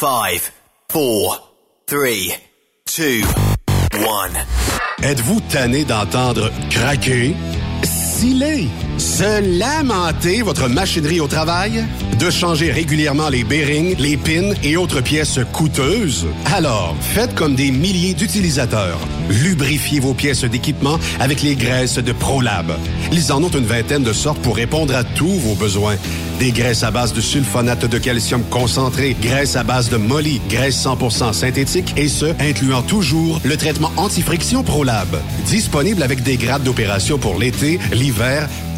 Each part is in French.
5, 4, 3, 2, 1. Êtes-vous tanné d'entendre craquer, siler, se lamenter votre machinerie au travail? De changer régulièrement les bearings, les pins et autres pièces coûteuses? Alors, faites comme des milliers d'utilisateurs. Lubrifiez vos pièces d'équipement avec les graisses de ProLab. Ils en ont une vingtaine de sortes pour répondre à tous vos besoins. Des graisses à base de sulfonate de calcium concentré, graisses à base de molly, graisse 100% synthétique et ce, incluant toujours le traitement anti-friction ProLab. Disponible avec des grades d'opération pour l'été, l'hiver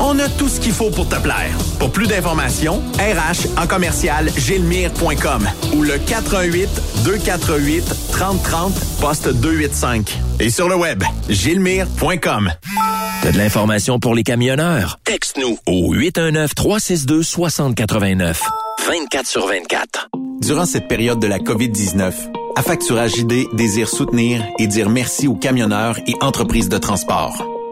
On a tout ce qu'il faut pour te plaire. Pour plus d'informations, RH en commercial gilmire.com ou le 418 248 3030 poste 285. Et sur le web, gilmire.com. T'as de l'information pour les camionneurs? Texte-nous Au 819-362-6089. 24 sur 24. Durant cette période de la COVID-19, Affacturage JD désire soutenir et dire merci aux camionneurs et entreprises de transport.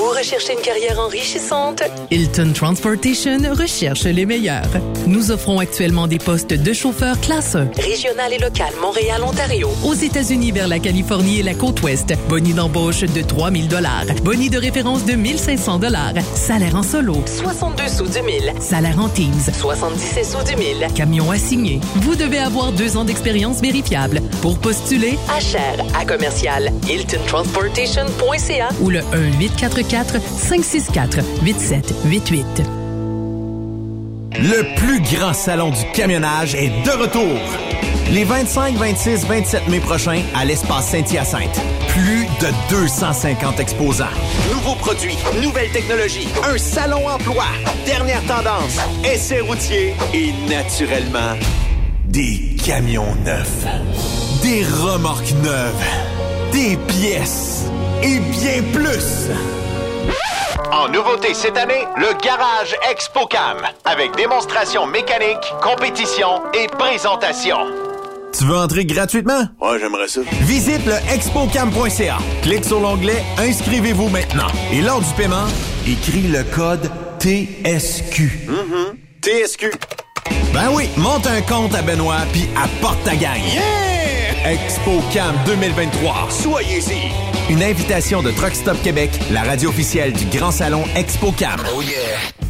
Vous recherchez une carrière enrichissante? Hilton Transportation recherche les meilleurs. Nous offrons actuellement des postes de chauffeur classe 1, régional et local, Montréal, Ontario, aux États-Unis vers la Californie et la côte ouest. Boni d'embauche de 3000 dollars, boni de référence de 1500 dollars, salaire en solo, 62 sous du mille, salaire en Teams, 77 sous du mille, camion assigné. Vous devez avoir deux ans d'expérience vérifiable. Pour postuler, à cher, à commercial, hiltontransportation.ca ou le 1 844 564 8788. Le plus grand salon du camionnage est de retour. Les 25, 26, 27 mai prochains à l'espace Saint-Hyacinthe. Plus de 250 exposants. Nouveaux produits, nouvelles technologies, un salon emploi, dernière tendance, essais routiers et naturellement des camions neufs, des remorques neuves, des pièces et bien plus. En nouveauté cette année, le Garage ExpoCam, avec démonstration mécanique, compétition et présentation. Tu veux entrer gratuitement? Ouais, j'aimerais ça. Visite le expocam.ca. Clique sur l'onglet Inscrivez-vous maintenant. Et lors du paiement, écris le code TSQ. TSQ. Ben oui, monte un compte à Benoît puis apporte ta gagne. Yeah! ExpoCam 2023. Soyez-y. Une invitation de Truck Stop Québec, la radio officielle du Grand Salon ExpoCam. Oh yeah.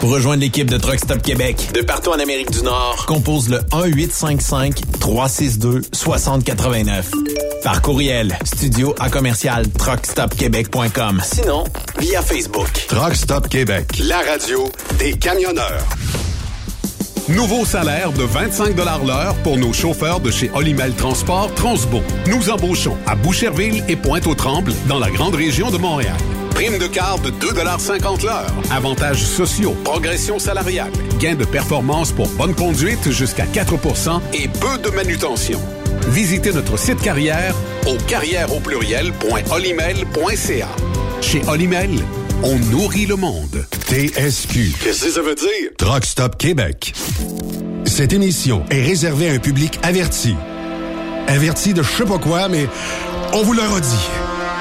Pour rejoindre l'équipe de Truck Stop Québec, de partout en Amérique du Nord, compose le 1-855-362-6089. Par courriel, studio à commercial truckstopquebec.com. Sinon, via Facebook. Truck Stop Québec, la radio des camionneurs. Nouveau salaire de 25 l'heure pour nos chauffeurs de chez Olimel Transport Transbo. Nous embauchons à Boucherville et Pointe-aux-Trembles dans la grande région de Montréal. Prime de quart de 2,50 l'heure. Avantages sociaux, progression salariale, gains de performance pour bonne conduite jusqu'à 4% et peu de manutention. Visitez notre site carrière au carrière au pluriel.olimel.ca. Chez Olimel, on nourrit le monde. TSQ. Qu'est-ce que ça veut dire? Truck Stop Québec. Cette émission est réservée à un public averti. Averti de je sais pas quoi, mais on vous le redit.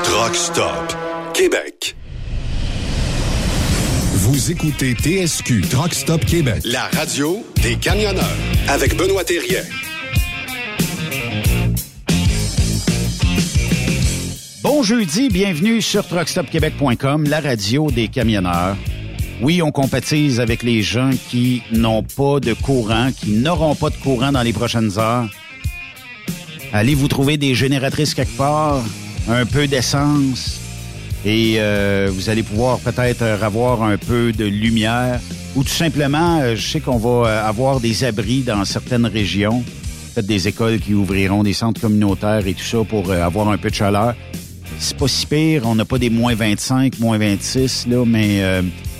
Truck Stop Québec. Vous écoutez TSQ Truck Stop Québec, la radio des camionneurs avec Benoît Thérien. Bon jeudi, bienvenue sur truckstopquebec.com, la radio des camionneurs. Oui, on compatise avec les gens qui n'ont pas de courant, qui n'auront pas de courant dans les prochaines heures. Allez vous trouver des génératrices quelque part, un peu d'essence, et euh, vous allez pouvoir peut-être avoir un peu de lumière. Ou tout simplement, euh, je sais qu'on va euh, avoir des abris dans certaines régions, peut-être des écoles qui ouvriront, des centres communautaires et tout ça pour avoir un peu de chaleur. C'est pas si pire, on n'a pas des moins 25, moins 26, là, mais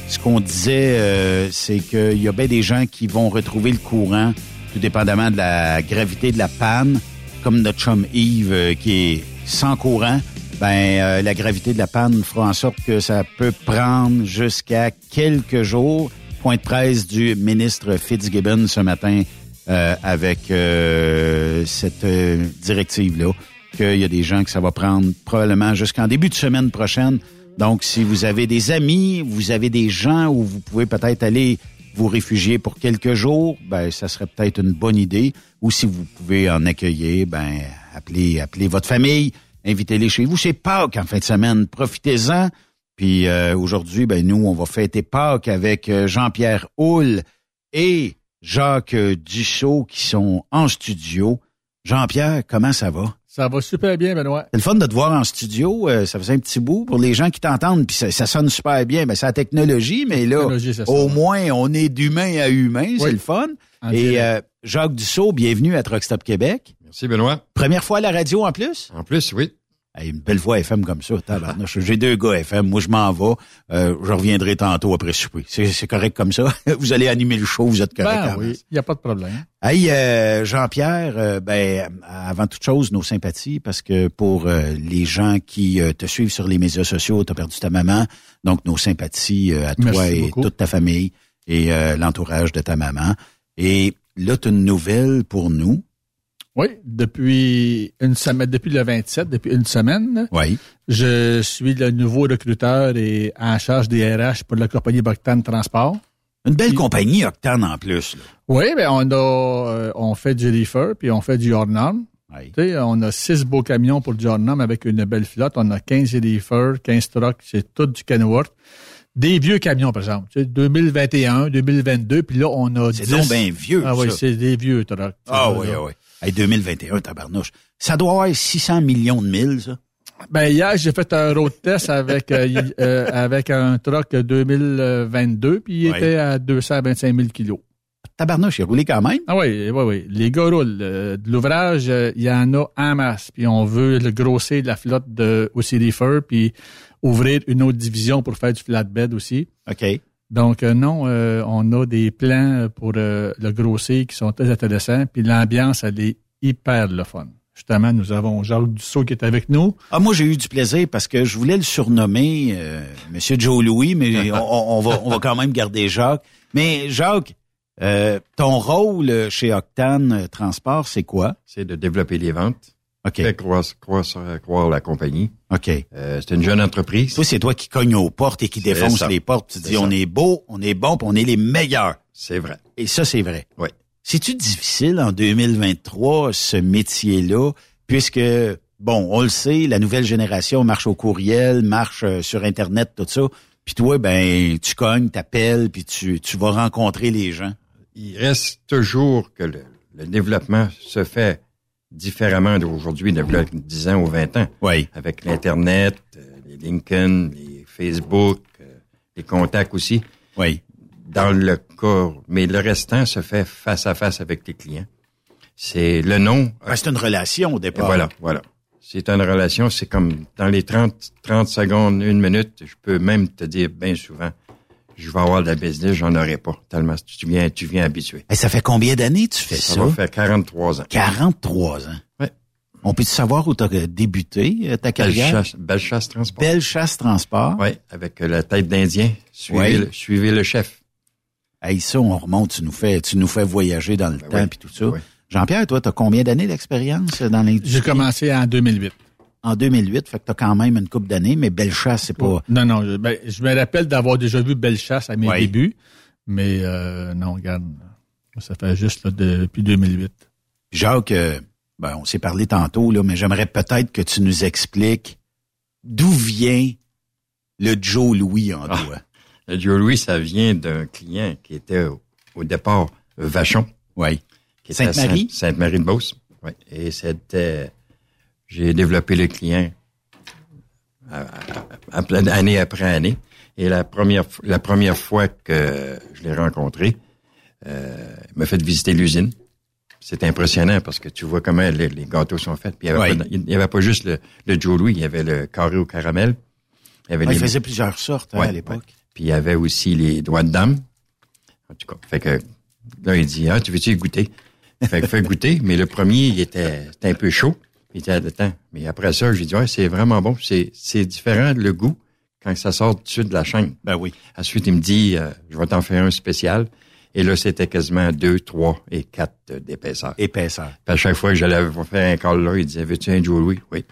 ce qu'on disait, c'est qu'il y a bien des gens qui vont retrouver le courant, tout dépendamment de la gravité de la panne, comme notre chum Yves qui est sans courant ben la gravité de la panne fera en sorte que ça peut prendre jusqu'à quelques jours. Point de presse du ministre Fitzgibbon ce matin euh, avec euh, cette directive-là, qu'il y a des gens que ça va prendre probablement jusqu'en début de semaine prochaine. Donc, si vous avez des amis, vous avez des gens où vous pouvez peut-être aller vous réfugier pour quelques jours, ben ça serait peut-être une bonne idée. Ou si vous pouvez en accueillir, ben appelez, appelez votre famille, invitez-les chez vous. C'est Pâques en fin de semaine. Profitez-en. Puis euh, aujourd'hui, ben nous, on va fêter Pâques avec euh, Jean-Pierre Houle et Jacques Dussault qui sont en studio. Jean-Pierre, comment ça va? Ça va super bien, Benoît. C'est le fun de te voir en studio. Euh, ça faisait un petit bout pour les gens qui t'entendent, puis ça, sonne super bien. Ben, c'est la technologie, mais là, au moins, on est d'humain à humain. C'est le fun. et Jacques Dussault, bienvenue à Truck Stop Québec. Merci, Benoît. Première fois à la radio en plus? En plus, oui. une belle voix FM comme ça, J'ai deux gars FM. Moi, je m'en vais. Euh, je reviendrai tantôt après souper. C'est correct comme ça? vous allez animer le show, vous êtes correct. Ben oui, il n'y a pas de problème. Hey, euh, Jean-Pierre, euh, ben, avant toute chose, nos sympathies, parce que pour les gens qui te suivent sur les médias sociaux, tu as perdu ta maman. Donc, nos sympathies à toi et toute ta famille et l'entourage de ta maman. Et là, tu as une nouvelle pour nous. Oui, depuis une semaine, depuis le 27, depuis une semaine. Oui. Je suis le nouveau recruteur et en charge des RH pour la compagnie Boctane Transport. Une belle compagnie Octane en plus. Oui, ben on a euh, on fait du reefer puis on fait du. Oui. on a six beaux camions pour du Ornum avec une belle flotte. On a 15 reefer, 15 trucks, c'est tout du Kenworth. Des vieux camions, par exemple. 2021, 2022, puis là, on a C'est donc bien vieux, Ah oui, c'est des vieux trucks. Ah oui, ah oui. Hey, 2021, tabarnouche. Ça doit avoir 600 millions de milles, ça. Ben hier, j'ai fait un road test avec euh, euh, avec un truck 2022, puis il était à 225 000 kilos. Tabarnouche, il roulé quand même. Ah oui, oui, oui. Les gars roulent. Euh, de l'ouvrage, il y en a en masse. Puis on veut le grosser de la flotte de aussi puis ouvrir une autre division pour faire du flatbed aussi. OK. Donc, euh, non, euh, on a des plans pour euh, le grossier qui sont très intéressants. Puis l'ambiance, elle est hyper le fun. Justement, nous avons Jacques Dussault qui est avec nous. Ah, moi, j'ai eu du plaisir parce que je voulais le surnommer euh, Monsieur Joe Louis, mais on, on, va, on va quand même garder Jacques. Mais Jacques, euh, ton rôle chez Octane Transport, c'est quoi? C'est de développer les ventes. OK. Faire croire, croire, croire la compagnie. OK. Euh, c'est une jeune entreprise. Toi, c'est toi qui cogne aux portes et qui défonce ça. les portes. Tu dis, ça. on est beau, on est bon, puis on est les meilleurs. C'est vrai. Et ça, c'est vrai. Oui. C'est-tu difficile en 2023, ce métier-là, puisque, bon, on le sait, la nouvelle génération marche au courriel, marche euh, sur Internet, tout ça. Puis toi, ben, tu cognes, t'appelles, puis tu, tu vas rencontrer les gens. Il reste toujours que le, le développement se fait différemment d'aujourd'hui, de là, 10 ans ou 20 ans. Oui. Avec l'Internet, euh, les LinkedIn, les Facebook, euh, les contacts aussi. Oui. Dans le cas, mais le restant se fait face à face avec les clients. C'est le nom. Ben, c'est une relation au départ. voilà, voilà. C'est une relation, c'est comme dans les 30, 30 secondes, une minute, je peux même te dire bien souvent, je vais avoir de la business, j'en aurai pas. Tellement tu viens, tu viens habitué. Et ça fait combien d'années tu fais Ça ça? va faire 43 ans. 43 ans. Ouais. On peut-tu savoir où tu as débuté euh, ta Belle carrière? chasse, belle chasse transport. Belle chasse transport. Oui, avec euh, la tête d'Indien. Suivez, Ouais. le, suivez le chef. Hey, ça, on remonte, tu nous fais, tu nous fais voyager dans le Ben temps oui. et tout ça. Oui. Jean-Pierre, toi, tu as combien d'années d'expérience dans l'industrie? J'ai commencé en 2008. En 2008, fait que tu as quand même une couple d'années, mais belle chasse, c'est pas... Non, non, je, ben, je me rappelle d'avoir déjà vu Belle Chasse à mes Ouais. débuts, mais euh, non, regarde, ça fait juste là, depuis 2008. Jacques, euh, ben, on s'est parlé tantôt, là, mais j'aimerais peut-être que tu nous expliques d'où vient le Joe Louis en Ah. toi. Le Joe Louis, ça vient d'un client qui était au, au départ Vachon. Oui. à Sainte-Marie? Sainte- Sainte-Marie-de-Beauce. Oui. Et c'était, j'ai développé le client à, à- à plein année après année. Et la première, la première fois que je l'ai rencontré, euh, il m'a fait visiter l'usine. C'est impressionnant parce que tu vois comment les, les gâteaux sont faits. Puis il n'y avait, avait pas juste le, le Joe Louis, il y avait le carré au caramel. Il y avait Ah, il faisait plusieurs sortes hein, Ouais, à l'époque. Puis il y avait aussi les doigts de dame. En tout cas, fait que là, il dit, ah, tu veux-tu goûter? Fait que fait goûter, mais le premier, il était, c'était un peu chaud. Il était attends. Mais après ça, j'ai dit, ouais, c'est vraiment bon. C'est, différent, le goût, quand ça sort du dessus de la chaîne. Ben oui. Ensuite, il me dit, euh, je vais t'en faire un spécial. Et là, c'était quasiment deux, trois et quatre d'épaisseur. Épaisseur. Puis à chaque fois que j'allais faire un call là, il disait, veux-tu un Joe Louis? Oui.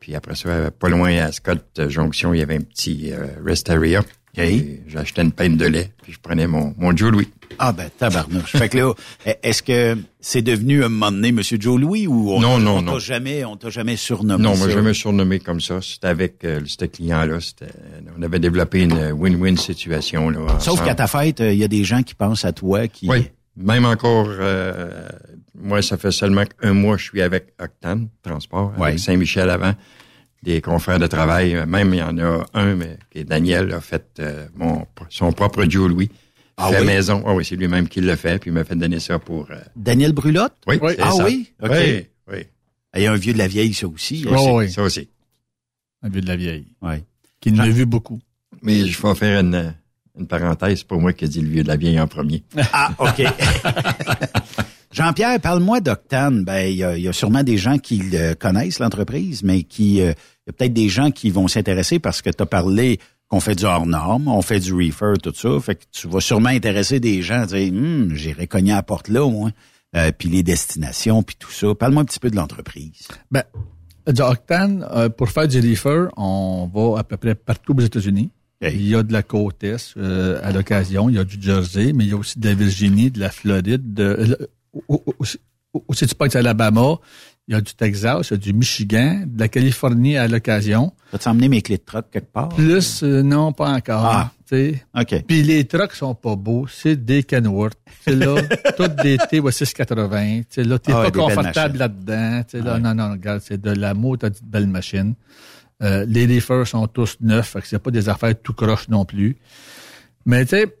Puis après ça, pas loin à Scott Jonction, il y avait un petit euh, rest area. Et J'achetais une pinte de lait, puis je prenais mon, mon Joe Louis. Ah ben tabarnouche. fait que là, est-ce que c'est devenu un moment donné Monsieur Joe Louis ou on, Non, non, on non. t'a jamais, on t'a jamais surnommé Non, moi, me surnommé comme ça. C'était avec euh, ce client-là. On avait développé une win-win situation. Là, Sauf qu'à ta fête, il y a des gens qui pensent à toi, qui. Oui. Même encore, euh, moi, ça fait seulement un mois que je suis avec Octane Transport, avec. Saint-Michel avant, des confrères de travail. Même, il y en a un, mais, qui est Daniel, a fait euh, mon, son propre Joe Louis. Ah fait oui? maison. Ah oui, c'est lui-même qui l'a fait, puis il m'a fait donner ça pour... euh, Daniel Brulotte? oui, Oui. Ah ça. oui? OK. Oui, oui. Il y a un vieux de la vieille, ça aussi. Ça Oh, aussi. oui. Ça aussi. Un vieux de la vieille, Ouais. qui en a vu beaucoup. Mais je vais faire une, une parenthèse. C'est pas moi qui dit le vieux de la vieille en premier. Ah, OK. Jean-Pierre, parle-moi d'Octane. Ben, il y, y a sûrement des gens qui le connaissent, l'entreprise, mais qui, euh, il y a peut-être des gens qui vont s'intéresser parce que tu as parlé qu'on fait du hors norme, on fait du reefer, tout ça. Fait que tu vas sûrement intéresser des gens dire, hum, j'irai cogner à la porte là, moi. Euh, puis les destinations, puis tout ça. Parle-moi un petit peu de l'entreprise. Ben, du Octane, euh, pour faire du reefer, on va à peu près partout aux États-Unis. Il y a de la côte est euh, à l'occasion, il y a du Jersey, mais il y a aussi de la Virginie, de la Floride, de, aussi, du Point Alabama, il y a du Texas, il y a du Michigan, de la Californie à l'occasion. Vas-tu emmener mes clés de truck quelque part? Plus, euh, non, pas encore. Ah. tu sais. OK. Puis les trucks sont pas beaux, c'est des Kenworth. C'est là, toutes des T680. Tu sais, là, t'es Ah pas confortable là-dedans. Tu sais, là, Ouais. non, non, regarde, c'est de l'amour, t'as dit de belles machines. Euh, les reefers sont tous neufs, fait que c'est pas des affaires tout croche non plus. Mais tu sais,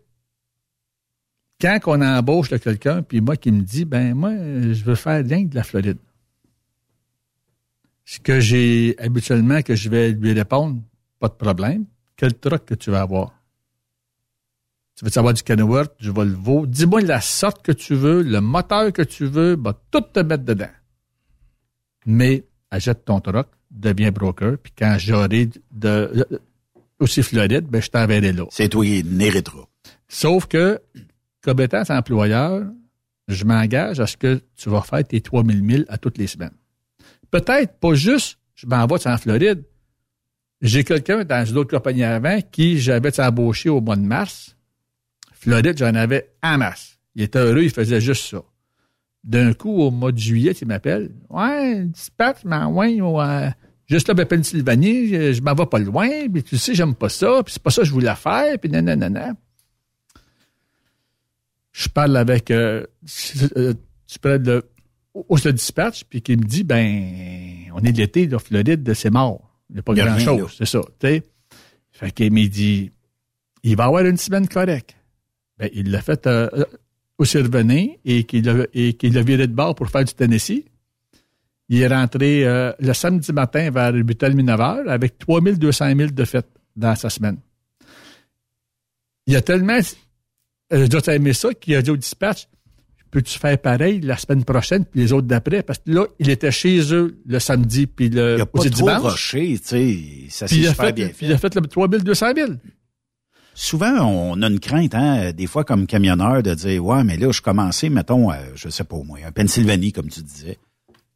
quand on embauche quelqu'un, puis moi qui me dit, ben moi, je veux faire rien que de la Floride. Ce que j'ai habituellement que je vais lui répondre, pas de problème. Quel truck que tu vas avoir? Tu veux savoir du Kenworth, du Volvo? Dis-moi la sorte que tu veux, le moteur que tu veux, va tout te mettre dedans. Mais achète ton truck, deviens broker, puis quand j'aurai de, aussi Floride, ben, je t'enverrai là. C'est toi qui Sauf que, comme étant employeur, je m'engage à ce que tu vas faire tes 3000 000 à toutes les semaines. Peut-être pas juste, je m'envoie en Floride. J'ai quelqu'un dans une autre compagnie avant qui j'avais embauché au mois de mars. Floride, j'en avais en masse. Il était heureux, il faisait juste ça. D'un coup, au mois de juillet, il m'appelle. Ouais, dispatch, ouais, ouais, juste là, ben, Pennsylvanie, je, je m'en vais pas loin, puis tu sais, j'aime pas ça, puis c'est pas ça que je voulais faire, puis nanana je parle avec euh, euh tu le au dispatch puis qui me dit ben on est de l'été de Floride c'est mort. Il n'y a pas grand chose c'est ça tu sais. Fait qu'il m'a dit il va avoir une semaine correcte. Ben il l'a fait euh, au survenu et qu'il a et qu'il a viré de bord pour faire du Tennessee. Il est rentré euh, le samedi matin vers 8h30 9h avec 3200 000 de fête dans sa semaine. Il a tellement euh, j'ai aimé ça, qui a dit au dispatch, peux-tu faire pareil la semaine prochaine puis les autres d'après? Parce que là, il était chez eux le samedi puis le il a pas trop dimanche. tu sais, ça s'est super bien fait. Il a fait le 3200 000. Souvent, on a une crainte, hein, des fois comme camionneur, de dire, ouais, mais là, je commençais, mettons, euh, je sais pas au moins, un Pennsylvanie, comme tu disais.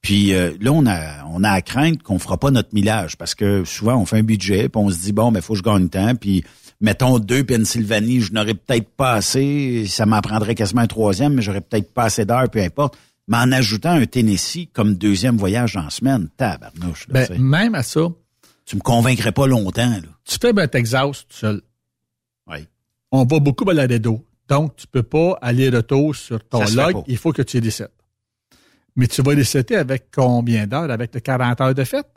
Puis euh, là, on a, on a à craindre qu'on fera pas notre millage parce que souvent, on fait un budget, puis on se dit, bon, mais faut que je gagne temps, puis mettons deux Pennsylvanie, je n'aurais peut-être pas assez, ça m'en prendrait quasiment un troisième, mais j'aurais peut-être pas assez d'heures, peu importe. Mais en ajoutant un Tennessee comme deuxième voyage en semaine, tabarnouche. ben, même à ça. Tu me convaincrais pas longtemps, là. Tu fais ben Texas tout seul. Oui. On va beaucoup balader d'eau. Donc, tu peux pas aller retour sur ton log. Il faut que tu les Mais tu vas les setter avec combien d'heures? Avec le 40 heures de fête?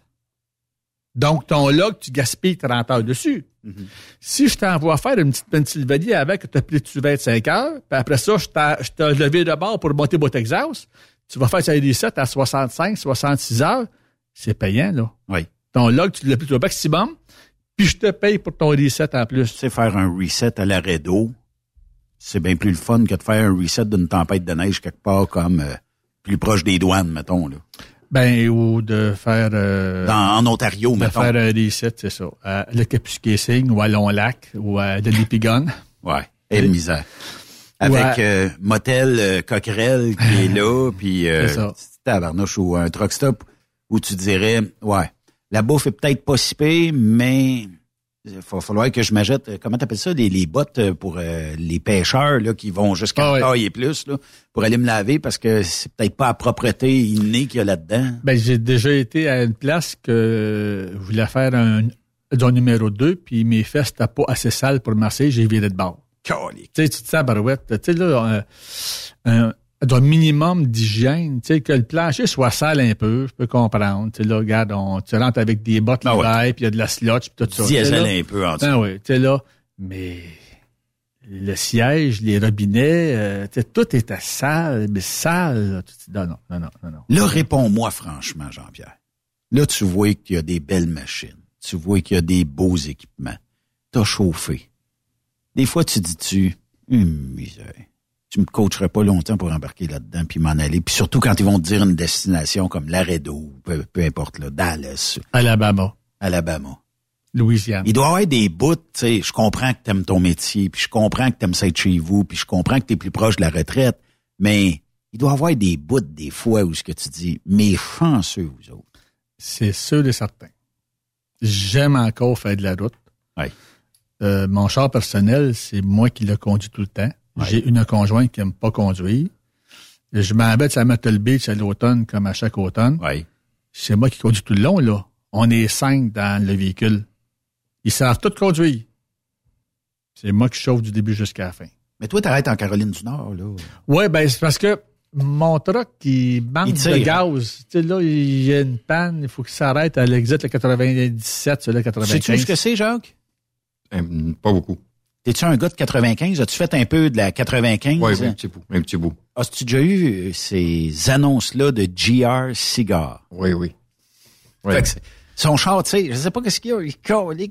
Donc, ton log, tu gaspilles 30 heures dessus. Mhm. Si je t'envoie faire une petite Pennsylvanie avec, tu as pris 25 heures, puis après ça, je t'ai levé de bord pour monter votre Texas, tu vas faire ça reset à 65, 66 heures, c'est payant, là. Oui. Ton log, tu l'as pris au maximum, puis je te paye pour ton reset en plus. Tu sais, faire un reset à l'arrêt d'eau, c'est bien plus le fun que de faire un reset d'une tempête de neige quelque part comme euh, plus proche des douanes, mettons, là. Ben, ou de faire... Euh, en Ontario, de faire un reset, c'est ça. À le Capusquessing ou à Long-Lac ou à Delipigon. ouais, et misère. Avec euh, Motel euh, Coquerel qui est là, puis euh, tabarnouche ou un truck stop où tu dirais, ouais, la bouffe est peut-être pas si pire, mais il va falloir que je m'achète, euh, comment t'appelles ça, les, les bottes euh, pour euh, les pêcheurs là, qui vont jusqu'à ah, taille et plus là, pour aller me laver parce que c'est peut-être pas la propreté innée qu'il y a là-dedans. Ben, j'ai déjà été à une place que je voulais faire un, un numéro 2, puis mes fesses n'étaient pas assez sales pour masser, j'ai viré de bord. Tu sais, tu te sens barouette. Tu sais, là, un, un minimum d'hygiène, tu sais, que le plancher soit sale un peu, je peux comprendre. Tu sais, là, regarde, on, tu rentres avec des bottes ah ouais. puis il y a de la slotch, puis tout ça. Diesel un peu en dessous. Ah oui, tu sais, là, mais le siège, les robinets, euh, tout était sale, mais sale. Non, non, non, non, non. Là, réponds-moi franchement, Jean-Pierre. Là, tu vois qu'il y a des belles machines. Tu vois qu'il y a des beaux équipements. T'as chauffé. Des fois, tu dis-tu, une misère tu me coacherais pas longtemps pour embarquer là-dedans puis m'en aller. Puis surtout quand ils vont te dire une destination comme Laredo, peu, peu importe, là, Dallas. Alabama. Alabama. Louisiane. Il doit y avoir des bouts, tu sais, je comprends que t'aimes ton métier, puis je comprends que t'aimes ça être chez vous, puis je comprends que t'es plus proche de la retraite, mais il doit y avoir des bouts des fois où ce que tu dis, mais chanceux vous autres. C'est sûr et certain. J'aime encore faire de la route. Oui. Euh, mon char personnel, c'est moi qui le conduis tout le temps. J'ai une conjointe qui n'aime pas conduire. Je m'embête à mettre le Beach à l'automne comme à chaque automne. Oui. C'est moi qui conduis tout le long, là. On est cinq dans le véhicule. Ils savent tout conduire. C'est moi qui chauffe du début jusqu'à la fin. Mais toi, t'arrêtes en Caroline du Nord, là. Oui, ben c'est parce que mon truck qui manque de gaz. Tu sais, là, il y a une panne, il faut qu'il s'arrête à l'exit le 97, celui-là, 95. Sais-tu ce que c'est, Jacques? Euh, pas beaucoup. T'es-tu un gars de 95? As-tu fait un peu de la 95? Oui, oui, un petit bout. Un petit bout. As-tu déjà eu euh, ces annonces-là de GR Cigar? Oui, oui. son char, tu sais, je sais pas qu'est-ce qu'il y a. Il,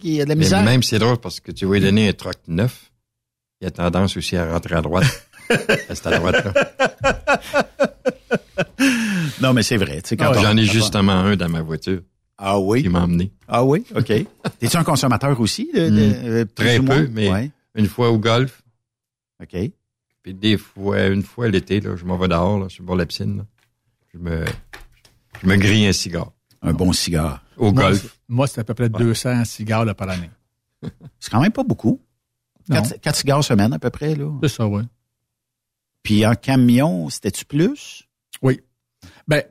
il y a de la misère. Mais même, c'est drôle parce que tu vas lui donner un truck neuf. il a tendance aussi à rentrer à droite. C'est à droite, là. non, mais c'est vrai. Ah, J'en ai justement un dans ma voiture. Ah oui? qui m'a emmené. Ah oui? OK. T'es-tu un consommateur aussi? De, de- Hmm. euh, Très peu, mais Ouais. Une fois au golf. OK. Puis des fois, une fois l'été, là, je m'en vais dehors, là, sur le bord de la piscine. là. Je me, je me grille un cigare. Un bon cigare. Au Moi, golf. c'est- Moi, c'est à peu près 200 cigares là, par année. C'est quand même pas beaucoup. Quatre, quatre cigares semaine à peu près, là. C'est ça, oui. Puis en camion, c'était-tu plus? Oui. Ben,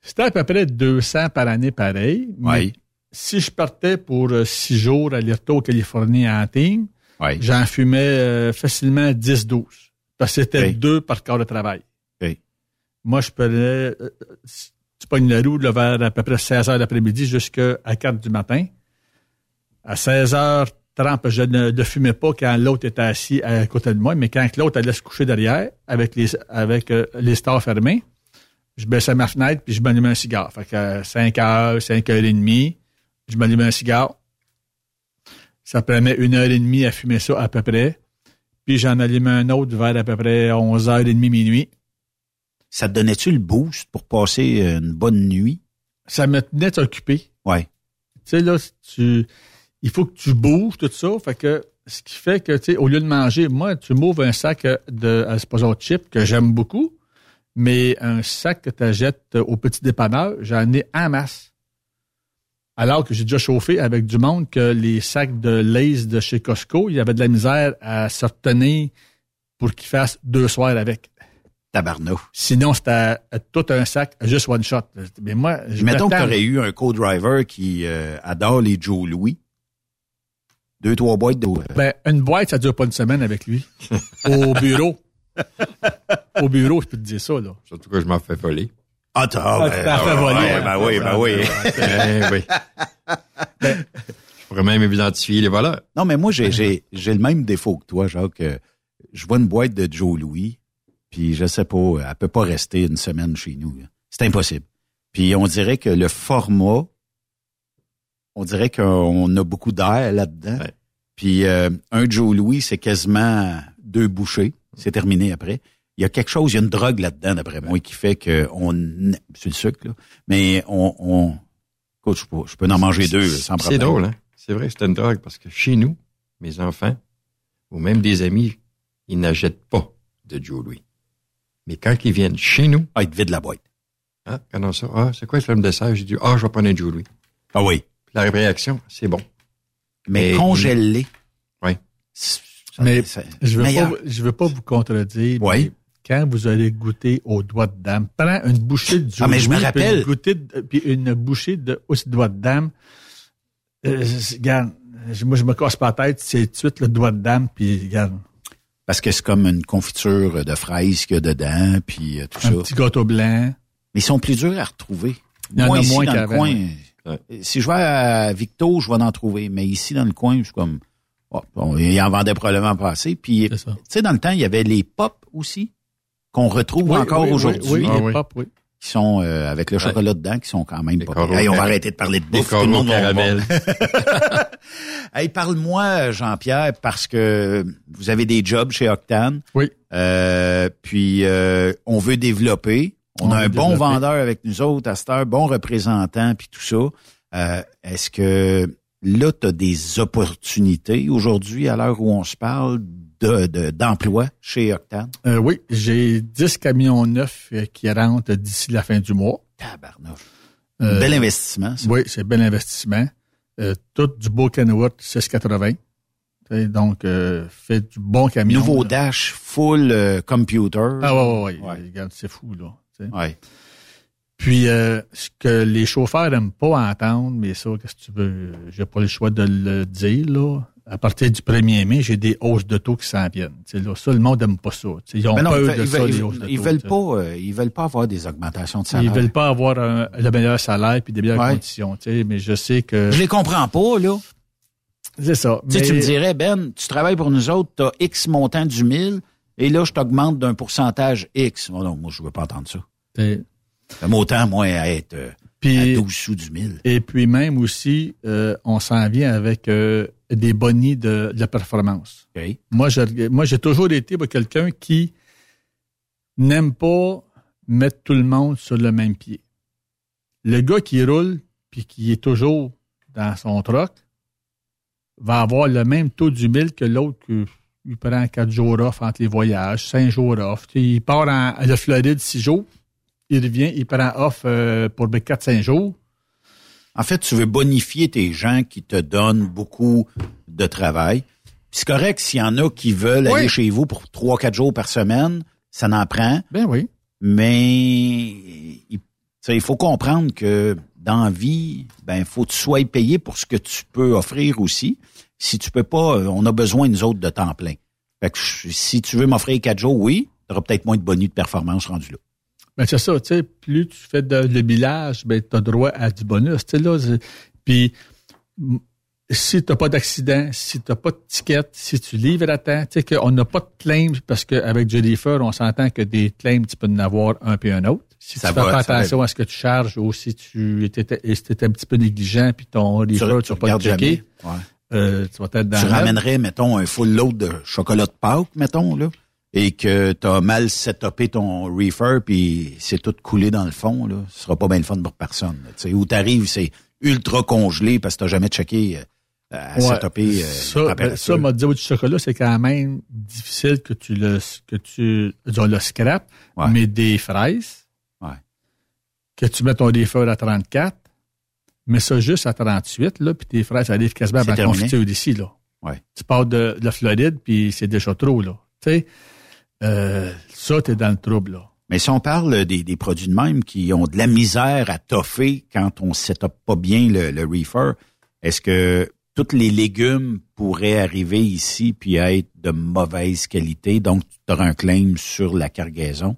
c'était à peu près 200 par année pareil. mais Oui. Si je partais pour euh, six jours aller-retour Californie en team, J'en fumais euh, facilement 10-12. Parce que c'était deux par quart de travail. Moi, je prenais... euh, tu pognes la roue là, vers à peu près 16 heures d'après-midi jusqu'à 4 du matin. À 16h30, je ne fumais pas quand l'autre était assis à côté de moi, mais quand l'autre allait se coucher derrière avec les, avec euh, les stores fermés, je baissais ma fenêtre puis je m'allumais un cigare. Fait que à 5 heures, 5 heures et demie, je m'allumais un cigare. Ça prenait une heure et demie à fumer ça à peu près. Puis j'en allumais un autre vers à peu près 11h30, minuit. Ça te donnait-tu le boost pour passer euh, une bonne nuit? Ça me tenait occupé. Oui. Tu sais, là, tu, il faut que tu bouges, tout ça. Fait que, ce qui fait que, tu sais, au lieu de manger, moi, tu m'ouvres un sac de, à supposons, chips que j'aime beaucoup, mais un sac que tu achètes au petit dépanneur, j'en ai en masse. Alors que j'ai déjà chauffé avec du monde que les sacs de Lays de chez Costco, il y avait de la misère à se retenir pour qu'ils fassent deux soirs avec. Tabarnou. Sinon, c'était tout un sac, juste one shot. Mais moi, je Mettons que tu aurais eu un co-driver qui euh, adore les Joe Louis? Deux, trois boîtes de... Ben, une boîte, ça dure pas une semaine avec lui. Au bureau. Au bureau, je peux te dire ça, là. Surtout que je m'en fais voler. Ah, t'as Ah, t'en fais voler, ouais, hein. ben oui, ben oui. Eh oui. je pourrais même identifier les voleurs. Non, mais moi, j'ai, j'ai, j'ai le même défaut que toi, Jacques. Je vois une boîte de Joe Louis, puis je sais pas, elle peut pas rester une semaine chez nous. C'est impossible. Puis on dirait que le format, on dirait qu'on a beaucoup d'air là-dedans. Ouais. Puis euh, un Joe Louis, c'est quasiment deux bouchées. C'est terminé après. Il y a quelque chose, il y a une drogue là-dedans, d'après moi, qui fait que on, c'est le sucre, là, mais on, on écoute, je peux, je peux en manger deux sans C'est problème. drôle, hein? C'est vrai que c'est une drogue parce que chez nous, mes enfants, ou même des amis, ils n'achètent pas de Joe Louis. Mais quand ils viennent chez nous, Ah, il te vide la boîte. hein, quand ça, ah, c'est quoi ce film de dessert? J'ai dit, ah, je vais prendre un Joe Louis. Ah oui. Puis la réaction, c'est bon. Mais Et- congèle-les. Oui. Mais c'est je veux meilleur. pas, je veux pas vous contredire. Oui. Quand vous allez goûter aux doigts de dame, prends une bouchée de Ah, mais je me Louis, puis rappelle. une, goûtée de- puis une bouchée de aussi doigt de dame. Euh, je- regarde, moi, je me casse pas la tête, c'est tout de suite le doigt de dame, puis regarde, Parce que c'est comme une confiture de fraises qu'il y a dedans, puis euh, tout un ça. petit gâteau blanc. Mais ils sont plus durs à retrouver. Il y en Moi, a ici, moins dans le coin. Ouais. si je vais à Victo, je vais en trouver. Mais ici, dans le coin, je suis comme... oh, bon, il en vendait probablement pas assez. Puis, tu C'est ça. sais, dans le temps, il y avait les pop aussi, qu'on retrouve Oui, encore oui, aujourd'hui, Oui, Ah les oui. qui sont euh, avec le chocolat dedans, qui sont quand même Les pas. Hey, on va arrêter de parler de bouffe. Tout le monde va- caramel. Hey, parle-moi, Jean-Pierre, parce que vous avez des jobs chez Octane. Oui. Euh, puis euh, on veut développer. On, On a un bon développer. vendeur avec nous autres à cette heure, bon représentant, puis tout ça. Euh, Est-ce que là, tu as des opportunités aujourd'hui, à l'heure où on se parle, de de- d'emploi chez Octane? Euh, oui, j'ai 10 camions neufs euh, qui rentrent d'ici la fin du mois. Tabarnouche. Euh, Bel investissement, ça. Oui, c'est bel investissement. Euh, tout du beau Kenworth 680. Tu sais, Donc, fait du bon camion. Nouveau là. dash, full computer. Ah ouais, ouais, ouais. Ouais. Regarde, c'est fou, là. Ouais. Puis, ce que les chauffeurs n'aiment pas entendre, mais ça, qu'est-ce que tu veux, j'ai pas le choix de le dire, là. À partir du 1er mai, j'ai des hausses de taux qui s'en viennent. Là, ça, le monde n'aime pas ça. Ils ont non, peur ils, de ça, ils les veulent- hausses de taux. ils veulent pas, euh, ils veulent pas avoir des augmentations de salaire. Ils veulent pas avoir un- le meilleur salaire puis des meilleures Ouais. conditions, mais je sais que... Je les comprends pas, là. C'est ça. Tu sais, mais- tu me dirais, Ben, tu travailles pour nous autres, tu as X montant du 1000, et là, je t'augmente d'un pourcentage X. Oh non, moi, je veux pas entendre ça. Le montant, moi, à être euh, Puis- à 12 sous du 1000. Et puis même aussi, euh, on s'en vient avec euh, des bonnies de, de performance. Moi, j'ai, moi, j'ai toujours été quelqu'un qui n'aime pas mettre tout le monde sur le même pied. Le gars qui roule puis qui est toujours dans son truck va avoir le même taux d'humile que l'autre qui prend quatre jours off entre les voyages, cinq jours off. il part en, à la Floride six jours, il revient, il prend off euh, pour quatre, cinq jours. En fait, tu veux bonifier tes gens qui te donnent beaucoup de travail. C'est correct s'il y en a qui veulent aller chez vous pour trois, quatre jours par semaine, ça n'en prend. Ben oui. Mais il, faut comprendre que dans la vie, ben faut que tu sois payé pour ce que tu peux offrir aussi. Si tu peux pas, euh, on a besoin nous autres de temps plein. Fait que si tu veux m'offrir quatre jours, oui, tu auras peut-être moins de bonus de performance rendu là. Ben c'est ça, tu sais, plus tu fais de, le village, ben tu as droit à du bonus, tu sais là. Puis si tu n'as pas d'accident, si tu n'as pas de ticket, si tu livres à temps, tu sais qu'on n'a pas de claim parce qu'avec Jennifer, on s'entend que des claims, tu peux en avoir un puis un autre. Si ça tu fais pas attention à ce que tu charges ou si tu étais, étais un petit peu négligent puis ton reefer, tu vas pas le checker, euh, tu vas être dans Tu ramènerais, mettons, un full load de chocolat de Pâques, mettons, là, et que tu as mal setupé ton reefer puis c'est tout coulé dans le fond, là, ce sera pas bien le fun pour personne. Tu sais, où t'arrives, c'est ultra congelé parce que t'as jamais checké euh, à ouais, euh, ben, ça, m'a dit du chocolat, c'est quand même difficile que tu le que tu le scrap, mais des fraises, que tu mets ton défeur à 34, mets ça juste à 38, là, puis tes fraises arrivent quasiment à la confiture d'ici, là. Ouais. Tu pars de, la Floride, puis c'est déjà trop, là. Tu sais, euh, ça, t'es dans le trouble, là. Mais si on parle des, des, produits de même qui ont de la misère à toffer quand on ne pas bien le, le reefer, est-ce que tous les légumes pourraient arriver ici puis être de mauvaise qualité, donc tu auras un claim sur la cargaison?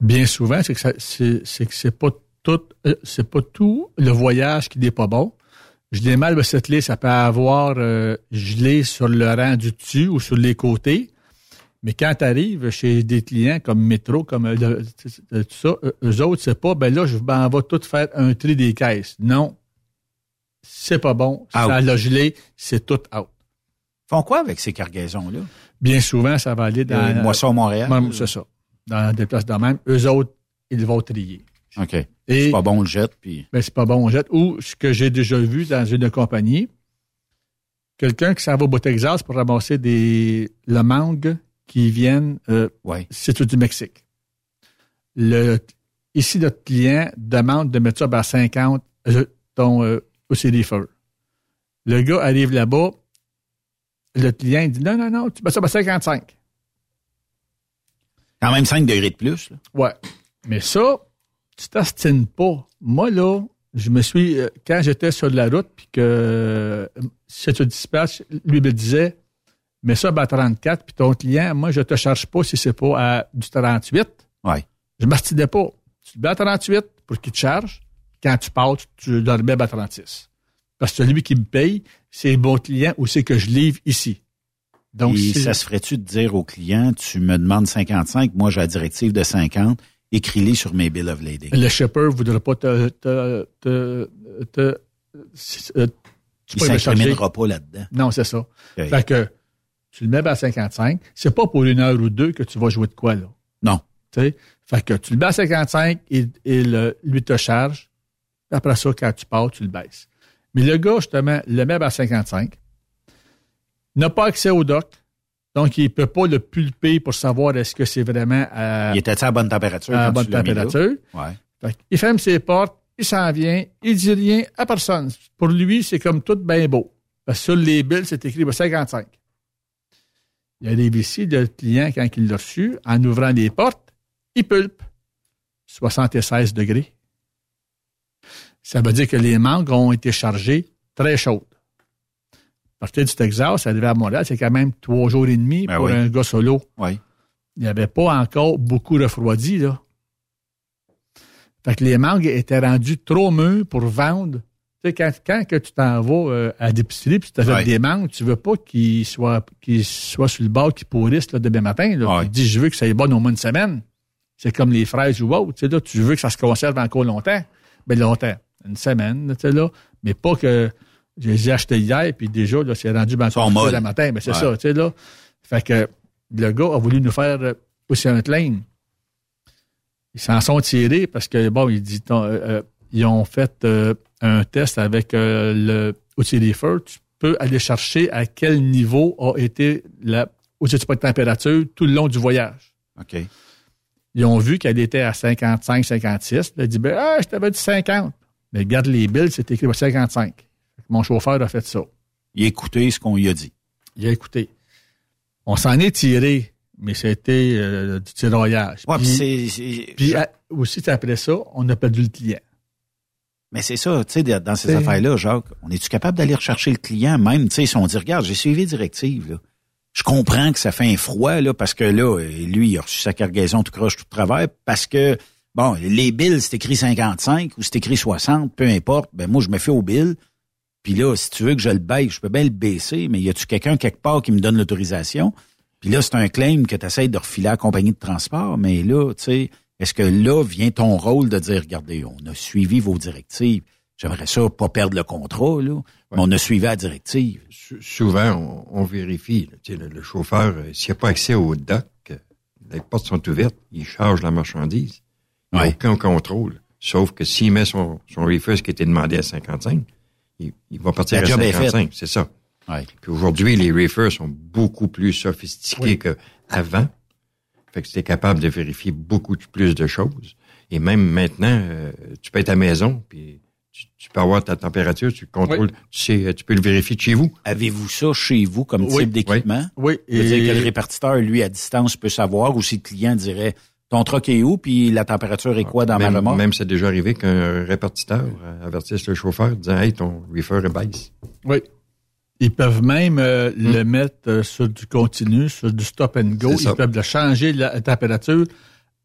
Bien souvent, c'est que c'est, que c'est pas tout, euh, c'est pas tout le voyage qui n'est pas bon. Je l'ai mal settlé, ça peut avoir euh, gelé sur le rang du dessus ou sur les côtés. Mais quand tu arrives chez des clients comme Métro, comme euh, tout ça, eux autres, c'est pas, ben là, je m'en vais tout faire un tri des caisses. Non c'est pas bon, ça l'a gelé, c'est tout out. Font quoi avec ces cargaisons-là? Bien souvent, ça va aller dans... Euh, Moisson Montréal? C'est ça. Dans des places de même. Eux autres, ils vont trier. OK. C'est pas bon, on le jette, puis... Ben, c'est pas bon, on le jette. Ou, ce que j'ai déjà vu dans une compagnie, quelqu'un qui s'en va au Texas pour ramasser des... le mangue qui viennent... Euh, C'est tout du Mexique. Le, ici, notre client demande de mettre ça à 50, euh, ton, euh, au feux. Le gars arrive là-bas, le client dit non, non, non, tu mets ça à 55. Quand même 5 degrés de plus. Là. Ouais. Mais ça, tu t'astines pas. Moi, là, je me suis, euh, quand j'étais sur la route, puis que euh, cette dispatch, lui me disait, mets ça à 34, puis ton client, moi, je te charge pas si c'est pas à du 38. Ouais. Je m'astinais pas. Tu le mets à 38 pour qu'il te charge quand tu pars, tu le remets à 36. Parce que celui qui me paye, c'est mon client ou c'est que je livre ici. Donc, ça se ferait-tu de dire au client, tu me demandes 55, moi j'ai la directive de 50, écris-les sur mes bill of lading? Le shipper ne voudra pas te... te, te, te euh, tu Il s'incriminera pas là-dedans. Non, c'est ça. Fait que tu le mets à 55, c'est pas pour une heure ou deux que tu vas jouer de quoi, là. Non. sais, Fait que tu le mets à 55 et, et lui te charge. Après ça, quand tu pars, tu le baisses. Mais le gars, justement, le met à 55, n'a pas accès au doc, donc il ne peut pas le pulper pour savoir est-ce que c'est vraiment à... Il était à bonne température. À bonne température. Ouais. il ferme ses portes, il s'en vient, il dit rien à personne. Pour lui, c'est comme tout bien beau. Parce que sur les billes, c'est écrit 55. Il arrive ici, le client, quand il l'a reçu, en ouvrant les portes, il pulpe. 76 degrés. Ça veut dire que les mangues ont été chargées très chaudes. Partir du Texas, arriver à Montréal, c'est quand même trois jours et demi ben pour un gars solo. Oui. Il n'y avait pas encore beaucoup refroidi, là. Fait que les mangues étaient rendues trop mûres pour vendre. Sais, quand, quand que tu t'en vas euh, à l'épicerie puis tu achètes des mangues, tu veux pas qu'ils soient, qu'ils soient sur le bord, qu'ils pourrissent là, demain matin. Là. Tu dis, je veux que ça ait bon au moins une semaine. C'est comme les fraises ou autre. Tu, sais, là, tu veux que ça se conserve encore longtemps. Ben longtemps une semaine, tu sais, là, mais pas que Je les ai achetés hier, puis déjà, là, c'est rendu ben, le matin. Ben, c'est Ouais. ça, tu sais, là. Fait que le gars a voulu nous faire euh, aussi un claim. Ils s'en sont tirés parce que, bon, il dit, ton- euh, euh, ils ont fait euh, un test avec euh, le outil Reefer. Tu peux aller chercher à quel niveau a été la outil de température tout le long du voyage. OK. Ils ont vu qu'elle était à 55, 56. Il a dit, ben, ah, je t'avais dit 50. Mais regarde les billes, c'est écrit à 55. Fait que Mon chauffeur a fait ça. Il a écouté ce qu'on lui a dit. Il a écouté. On s'en est tiré, mais c'était euh, du tiraillage. Ouais, puis, puis c'est- c'est- puis, aussi, après ça, on a perdu le client. Mais c'est ça, tu sais, dans ces affaires-là, Jacques, on est-tu capable d'aller rechercher le client, même, tu sais, si on dit, regarde, j'ai suivi les directives, là. Je comprends que ça fait un froid, là, parce que là, lui, il a reçu sa cargaison tout croche, tout travers, parce que, bon, les bills, c'est écrit 55 ou c'est écrit 60, peu importe, ben moi, je me fais au bill. Puis là, si tu veux que je le baisse, je peux bien le baisser, mais y a-tu quelqu'un quelque part qui me donne l'autorisation? Puis là, c'est un claim que tu essaies de refiler à la compagnie de transport, mais là, tu sais, est-ce que là vient ton rôle de dire, regardez, on a suivi vos directives. J'aimerais ça pas perdre le contrat, là, mais on a suivi la directive. Sou- Souvent, on, on vérifie. là. Le, le chauffeur, euh, s'il n'a pas accès au dock, euh, les portes sont ouvertes, il charge la marchandise. Il n'y a Ouais. aucun contrôle. Sauf que s'il met son, son ce qui était demandé à 55, il, il va partir La à job est 55. C'est ça. Ouais. Puis aujourd'hui, les reefers sont beaucoup plus sophistiqués qu'avant. Fait que tu es capable de vérifier beaucoup plus de choses. Et même maintenant, euh, tu peux être à la maison, puis tu, tu peux avoir ta température, tu contrôles, tu sais, tu peux le vérifier de chez vous. Avez-vous ça chez vous comme Oui, type d'équipement? Oui, et- que le répartiteur, lui, à distance, peut savoir, ou si le client dirait, ton truck est où, puis la température est quoi dans ma même, remorque? même c'est déjà arrivé qu'un répartiteur euh, avertisse le chauffeur disant Hey, ton reefer est baisse. Oui. Ils peuvent même euh, Hmm. le mettre euh, sur du continu, sur du stop and go. Ils peuvent le changer la température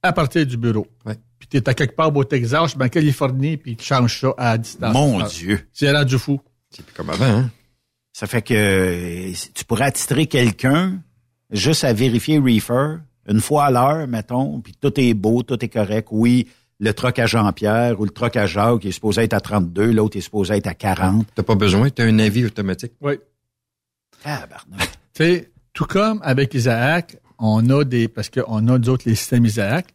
à partir du bureau. Ouais. Puis tu es à quelque part au Texas, ben, en Californie, puis tu changes ça à distance. Mon Dieu! C'est rendu fou. C'est plus comme avant, hein? Ça fait que tu pourrais attitrer quelqu'un juste à vérifier reefer une fois à l'heure, mettons, puis tout est beau, tout est correct. Oui, le truck à Jean-Pierre ou le truck à Jacques il est supposé être à 32, l'autre est supposé être à 40. T'as pas besoin, t'as un avis automatique. Oui. Tabarnak. Tu sais, tout comme avec Isaac, on a des, parce qu'on a d'autres les systèmes Isaac,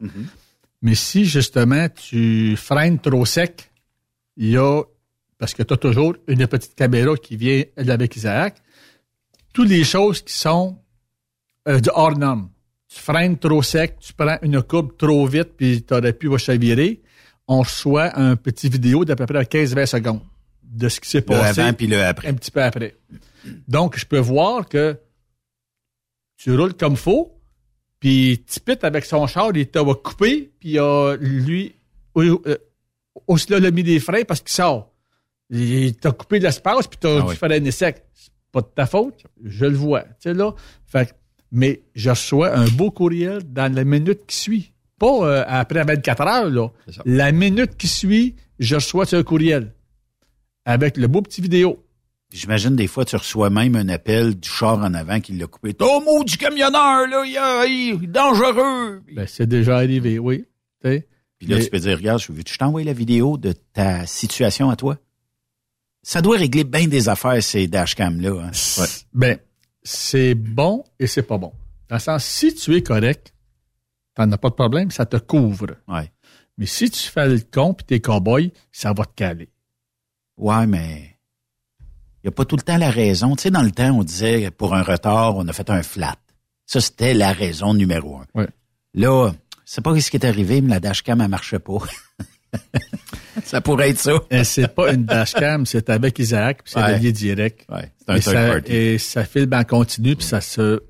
mais si justement tu freines trop sec, il y a, parce que tu as toujours une petite caméra qui vient avec Isaac, toutes les choses qui sont euh, de hors norme. Tu freines trop sec, tu prends une coupe trop vite, puis tu aurais pu chavirer, on reçoit un petit vidéo d'à peu près 15-20 secondes de ce qui s'est Le passé avant puis le après. un petit peu après. Donc, je peux voir que tu roules comme faut, puis Tipit avec son char, il t'a coupé, puis euh, lui, euh, aussi là, il a mis des freins parce qu'il sort. Il t'a coupé de l'espace, puis t'as Ah dû oui. faire un essai. C'est pas de ta faute, je le vois. Tu sais, là. Fait que- mais je reçois un beau courriel dans la minute qui suit. Pas euh, après 24 heures, là. La minute qui suit, je reçois un courriel. Avec le beau petit vidéo. J'imagine des fois tu reçois même un appel du char en avant qui l'a coupé. Oh maudit camionneur, là, il, est dangereux. Ben, c'est déjà arrivé, oui. Puis là, Mais- tu peux dire, regarde, je veux je t'envoie la vidéo de ta situation à toi? Ça doit régler bien des affaires, ces dashcams-là. Hein. Ben, c'est bon et c'est pas bon. Dans le sens, si tu es correct, t'en as pas de problème, ça te couvre. Ouais. Mais si tu fais le con pis t'es cowboy, ça va te caler. Ouais, mais il n'y a pas tout le temps la raison. Tu sais, dans le temps, on disait pour un retard, on a fait un flat. Ça, c'était la raison numéro un. Ouais. Là, c'est pas ce qui est arrivé, mais la dashcam, elle marchait pas. ça pourrait être ça. Et c'est pas une dashcam, c'est avec Isaac, puis c'est Ouais. relié direct. Ouais, c'est un et, ça, party. et ça filme en continu, puis ça se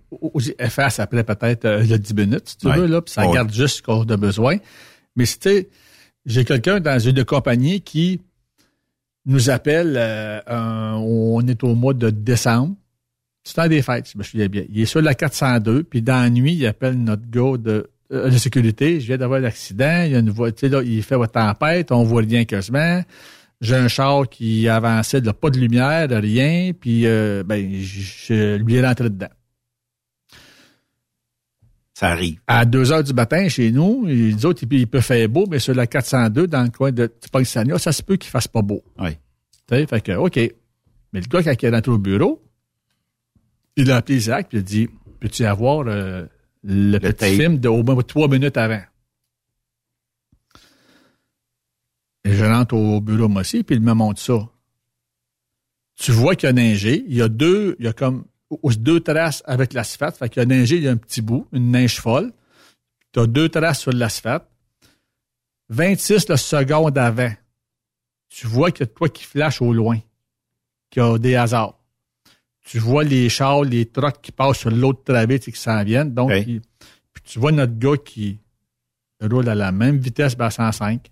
efface après peut-être euh, le 10 minutes, si tu Ouais. veux, là, puis ça garde juste ce qu'on a besoin. Mais c'était, j'ai quelqu'un dans une compagnie qui nous appelle, euh, un- on est au mois de décembre, c'est temps des fêtes, je me souviens bien. Il est sur la 402, puis dans la nuit, il appelle notre gars de, euh, de sécurité. Je viens d'avoir un accident, il y a une voiture, là, il fait votre tempête, on voit rien quasiment. J'ai un char qui avançait, là, pas de lumière, rien, puis euh, ben, je, je lui ai rentré dedans. Ça arrive. À 2 heures du matin, chez nous, les autres, il, peut- il peut faire beau, mais sur la 402, dans le coin de Tipangsania, ça se peut qu'il fasse pas beau. Oui. Tu sais, fait que, OK. Mais le gars, quand il est rentré au bureau, il a appelé Zach, puis il a dit, peux-tu avoir euh, le, petit film de au moins trois minutes avant? Et je rentre au bureau, moi aussi, puis il me montre ça. Tu vois qu'il y a neigé. Il y a deux, il y a comme deux traces avec l'asphalte. Fait qu'il y a neigé, il y a un petit bout, une neige folle. Tu as deux traces sur l'asphalte. 26 le seconde avant. Tu vois qu'il y a toi qui flash au loin. Qu'il y a des hasards. Tu vois les chars, les trucks qui passent sur l'autre travée et qui s'en viennent. Donc, puis tu vois notre gars qui roule à la même vitesse, ben à 105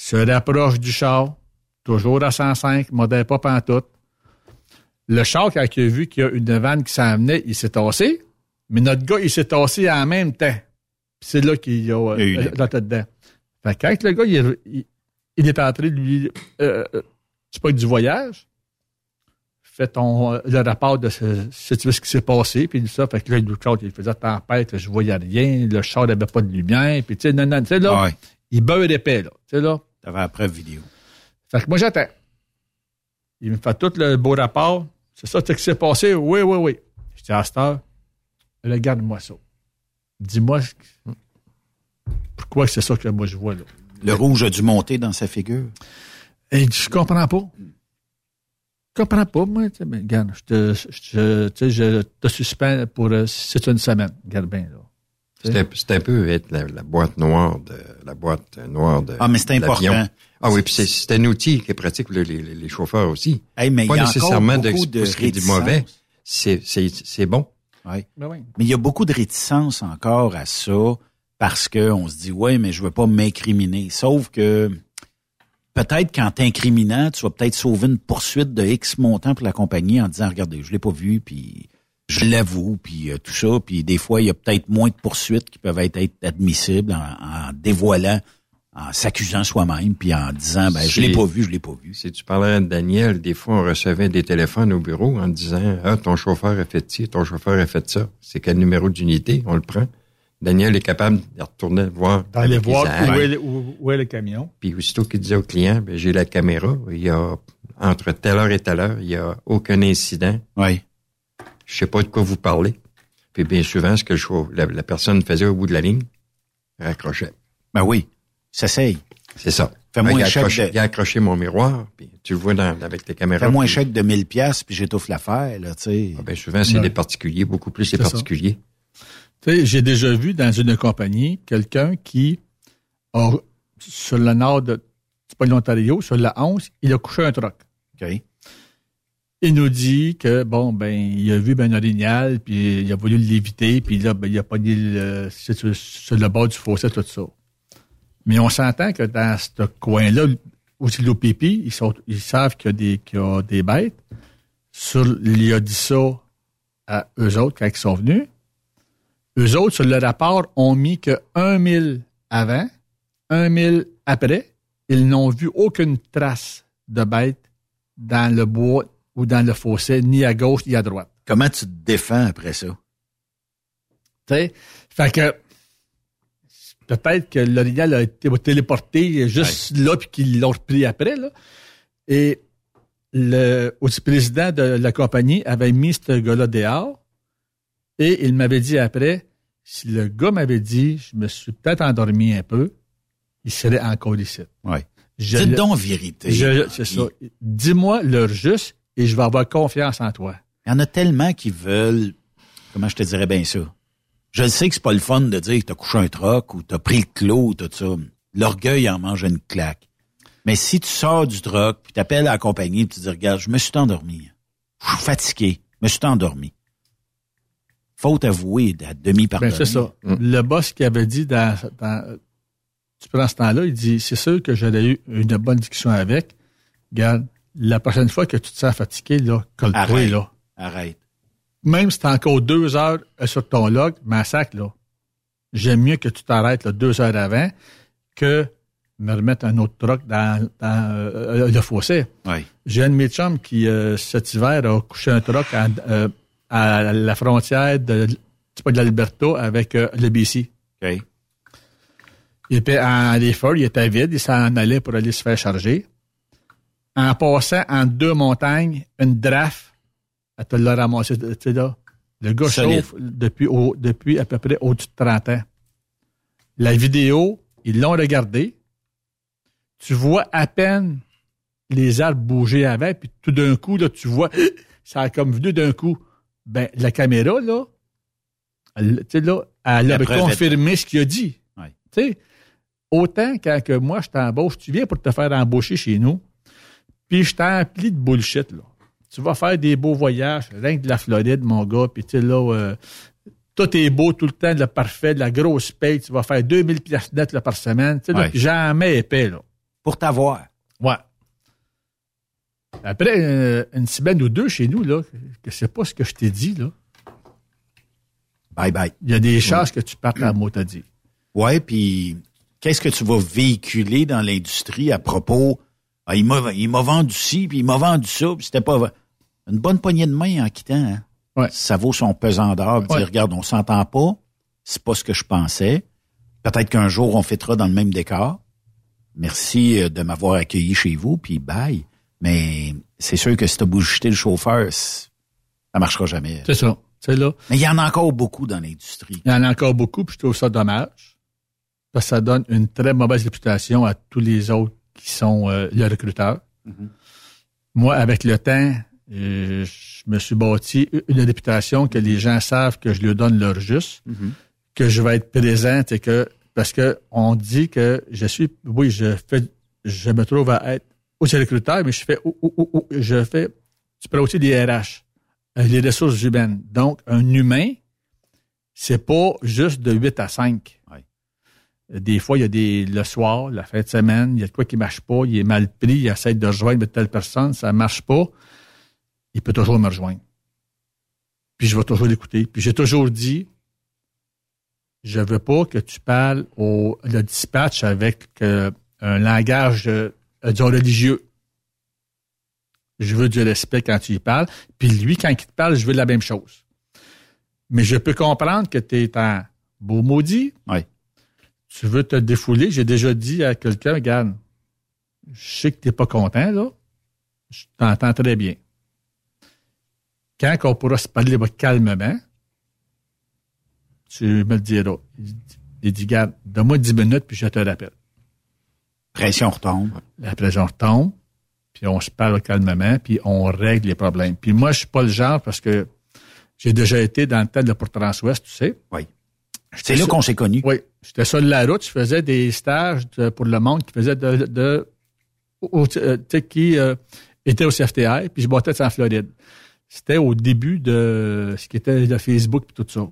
se rapproche du char, toujours à 105, modèle pas pantoute. Le char, quand il a vu qu'il y a une vanne qui s'en venait, il s'est tassé, mais notre gars, il s'est tassé en même temps. c'est là qu'il y a euh, la tête dedans. Fait que quand le gars, il, il, est entré, lui, euh, euh c'est pas du voyage, fait ton, euh, le rapport de ce, ce, ce qui s'est passé, puis ça, fait que là, il faisait tempête, je voyais rien, le char n'avait pas de lumière, puis tu sais, non, non, tu sais, là, il beurre épais, là, tu sais, là. T'avais la preuve vidéo. Fait que moi, j'attends. Il me fait tout le beau rapport. C'est ça ce qui s'est passé? Oui, oui, oui. Je dis à Star, regarde-moi ça. Dis-moi pourquoi c'est ça que moi je vois là. Le rouge a dû monter dans sa figure. Et je comprends pas. Je comprends pas, moi. Mais regarde, je te, je, je te suspends pour euh, c'est une semaine. Regarde bien, là. C'est un peu être la, boîte noire de la boîte noire de Ah, mais c'est important. Ah oui, puis c'est un outil qui est pratique pour les, les, chauffeurs aussi. mais Pas il y a nécessairement de, de du mauvais. C'est bon. Oui. Ben oui. Mais il y a beaucoup de réticence encore à ça parce que on se dit ouais, mais je veux pas m'incriminer. Sauf que peut-être qu'en t'incriminant, tu vas peut-être sauver une poursuite de X montant pour la compagnie en disant regardez, je l'ai pas vu puis je l'avoue, puis euh, tout ça, puis des fois, il y a peut-être moins de poursuites qui peuvent être, admissibles en, dévoilant, en s'accusant soi-même, puis en disant, ben, je l'ai pas vu, je l'ai pas vu. Si tu parlais de Daniel, des fois, on recevait des téléphones au bureau en disant, ah, ton chauffeur a fait ci, ton chauffeur a fait ça. C'est quel numéro d'unité? On le prend. Daniel est capable de retourner voir. D'aller voir où est, le camion. Puis aussitôt qu'il disait au client, ben, j'ai la caméra, il y a, entre telle heure et telle heure, il y a aucun incident. Oui je sais pas de quoi vous parlez. Puis bien souvent, ce que la, la, personne faisait au bout de la ligne, raccrochait. Ben oui, s'essaye. C'est ça. Fais-moi ben, un chèque Il a accroché mon miroir, puis tu le vois dans, avec tes caméras. Fais-moi un chèque de 1000 pièces puis j'étouffe l'affaire, là, tu sais. Ah, ben souvent, c'est des particuliers, beaucoup plus des particuliers. J'ai déjà vu dans une compagnie quelqu'un qui a, sur le nord de, c'est pas l'Ontario, sur la 11, il a couché un truck. OK. Il nous dit que, bon, ben, il a vu Ben Orignal, puis il a voulu l'éviter, puis là, ben, il a pas le, sur, sur, le bord du fossé, tout ça. Mais on s'entend que dans ce coin-là, c'est l'OPP, ils, sont, ils savent qu'il y, a des, qu'il y a des bêtes. Sur, il a dit ça à eux autres quand ils sont venus. Eux autres, sur le rapport, ont mis que 1000 avant, 1000 après. Ils n'ont vu aucune trace de bête dans le bois ou dans le fossé, ni à gauche ni à droite. Comment tu te défends après ça? Tu sais, fait que peut-être que l'orignal a été téléporté juste là puis qu'ils l'ont repris après là. Et le aussi président de la compagnie avait mis ce gars-là dehors et il m'avait dit après si le gars m'avait dit je me suis peut-être endormi un peu, il serait encore ici. Oui. Dis donc vérité. C'est ça. Dis-moi l'heure juste et je vais avoir confiance en toi. Il y en a tellement qui veulent, comment je te dirais bien ça? Je sais que c'est pas le fun de dire que t'as couché un troc ou t'as pris le clos ou tout ça. L'orgueil en mange une claque. Mais si tu sors du troc, puis t'appelles à la compagnie, puis tu dis, regarde, je me suis endormi. Je suis fatigué. Je me suis endormi. Faute avouée, à demi pardonnée. Ben, c'est ça. Mm. Le boss qui avait dit dans, dans tu prends ce temps-là, il dit, c'est sûr que j'aurais eu une bonne discussion avec. Regarde, la prochaine fois que tu te sens fatigué, là, colle-toi, là. Arrête. Même si t'as encore deux heures euh, sur ton log, massacre, là. J'aime mieux que tu t'arrêtes là, deux heures avant que me remettre un autre truc dans, dans euh, le fossé. Oui. J'ai un de mes chums qui, euh, cet hiver, a couché un truc à, à la frontière de, de l'Alberta avec le BC. OK. Il était en effort, il était vide, il s'en allait pour aller se faire charger. en passant en deux montagnes, une draft, elle te l'a ramassé, tu sais là. Le gars Solide. chauffe depuis, au- depuis à peu près au-dessus de 30 ans. La vidéo, ils l'ont regardée. Tu vois à peine les arbres bouger avec, puis tout d'un coup, là, tu vois, ça a comme venu d'un coup. Ben, la caméra, là, elle, tu sais, là, elle La avait confirmé ce qu'il a dit. Ouais. Tu sais, autant quand que moi, je t'embauche, tu viens pour te faire embaucher chez nous, puis je t'emplis de bullshit, là. Tu vas faire des beaux voyages, rien que de la Floride, mon gars, puis tu sais, là, euh, tout est beau tout le temps, le parfait, de la grosse paye, tu vas faire 2000 pièces nettes là, par semaine, tu sais, Ouais. épais, là. Pour t'avoir. Ouais. Après euh, une semaine ou deux chez nous, là, que c'est pas ce que je t'ai dit, là. Bye bye. Il y a des chances que tu partes à mot, t'as dit. Ouais, puis qu'est-ce que tu vas véhiculer dans l'industrie à propos? Ah, il m'a il m'a vendu ci, puis il m'a vendu ça, puis c'était pas. Une bonne poignée de main en quittant, hein? Ouais. Ça vaut son pesant d'or, dire regarde, on s'entend pas, c'est pas ce que je pensais. Peut-être qu'un jour on fêtera dans le même décor. Merci euh, de m'avoir accueilli chez vous, puis bye. Mais c'est sûr que si t'as bougé le chauffeur, c'est- ça marchera jamais. C'est ça. Sais, là. Mais il y en a encore beaucoup dans l'industrie. Il y en a encore beaucoup, puis je trouve ça dommage. Parce que ça donne une très mauvaise réputation à tous les autres qui sont euh, les recruteurs. Moi, avec le temps, euh, je me suis bâti une réputation que les gens savent que je leur donne leur juste, que je vais être présent, et que parce que on dit que je suis, oui, je fais, je me trouve à être aussi recruteur, mais je fais, ou- ou- je fais, tu prends aussi des RH, euh, les ressources humaines. Donc, un humain, c'est pas juste de 8 à 5. Ouais. Des fois, il y a des le soir, la fin de semaine, il y a de quoi qui marche pas, il est mal pris, il essaie de rejoindre telle personne, ça marche pas. Il peut toujours me rejoindre. Puis je vais toujours l'écouter. Puis j'ai toujours dit, je veux pas que tu parles au le dispatch avec euh, un langage euh, disons, religieux. Je veux du respect quand tu y parles. Puis lui, quand il te parle, je veux la même chose. Mais je peux comprendre que tu es en beau maudit. Ouais. Tu veux te défouler. J'ai déjà dit à quelqu'un, regarde, je sais que tu n'es pas content, là. Je t'entends très bien. Quand on pourra se parler calmement, tu me le diras. Il dit- Il dit, regarde, donne-moi 10 minutes, puis je te rappelle. Pression retombe. La pression retombe, puis on se parle calmement, puis on règle les problèmes. Puis moi, je suis pas le genre parce que j'ai déjà été dans le temps de la Porte Transouest, tu sais. Oui. C'est là qu'on s'est connus. Oui. J'étais sur la route, je faisais des stages de- pour le monde qui faisait de, de au- euh, tu sais, qui euh, était au CFTR, puis je battais ça en Floride. C'était au début de ce qui était le Facebook et tout ça.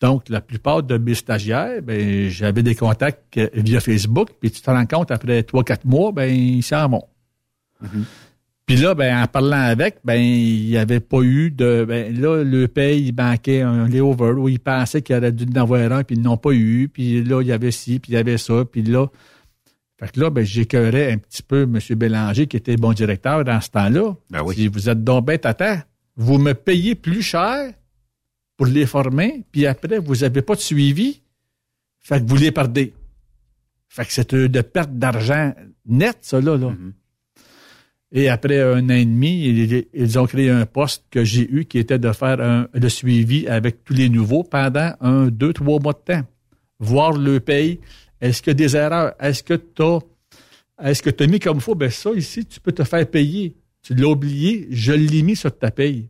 Donc, la plupart de mes stagiaires, ben, j'avais des contacts via Facebook, puis tu te rends compte, après trois, quatre mois, ben, ils s'en vont. Puis là, ben, en parlant avec, ben, il n'y avait pas eu de, ben, là, le paye, il manquait un layover où il pensait qu'il aurait dû en avoir un, puis ils n'ont pas eu, puis là, il y avait ci, puis il y avait ça, puis là, fait que là, ben, j'écœurais un petit peu M. Bélanger, qui était bon directeur dans ce temps-là. Ben oui. Si vous êtes donc bête à temps, vous me payez plus cher pour les former, puis après, vous n'avez pas de suivi, fait que vous les perdez. Fait que c'est une de perte d'argent nette, ça, là. là. Et après un an et demi, ils, ils ont créé un poste que j'ai eu qui était de faire un, le suivi avec tous les nouveaux pendant un, deux, trois mois de temps. Voir le paye. Est-ce qu'il y a des erreurs? Est-ce que tu as, est-ce que tu as mis comme il faut? Ben ça, ici, tu peux te faire payer. Tu l'as oublié, je l'ai mis sur ta paye.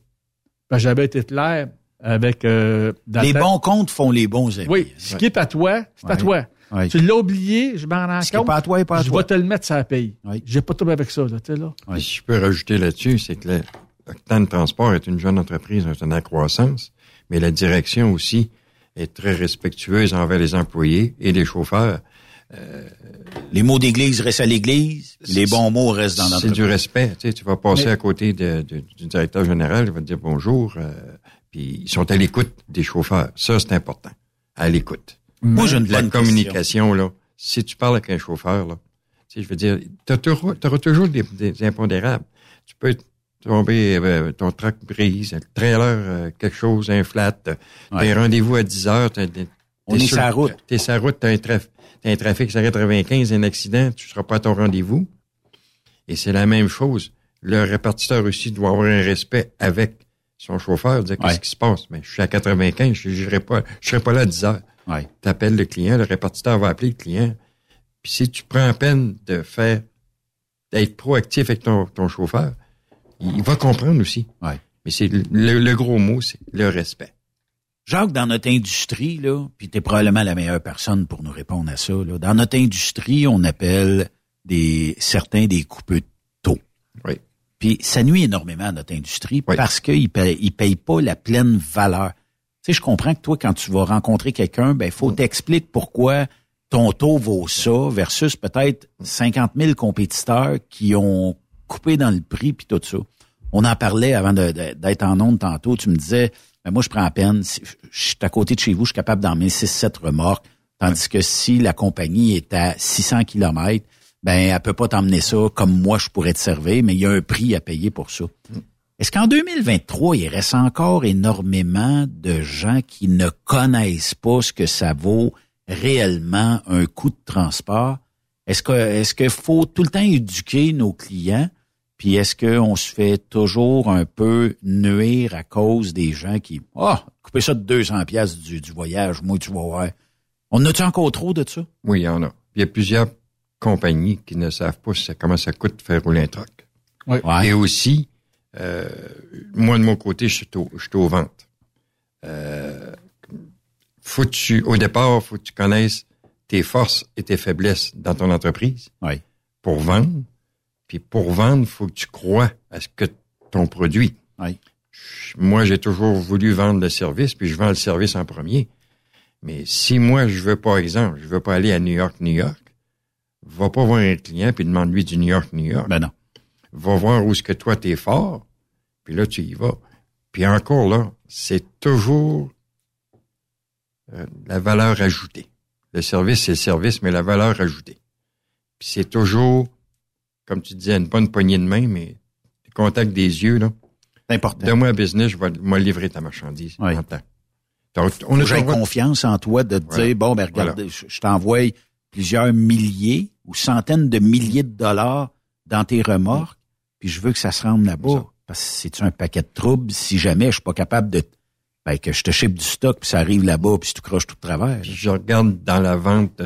Que j'avais été clair avec... euh, dans Les bons comptes font les bons amis. Oui, ce qui est à toi, c'est à Ouais. toi. Ouais. Tu l'as oublié, je m'en rends Ce compte. pas à toi est pas à je toi. vais te le mettre sur la paye. Oui. J'ai pas de trouble avec ça, là, tu sais, là. Et Si je peux rajouter là-dessus, c'est que le Octane Transport est une jeune entreprise, est en croissance, mais la direction aussi est très respectueuse envers les employés et les chauffeurs. Les mots d'église restent à l'église, les bons mots restent dans C'est notre du respect. Tu, sais, tu vas passer Mais- à côté de- de- du directeur général, il va te dire bonjour, euh, puis ils sont à l'écoute des chauffeurs. Ça, c'est important. À l'écoute. Moi, j'ai une La communication, là, si tu parles avec un chauffeur, là, tu sais, je veux dire, tu auras toujours des, des impondérables. Tu peux tomber, euh, ton truck brise, le trailer, euh, quelque chose, un flat, euh, t'as Ouais. un rendez-vous à 10 heures, t'es On sur la route. T'es sur la route, t'as un, traf- t'as un trafic sur la 95, un accident, tu seras pas à ton rendez-vous. Et c'est la même chose. Le répartiteur aussi doit avoir un respect avec son chauffeur, dire qu'est-ce qui se passe? Mais je suis à 95, je ne pas, je serai pas là à 10 heures. Ouais. Tu appelles le client, le répartiteur va appeler le client. Puis si tu prends la peine de faire, d'être proactif avec ton, ton chauffeur, il, va comprendre aussi. Ouais. Mais c'est le, le gros mot, c'est le respect. Jacques, dans notre industrie, là, puis tu es probablement la meilleure personne pour nous répondre à ça, là, dans notre industrie, on appelle des certains des coupeux de taux. Oui. Puis ça nuit énormément à notre industrie parce qu'ils payent, ils payent pas la pleine valeur. Tu sais, je comprends que toi, quand tu vas rencontrer quelqu'un, ben faut t'expliquer pourquoi ton taux vaut ça versus peut-être 50 000 compétiteurs qui ont coupé dans le prix puis tout ça. On en parlait avant d'être en onde tantôt. Tu me disais, ben moi, je prends à peine. Je suis à côté de chez vous, je suis capable d'emmener 6-7 remorques. Tandis que si la compagnie est à 600 km, ben elle peut pas t'emmener ça comme moi je pourrais te servir, mais il y a un prix à payer pour ça. Est-ce qu'en 2023, il reste encore énormément de gens qui ne connaissent pas ce que ça vaut réellement un coût de transport? Est-ce que est-ce qu'il faut tout le temps éduquer nos clients? Puis est-ce qu'on se fait toujours un peu nuire à cause des gens qui Ah, oh, coupez ça de 200 pièces du, du voyage, moi tu vas voir. On a-tu encore trop de ça? Oui, il y en a. Il y a plusieurs compagnies qui ne savent pas comment ça coûte de faire rouler un truck. Oui. Et aussi, euh, moi de mon côté, je suis au, je suis aux ventes. Euh, faut tu, au départ, faut que tu connaisses tes forces et tes faiblesses dans ton entreprise. Oui. Pour vendre. Puis pour vendre, faut que tu crois à ce que ton produit. Oui. Moi, j'ai toujours voulu vendre le service, puis je vends le service en premier. Mais si moi, je veux, par exemple, je veux pas aller à New York, New York, va pas voir un client puis demande-lui du New York, New York. Ben non. Va voir où est-ce que toi t'es fort, puis là, tu y vas. Puis encore là, c'est toujours euh, la valeur ajoutée. Le service, c'est le service, mais la valeur ajoutée. Puis c'est toujours, comme tu disais, une bonne poignée de main, mais le contact des yeux, là. C'est important. Donne-moi un business, je vais moi livrer ta marchandise. Oui. en temps. Donc, on a j'ai confiance en toi de te Voilà. dire, bon, ben regarde, Voilà. je, je t'envoie plusieurs milliers ou centaines de milliers de dollars dans tes remorques, puis je veux que ça se rende là-bas. Parce que c'est-tu un paquet de troubles? Si jamais je suis pas capable de... Ben, que je te ship du stock, puis ça arrive là-bas, puis tu croches tout de travers. Je regarde dans la vente,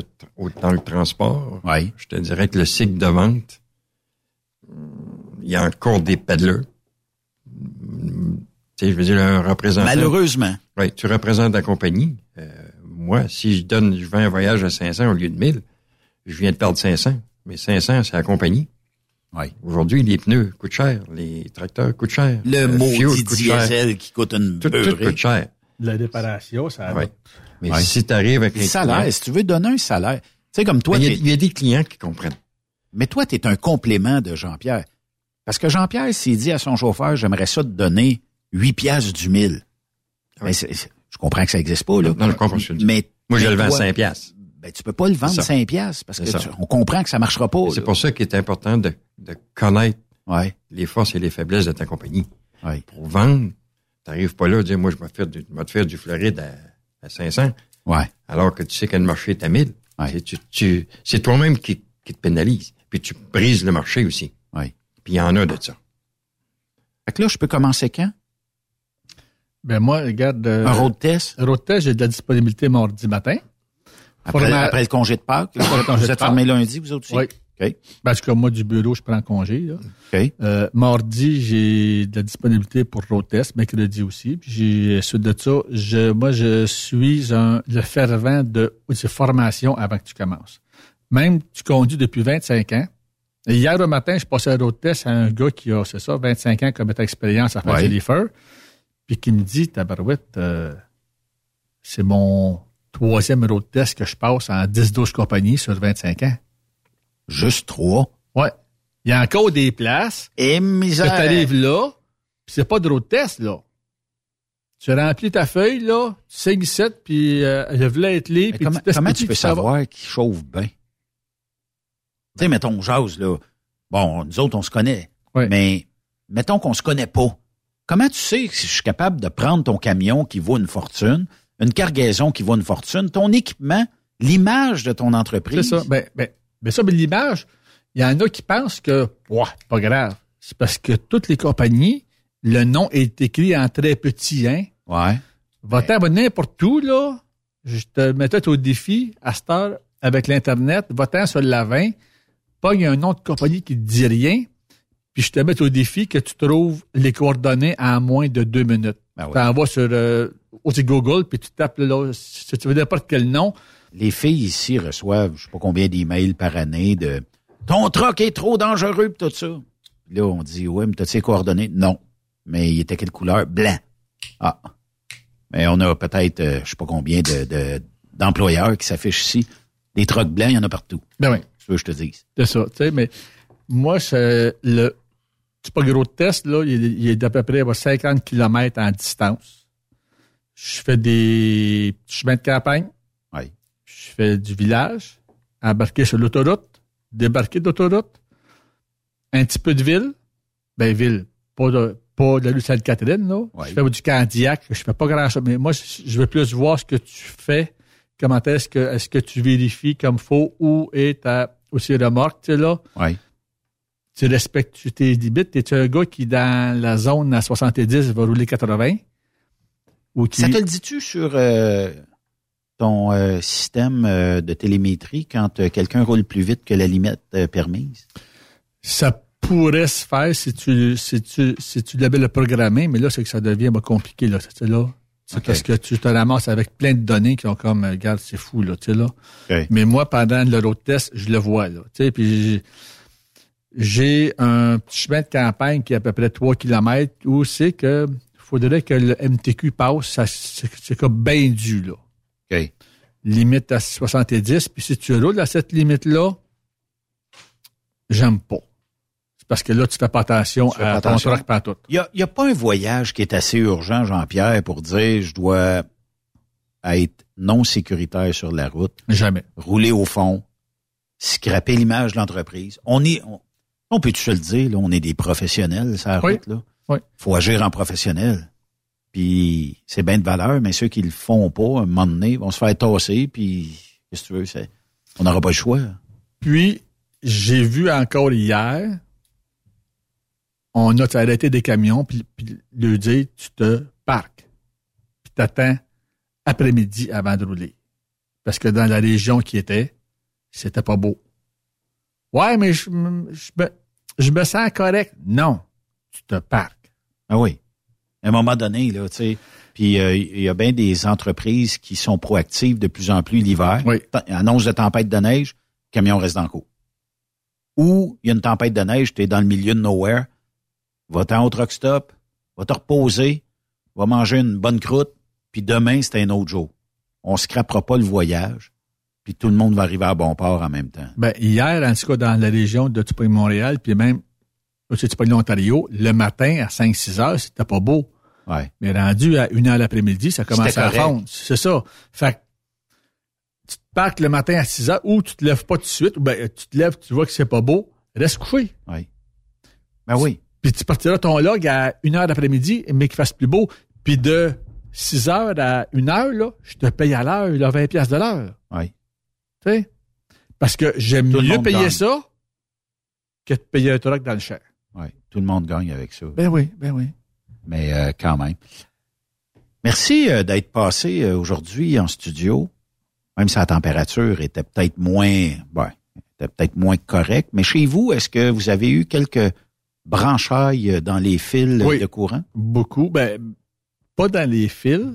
dans le transport. Oui. Je te dirais que le cycle de vente, hum, il y a encore des. Hum, Tu sais, je veux dire, un représentant. Malheureusement. Oui, tu représentes la compagnie. Euh, moi, si je donne, je vends un voyage à 500 au lieu de 1000, je viens de perdre 500. Mais 500, c'est la compagnie. Oui. Aujourd'hui, les pneus coûtent cher, les tracteurs coûtent cher. Le fuel maudit coûte cher. diesel qui coûte une Tout, tout coûte cher. La réparation, ça Ouais. Mais Ouais. si tu arrives avec Le un salaire, client- si tu veux donner un salaire. Tu sais, comme toi, il y a- t'es- il y, a des clients qui comprennent. Mais toi, tu es un complément de Jean-Pierre. Parce que Jean-Pierre, s'il dit à son chauffeur, j'aimerais ça te donner 8 piastres du mille. Mais c'est- je comprends que ça n'existe pas, là. Non, je comprends ce que tu dis. Mais, Moi, je le vends à toi, 5 piastres. Ben, tu peux pas le vendre C'est ça. 5 piastres parce que tu- on comprend que ça marchera pas. C'est pour ça qu'il est important de, de connaître Ouais. les forces et les faiblesses de ta compagnie. Ouais. Pour vendre, t'arrives pas là à dire, moi, je vais te faire du, je faire du Floride à, à 500, Ouais. alors que tu sais que le marché est à 1000. Ouais. C'est, tu, tu- c'est toi-même qui, qui te pénalise. Puis tu brises le marché aussi. Ouais. Puis il y en a de ça. Fait que là, je peux commencer quand? Ben moi, regarde. euh, Un road test? un road test, j'ai de la disponibilité mardi matin. Après, après le congé de Pâques? le congé vous de êtes fermé lundi, vous autres aussi? Oui. OK. Parce que moi, du bureau, je prends congé. Là. OK. Euh, mardi, j'ai de la disponibilité pour road test, mercredi aussi. Puis j'ai suite de ça, je, moi, je suis un le fervent de, de formation avant que tu commences. Même tu conduis depuis 25 ans. Et hier au matin, je passais un road test à un gars qui a, c'est ça, 25 ans comme expérience à faire Ouais. des feux, puis qui me dit, tabarouette, euh, c'est mon troisième road test que je passe en 10-12 compagnies sur 25 ans. Juste trois? Ouais. Il y a encore des places Et que misère. tu arrives là, puis c'est pas de road test, là. Tu remplis ta feuille, là, tu signes ici, puis euh, je voulais être libre. Puis comment, tu peux savoir qu'il chauffe bien? Tu sais, mettons, jase, là. Bon, nous autres, on se connaît. Mais mettons qu'on se connaît pas. Comment tu sais que je suis capable de prendre ton camion qui vaut une fortune, une cargaison qui vaut une fortune, ton équipement, l'image de ton entreprise? C'est ça. Ben, ben, ben ça, mais l'image, Il y en a qui pensent que, ouais, pas grave. C'est parce que toutes les compagnies, le nom est écrit en très petit, hein? Ouais. Va-t'en n'importe où, là. Je te mettais au défi, à cette heure, avec l'Internet, va-t'en sur la 20, pogne un nom de compagnie qui te dit rien, puis je te mets au défi que tu trouves les coordonnées en moins de deux minutes. Ben oui. Vas sur euh, aussi Google, puis tu tapes là, si tu veux n'importe quel nom. Les filles ici reçoivent, je sais pas combien d'emails par année de ton truck est trop dangereux pis tout ça. Puis là, on dit ouais, mais t'as ses coordonnées? Non. Mais il était quelle couleur? Blanc. Ah. Mais on a peut-être, euh, je sais pas combien de, de- d'employeurs qui s'affichent ici. Des trucks blancs, il y en a partout. Ben oui. Tu veux que je te dise? C'est ça, tu sais, mais moi, c'est le c'est pas gros test, là, il est, il est d'à peu près à 50 km en distance. Je fais des chemins de campagne. Oui. Je fais du village, embarquer sur l'autoroute, débarquer d'autoroute, un petit peu de ville. Ben, ville, pas de, pas de la rue Sainte-Catherine, là. Je fais du Candiac, je fais pas grand-chose. Mais moi, je veux plus voir ce que tu fais, comment est-ce que, est-ce que tu vérifies comme faut, où est ta, aussi remorque, tu sais, là? Oui. Tu respectes tes limites. T'es-tu un gars qui, dans la zone à 70, va rouler 80? Ou qui... Ça te le dis-tu sur euh, ton euh, système euh, de télémétrie quand euh, quelqu'un roule plus vite que la limite euh, permise? Ça pourrait se faire si tu, si tu, si tu l'avais le programmé, mais là, c'est que ça devient bah, compliqué, là. C'est là. C'est Ok. parce que tu te ramasses avec plein de données qui ont comme, regarde, c'est fou, là, tu sais, là. Mais moi, pendant le road test, je le vois, là. Tu sais, puis j'ai- j'ai un petit chemin de campagne qui est à peu près 3 km où c'est que faudrait que le MTQ passe, ça, c'est comme bien dû, là. OK. Limite à 70, puis si tu roules à cette limite-là, j'aime pas. C'est parce que là, tu fais pas attention à ton truck pas tout. Il n'y a, pas un voyage qui est assez urgent, Jean-Pierre, pour dire je dois être non sécuritaire sur la route. Jamais. Rouler au fond, scraper l'image de l'entreprise. On est, on, on peut tu le dire, là, on est des professionnels, sur la Oui. route, Oui. Faut agir en professionnel. Puis c'est bien de valeur, mais ceux qui le font pas, à un moment donné, vont se faire tasser, puis qu'est-ce que tu veux, c'est, on n'aura pas le choix. Puis, j'ai vu encore hier, on a arrêté des camions, puis, puis lui dire, tu te parques. Puis t'attends après-midi avant de rouler. Parce que dans la région qui était, c'était pas beau. Ouais, mais je, me- je me, je me sens correct. Non, tu te parques. Ah oui. À un moment donné, là, tu sais. Puis euh, il y a bien des entreprises qui sont proactives de plus en plus l'hiver. Oui. Annonce de tempête de neige, le camion reste dans le cours. Ou il y a une tempête de neige, tu es dans le milieu de nowhere, va-t'en au truck stop, va te reposer, va manger une bonne croûte, puis demain, c'est un autre jour. On se scrapera pas le voyage, puis tout le monde va arriver à bon port en même temps. Ben, hier, en tout cas, dans la région de Tupé-Montréal, puis même au l'Ontario, le matin à 5-6 heures, c'était pas beau. Ouais. Mais rendu à une heure l'après-midi, ça commence à fondre. C'est ça. Fait que tu te parques le matin à 6 heures ou tu te lèves pas tout de suite, ou ben, tu te lèves, tu vois que c'est pas beau, reste couché. Oui. Ben oui. Puis tu partiras ton log à une heure d'après-midi, mais qu'il fasse plus beau. Puis de 6 heures à une heure, là, je te paye à l'heure, là, 20 piastres de l'heure. Oui. Tu sais? Parce que j'aime mieux payer gagne. ça que de payer un truck dans le cher. Tout le monde gagne avec ça. Ben oui, ben oui. mais euh, quand même. Merci euh, d'être passé euh, aujourd'hui en studio, même si la température était peut-être moins, ben, était peut-être moins correcte. Mais chez vous, est-ce que vous avez eu quelques branchailles dans les fils Oui. de courant? Beaucoup. Ben, pas dans les fils,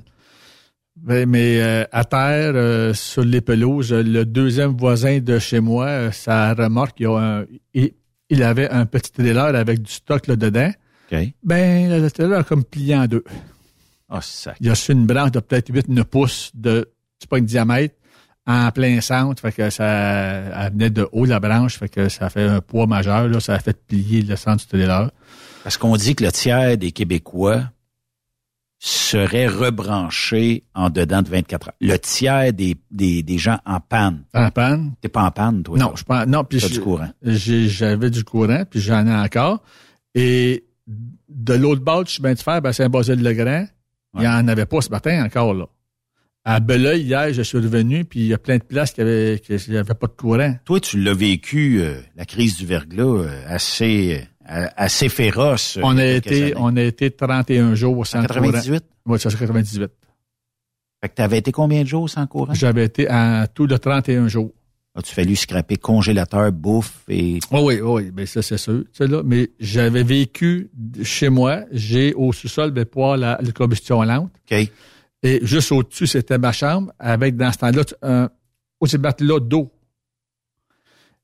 ben, mais euh, à terre, euh, sur les pelouses, le deuxième voisin de chez moi, euh, sa remorque, il, a un- il, il avait un petit trailer avec du stock là, dedans. OK. Ben, le trailer a comme plié en deux. Ah, ça. Il a su une branche de peut-être 8-9 pouces de, c'est pas une diamètre, en plein centre. Fait que ça, elle venait de haut, la branche. Fait que ça fait un poids majeur, là. Ça a fait plier le centre du trailer. Parce qu'on dit que le tiers des Québécois serait rebranché en dedans de 24 heures. Le tiers des, des, des gens en panne. En panne? T'es pas en panne, toi? Non, je pense, non, puis du courant. J'avais du courant, puis j'en ai encore. Et de l'autre bord du chemin de fer, ben, Saint-Basile-le-Grand, il n'y en avait pas ce matin encore, là. À Beleuil, hier, je suis revenu, puis il y a plein de places qui avaient, qui avait pas de courant. Toi, tu l'as vécu, euh, la crise du verglas, euh, assez, euh, assez féroce. On a été, on a été 31 jours sans 98? courant. Oui, c'est 98. Fait que t'avais été combien de jours sans courant? J'avais été à tout de 31 jours. As-tu fallu scraper congélateur, bouffe et... Oui, oui, oui, ben ça c'est sûr. Là, mais j'avais vécu chez moi, j'ai au sous-sol ben, pour la, la combustion lente. OK. Et juste au-dessus, c'était ma chambre, avec dans ce temps-là, un aussi matelas d'eau.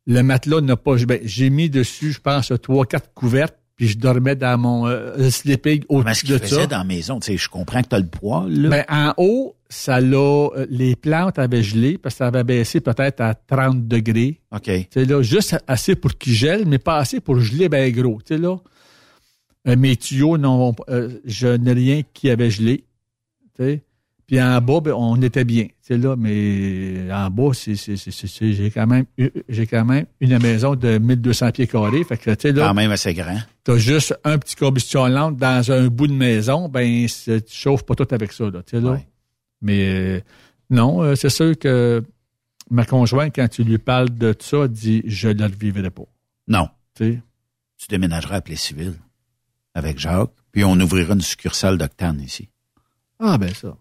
Le matelas n'a pas. Ben, j'ai mis dessus, je pense, trois, quatre couvertes, puis je dormais dans mon euh, sleeping au-dessus de ça. dans la maison? Tu sais, je comprends que tu as le poids, là. Ben, en haut, ça l'a. Euh, les plantes avaient gelé parce que ça avait baissé peut-être à 30 degrés. OK. Tu sais, là, juste assez pour qu'ils gèlent, mais pas assez pour geler ben gros. Tu sais, là. Euh, mes tuyaux, non, je n'ai rien qui avait gelé. Tu sais. Puis en bas, ben, on était bien, c'est là, mais en bas, c'est, j'ai quand même, j'ai quand même une maison de 1200 pieds carrés, fait que, tu là. Quand même assez grand. T'as juste un petit combustion lente dans un bout de maison, ben, tu chauffes pas tout avec ça, là, tu sais, là. Mais, euh, non, euh, c'est sûr que ma conjointe, quand tu lui parles de ça, dit, je ne le vivrai pas. Non. Tu déménageras à Play-Civil avec Jacques, puis on ouvrira une succursale d'Octane ici. Ah, ben ça.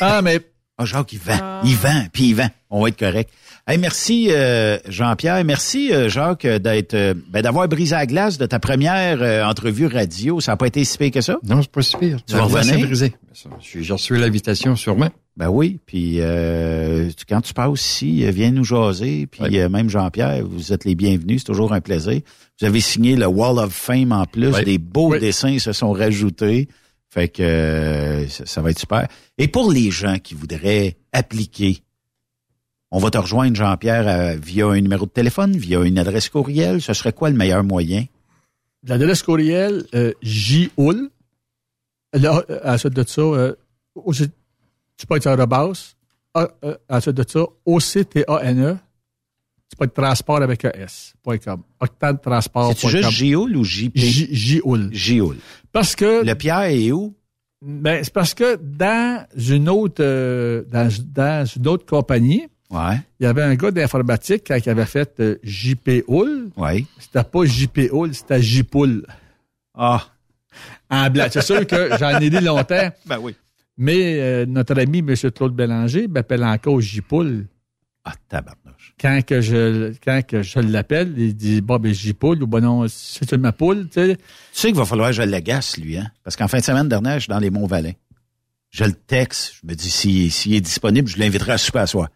Ah, mais. Ah, Jacques, il vend. Il vend, puis il vend. On va être correct. Hey, merci euh, Jean-Pierre. Merci euh, Jacques d'être euh, ben, d'avoir brisé la glace de ta première entrevue radio. Ça n'a pas été si pire que ça? Non, c'est pas si pire. Tu vas revenir? brisé. J'ai reçu l'invitation sûrement. Ben oui, puis quand tu passes ici, viens nous jaser. Puis même Jean-Pierre, vous êtes les bienvenus. C'est toujours un plaisir. Vous avez signé le Wall of Fame en plus. Des beaux dessins se sont rajoutés. Fait que euh, ça, va être super. Et pour les gens qui voudraient appliquer, on va te rejoindre, Jean-Pierre, euh, via un numéro de téléphone, via une adresse courriel. Ce serait quoi le meilleur moyen? L'adresse courriel, euh, JOUL. Là, à la suite de ça, euh, tu peux être à la base. À, suite de ça, O-C-T-A-N-E c'est pas de transport avec un S. .com. Octane transport. C'est juste Gioul ou JP? Gioul. Gioul. Parce que. Le Pierre est où? Ben, c'est parce que dans une autre, euh, dans, dans, une autre compagnie, ouais. il y avait un gars d'informatique qui avait fait euh, JP Hull. Ouais. C'était pas JP Hull, c'était JPoul. Ah. En blague. C'est sûr que j'en ai dit longtemps. ben oui. Mais euh, notre ami, M. Claude Bélanger, m'appelle encore JPoul. Ah, tabarnouche. Quand que je, quand que je l'appelle, il dit, bon, ben, j'y poule, ou bon, non, c'est ma poule, tu sais. Tu sais qu'il va falloir que je l'agace, lui, hein? Parce qu'en fin de semaine dernière, je suis dans les Monts-Valais. Je le texte, je me dis, s'il si, est disponible, je l'inviterai à souper à soi.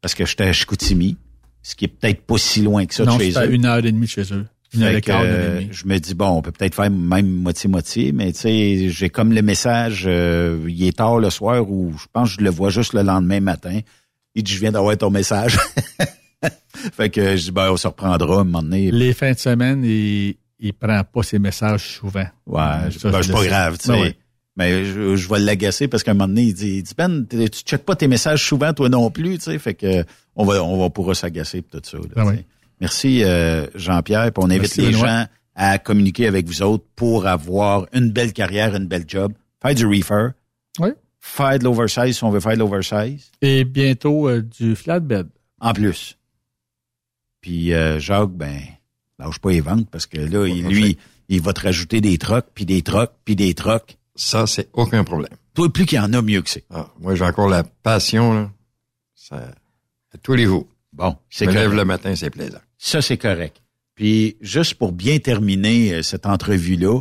Parce que j'étais à Chicoutimi, ce qui est peut-être pas si loin que ça de chez eux. Non, une heure et demie chez eux. Une heure et quart, euh, Je me dis, bon, on peut peut-être faire même moitié-moitié, mais tu sais, j'ai comme le message, euh, il est tard le soir, ou je pense que je le vois juste le lendemain matin. Il dit, je viens d'avoir ton message. fait que je dis, ben, on se reprendra un moment donné. Les fins de semaine, il, il prend pas ses messages souvent. Ouais, ça, ben, c'est pas grave, tu sais. Ben Mais je, je vais l'agacer parce qu'à un moment donné, il dit, il dit Ben, tu checkes pas tes messages souvent, toi non plus, tu sais. Fait que on va, on va pourra s'agacer tout ça. Là, ah Merci euh, Jean-Pierre. on invite les gens à communiquer avec vous autres pour avoir une belle carrière, une belle job. Faire du reefer. Oui faire de l'oversize si on veut faire de l'oversize. Et bientôt euh, du flatbed. En plus. Puis euh, Jacques, ben, lâche pas les ventes parce que là, lui, il va te rajouter des trocs, puis des trocs, puis des trocs. Ça, c'est aucun problème. Toi, plus qu'il y en a, mieux que c'est. Ah, moi, j'ai encore la passion, là. Ça, à tous les jours. Bon, c'est correct. lève le matin, c'est plaisant. Ça, c'est correct. Puis, juste pour bien terminer euh, cette entrevue-là,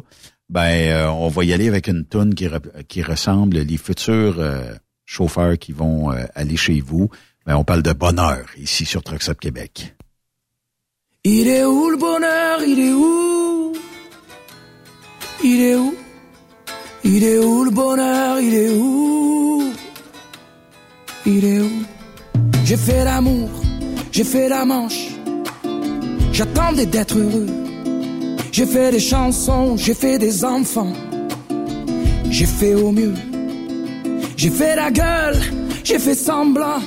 ben euh, on va y aller avec une toune qui, ressemble les futurs euh, chauffeurs qui vont euh, aller chez vous. Ben, on parle de bonheur ici sur Trucks Québec. Il est où le bonheur? Il est où? Il est où? Il est où le bonheur? Il est où? Il est où? J'ai fait l'amour, j'ai fait la manche. J'attendais d'être heureux j'ai fait des chansons, j'ai fait des enfants. J'ai fait au mieux. J'ai fait la gueule, j'ai fait semblant.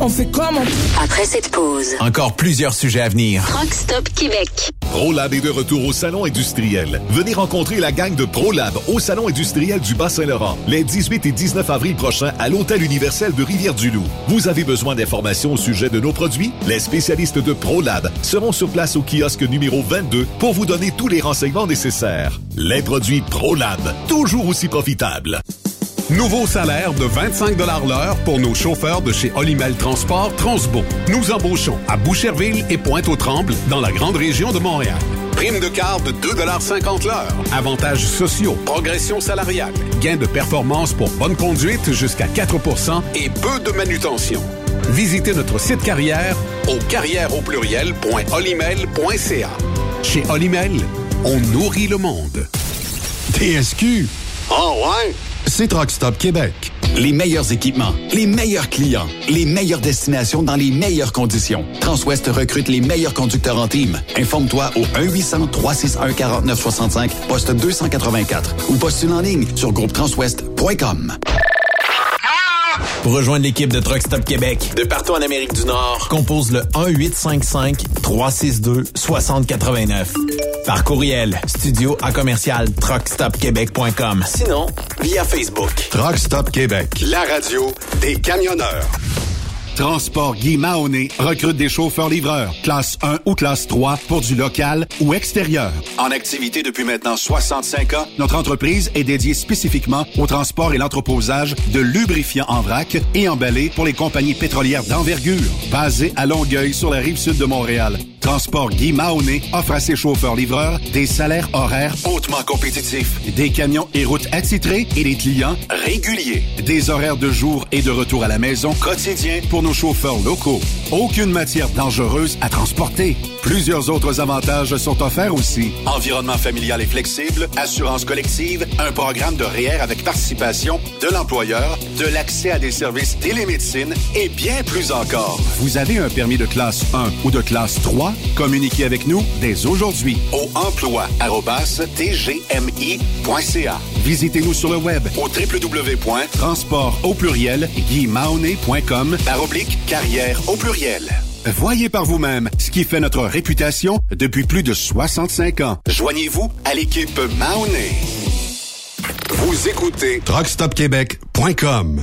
On fait comme on Après cette pause, Encore plusieurs sujets à venir. Rock Stop Québec. ProLab est de retour au Salon industriel. Venez rencontrer la gang de ProLab au Salon industriel du Bas-Saint-Laurent les 18 et 19 avril prochains à l'Hôtel universel de Rivière-du-Loup. Vous avez besoin d'informations au sujet de nos produits? Les spécialistes de ProLab seront sur place au kiosque numéro 22 pour vous donner tous les renseignements nécessaires. Les produits ProLab, toujours aussi profitables. Nouveau salaire de 25 l'heure pour nos chauffeurs de chez Olimel Transport Transbo. Nous embauchons à Boucherville et Pointe-aux-Trembles dans la grande région de Montréal. Prime de quart de 2,50 l'heure. Avantages sociaux, progression salariale, gains de performance pour bonne conduite jusqu'à 4% et peu de manutention. Visitez notre site carrière au carrière au pluriel.olimel.ca. Chez Olimel, on nourrit le monde. TSQ. Oh ouais? C'est Truck Stop Québec. Les meilleurs équipements, les meilleurs clients, les meilleures destinations dans les meilleures conditions. Transwest recrute les meilleurs conducteurs en team. Informe-toi au 1-800-361-4965, poste 284 ou postule en ligne sur groupetranswest.com. Pour rejoindre l'équipe de Truck Stop Québec, de partout en Amérique du Nord, compose le 1-855-362-6089. Par courriel, studio à commercial truckstopquebec.com. Sinon, via Facebook. Truck Stop Québec, la radio des camionneurs. Transport Guy Mahoney recrute des chauffeurs-livreurs, classe 1 ou classe 3 pour du local ou extérieur. En activité depuis maintenant 65 ans, notre entreprise est dédiée spécifiquement au transport et l'entreposage de lubrifiants en vrac et emballés pour les compagnies pétrolières d'envergure. Basée à Longueuil sur la rive sud de Montréal, Transport Guy Mahoney offre à ses chauffeurs-livreurs des salaires horaires hautement compétitifs, des camions et routes attitrés et des clients réguliers, des horaires de jour et de retour à la maison quotidiens pour nos chauffeurs locaux. Aucune matière dangereuse à transporter. Plusieurs autres avantages sont offerts aussi. Environnement familial et flexible, assurance collective, un programme de REER avec participation de l'employeur, de l'accès à des services télémédecine et bien plus encore. Vous avez un permis de classe 1 ou de classe 3? Communiquez avec nous dès aujourd'hui au emploi.tgmi.ca. Visitez-nous sur le web au www.transport au pluriel par oblique carrière au pluriel. Voyez par vous-même ce qui fait notre réputation depuis plus de 65 ans. Joignez-vous à l'équipe Mahoney. Vous écoutez TruckStopQuébec.com.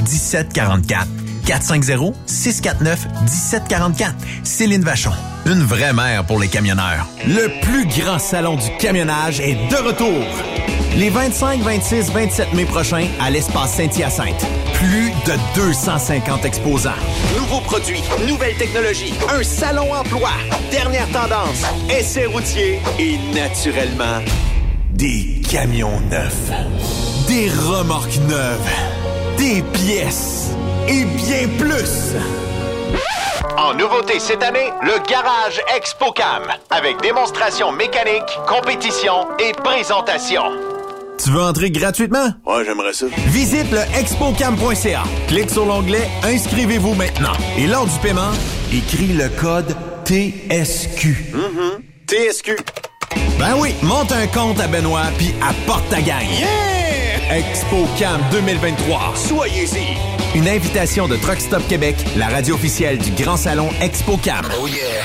1744. 450-649-1744. Céline Vachon. Une vraie mère pour les camionneurs. Le plus grand salon du camionnage est de retour. Les 25, 26, 27 mai prochains à l'espace Saint-Hyacinthe. Plus de 250 exposants. Nouveaux produits, nouvelles technologies, un salon emploi, dernière tendance, essais routiers et naturellement des camions neufs. Des remorques neuves. Des pièces et bien plus. En nouveauté cette année, le Garage ExpoCam, avec démonstration mécanique, compétition et présentation. Tu veux entrer gratuitement? Ouais, j'aimerais ça. Visite le expocam.ca. Clique sur l'onglet Inscrivez-vous maintenant. Et lors du paiement, écris le code TSQ. Mm-hmm. TSQ. Ben oui, monte un compte à Benoît puis apporte ta gagne. Yeah! ExpoCam 2023. Soyez-y. Une invitation de Truck Stop Québec, la radio officielle du Grand Salon ExpoCam. Oh yeah!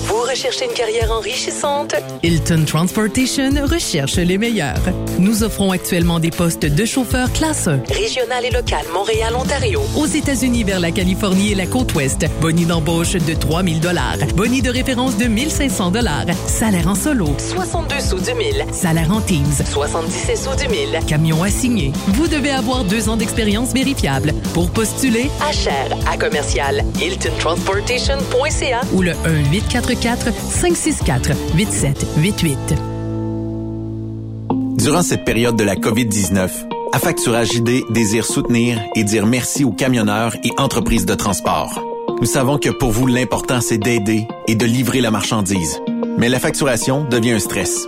Vous recherchez une carrière enrichissante? Hilton Transportation recherche les meilleurs. Nous offrons actuellement des postes de chauffeur classe 1, régional et local Montréal, Ontario, aux États-Unis vers la Californie et la côte ouest. Boni d'embauche de 3000 dollars. Boni de référence de 1500 dollars. Salaire en solo, 62 sous du 1000. Salaire en teams, 77 sous du 1000. Camion assigné. Vous devez avoir deux ans d'expérience vérifiable. Pour postuler, à cher, à commercial, hiltontransportation.ca ou le 1 844 564 8788. Durant cette période de la COVID-19, Affacturage JD désire soutenir et dire merci aux camionneurs et entreprises de transport. Nous savons que pour vous, l'important, c'est d'aider et de livrer la marchandise. Mais la facturation devient un stress.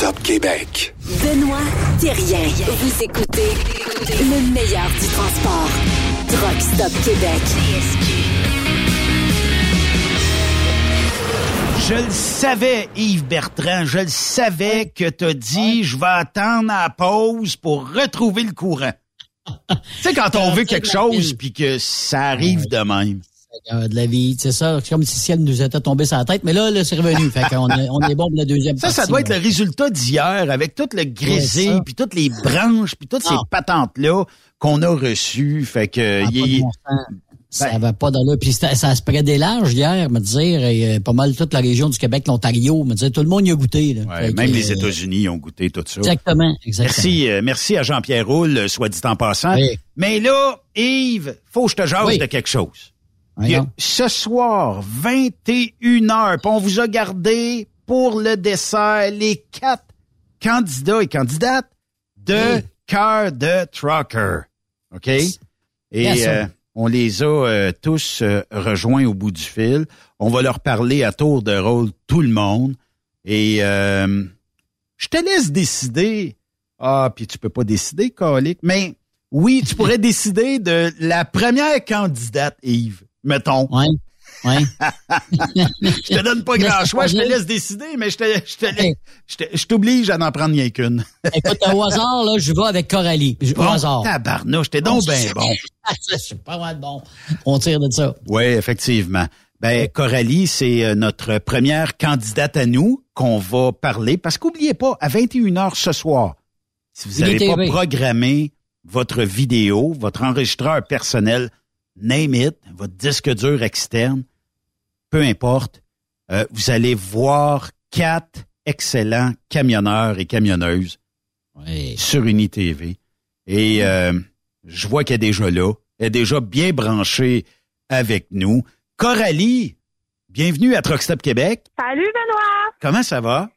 Stop Québec. Benoît Thérien. Vous écoutez le meilleur du transport. Truck Stop Québec. Je le savais, Yves Bertrand, je le savais que t'as dit je vais attendre à la pause pour retrouver le courant. tu sais, quand on veut quelque chose puis que ça arrive de même. Seigneur de la vie, c'est ça. C'est comme si le ciel nous était tombé sur la tête, mais là, là c'est revenu. fait qu'on est, on est bon pour la deuxième Ça, partie. ça doit être le résultat d'hier avec tout le grisé, puis toutes les branches, puis toutes ces patentes-là qu'on a reçues. Fait que... Ah, bon sens. Ça va pas dans là. Puis ça, ça se prenait large hier, me dire, et euh, pas mal toute la région du Québec, l'Ontario, me dire, tout le monde y a goûté. Là. Ouais, que, même les euh, États-Unis ont goûté tout ça. Exactement, exactement. Merci, euh, merci à Jean-Pierre Roule, soit dit en passant. Mais là, Yves, faut que je te jase Oui. de quelque chose. Ce soir, 21h, puis on vous a gardé pour le dessert les quatre candidats et candidates de Cœur de Trucker. OK? Et euh, on les a euh, tous euh, rejoints au bout du fil. On va leur parler à tour de rôle tout le monde. Et euh, je te laisse décider. Ah, puis tu peux pas décider, Colique. Mais oui, tu pourrais décider de la première candidate, Yves. Mettons. Ouais. Ouais. je te donne pas grand choix, je te laisse décider, mais je te, je te je te- je t'oblige à n'en prendre rien qu'une. Écoute, au hasard, là, je vais avec Coralie. Au hasard. tabarnouche, t'es donc bien bon. C'est pas mal bon. On tire de ça. Oui, effectivement. Ben, Coralie, c'est euh, notre première candidate à nous qu'on va parler. Parce qu'oubliez pas, à 21h ce soir, si vous n'avez pas programmé votre vidéo, votre enregistreur personnel, name it, votre disque dur externe, peu importe, euh, vous allez voir quatre excellents camionneurs et camionneuses sur UniTV. Et euh, je vois qu'elle est déjà là. Elle est déjà bien branchée avec nous. Coralie, bienvenue à Truck Stop Québec. Salut Benoît, Comment ça va?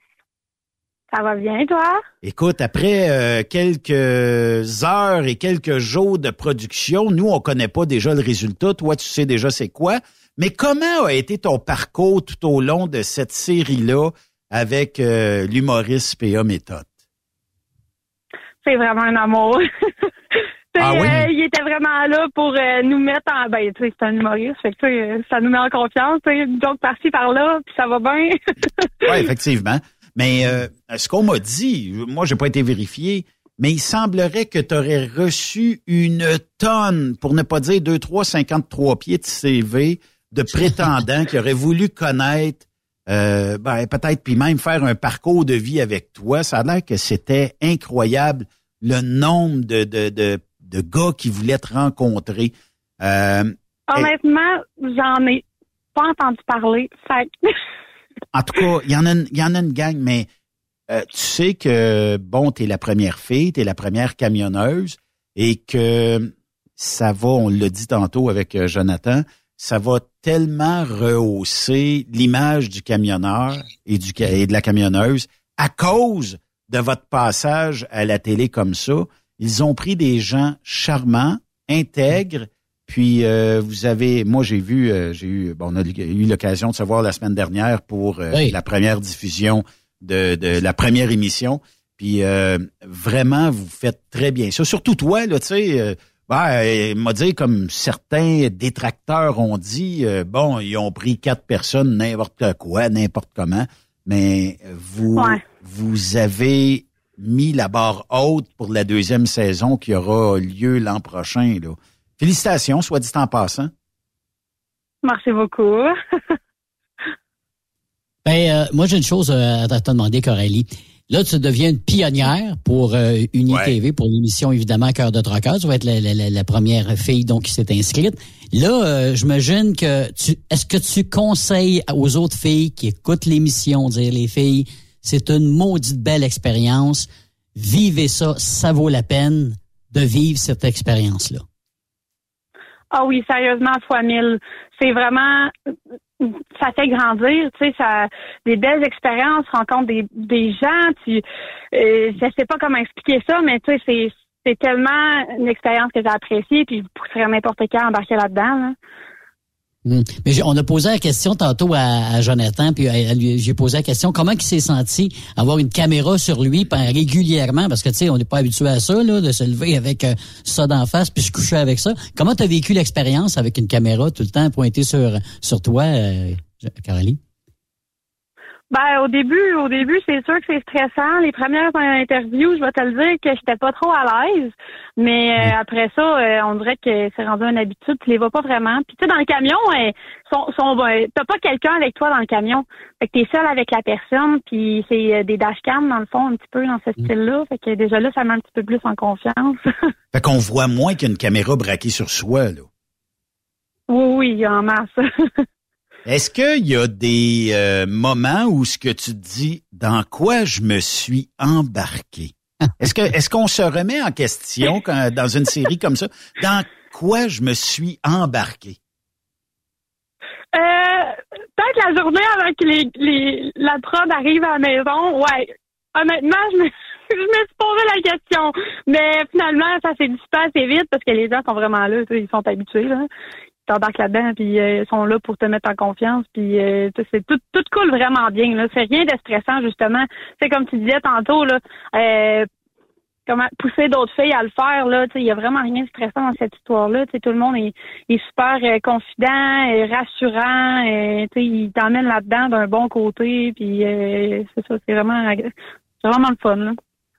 Ça va bien toi? Écoute, après euh, quelques heures et quelques jours de production, nous, on connaît pas déjà le résultat. Toi, tu sais déjà c'est quoi. Mais comment a été ton parcours tout au long de cette série-là avec euh, l'humoriste P.A. Méthode? C'est vraiment un amour. Ah oui? euh, il était vraiment là pour euh, nous mettre en ben tu sais c'est un humoriste fait que ça nous met en confiance donc par-ci par-là puis ça va bien Oui, effectivement. Mais euh, ce qu'on m'a dit, moi, j'ai pas été vérifié, mais il semblerait que tu aurais reçu une tonne, pour ne pas dire 2, 3, 53 pieds de CV de prétendants qui auraient voulu connaître, euh, ben, peut-être puis même faire un parcours de vie avec toi. Ça a l'air que c'était incroyable le nombre de, de, de, de gars qui voulaient te rencontrer. Euh, honnêtement j'en ai pas entendu parler fait en tout cas, il y en a, il y en a une gang, mais euh, tu sais que bon, t'es la première fille, t'es la première camionneuse, et que ça va, on l'a dit tantôt avec euh, Jonathan, ça va tellement rehausser l'image du camionneur et, du, et de la camionneuse à cause de votre passage à la télé comme ça. Ils ont pris des gens charmants, intègres, puis euh, vous avez, moi j'ai vu, euh, j'ai eu, bon, on a eu l'occasion de se voir la semaine dernière pour la première diffusion de, de, la première émission. Puis vraiment, vous faites très bien ça. Surtout toi, là, tu sais, ben, il m'a dit, comme certains détracteurs ont dit, euh, bon, ils ont pris quatre personnes, n'importe quoi, n'importe comment, mais vous, vous avez mis la barre haute pour la deuxième saison qui aura lieu l'an prochain. Là. Félicitations, soit dit en passant. Merci beaucoup. ben, euh, moi, j'ai une chose à te demander, Coralie. Là, tu deviens une pionnière pour euh, UniTV, pour l'émission évidemment Cœur de Trocker. Tu vas être la, première fille donc qui s'est inscrite. Là, euh, j'imagine que tu est-ce que tu conseilles aux autres filles qui écoutent l'émission dire les filles, c'est une maudite belle expérience. Vivez ça, ça vaut la peine de vivre cette expérience-là. Ah oui, sérieusement, fois mille. C'est vraiment ça fait grandir, tu sais, ça des belles expériences, rencontre des, des gens, tu euh, je sais pas comment expliquer ça, mais tu sais, c'est c'est tellement une expérience que j'ai appréciée, puis je pousserais n'importe qui à embarquer là-dedans. Là. Hmm. Mais on a posé la question tantôt à, Jonathan, puis j'ai posé la question comment il s'est senti avoir une caméra sur lui régulièrement, parce que tu sais, on n'est pas habitué à ça, là, de se lever avec euh, ça d'en face puis se coucher avec ça. Comment tu as vécu l'expérience avec une caméra tout le temps pointée sur sur toi, euh, Caroline? Ben au début, au début, c'est sûr que c'est stressant. Les premières interviews, je vais te le dire que j'étais pas trop à l'aise. Mais euh, après ça, euh, on dirait que c'est rendu une habitude. Tu les vois pas vraiment. Puis tu sais, dans le camion, euh, sont, sont, ben, t'as pas quelqu'un avec toi dans le camion. Fait que t'es seul avec la personne. Puis c'est des dashcams dans le fond, un petit peu dans ce mm. style-là. Fait que déjà là, ça met un petit peu plus en confiance. fait qu'on voit moins qu'une caméra braquée sur soi, là. Oui, oui, en masse. Est-ce qu'il y a des euh, moments où ce que tu dis dans quoi je me suis embarqué? Est-ce que qu'on se remet en question dans une série comme ça? Dans quoi je me suis embarqué? Euh, peut-être la journée avec les, les la prod arrive à la maison, ouais. Honnêtement, je me, je me suis posé la question. Mais finalement, ça s'est dissipé assez vite parce que les gens sont vraiment là, ils sont habitués. T'embarques là-dedans, puis euh, ils sont là pour te mettre en confiance, puis euh, c'est tout, tout coule vraiment bien. Là, c'est rien de stressant justement. C'est comme tu disais tantôt là. Euh, pousser d'autres filles à le faire là, il y a vraiment rien de stressant dans cette histoire-là. Tout le monde est, super confident, et rassurant, et, il t'emmène là-dedans d'un bon côté, puis c'est ça, c'est vraiment, vraiment le fun. Là.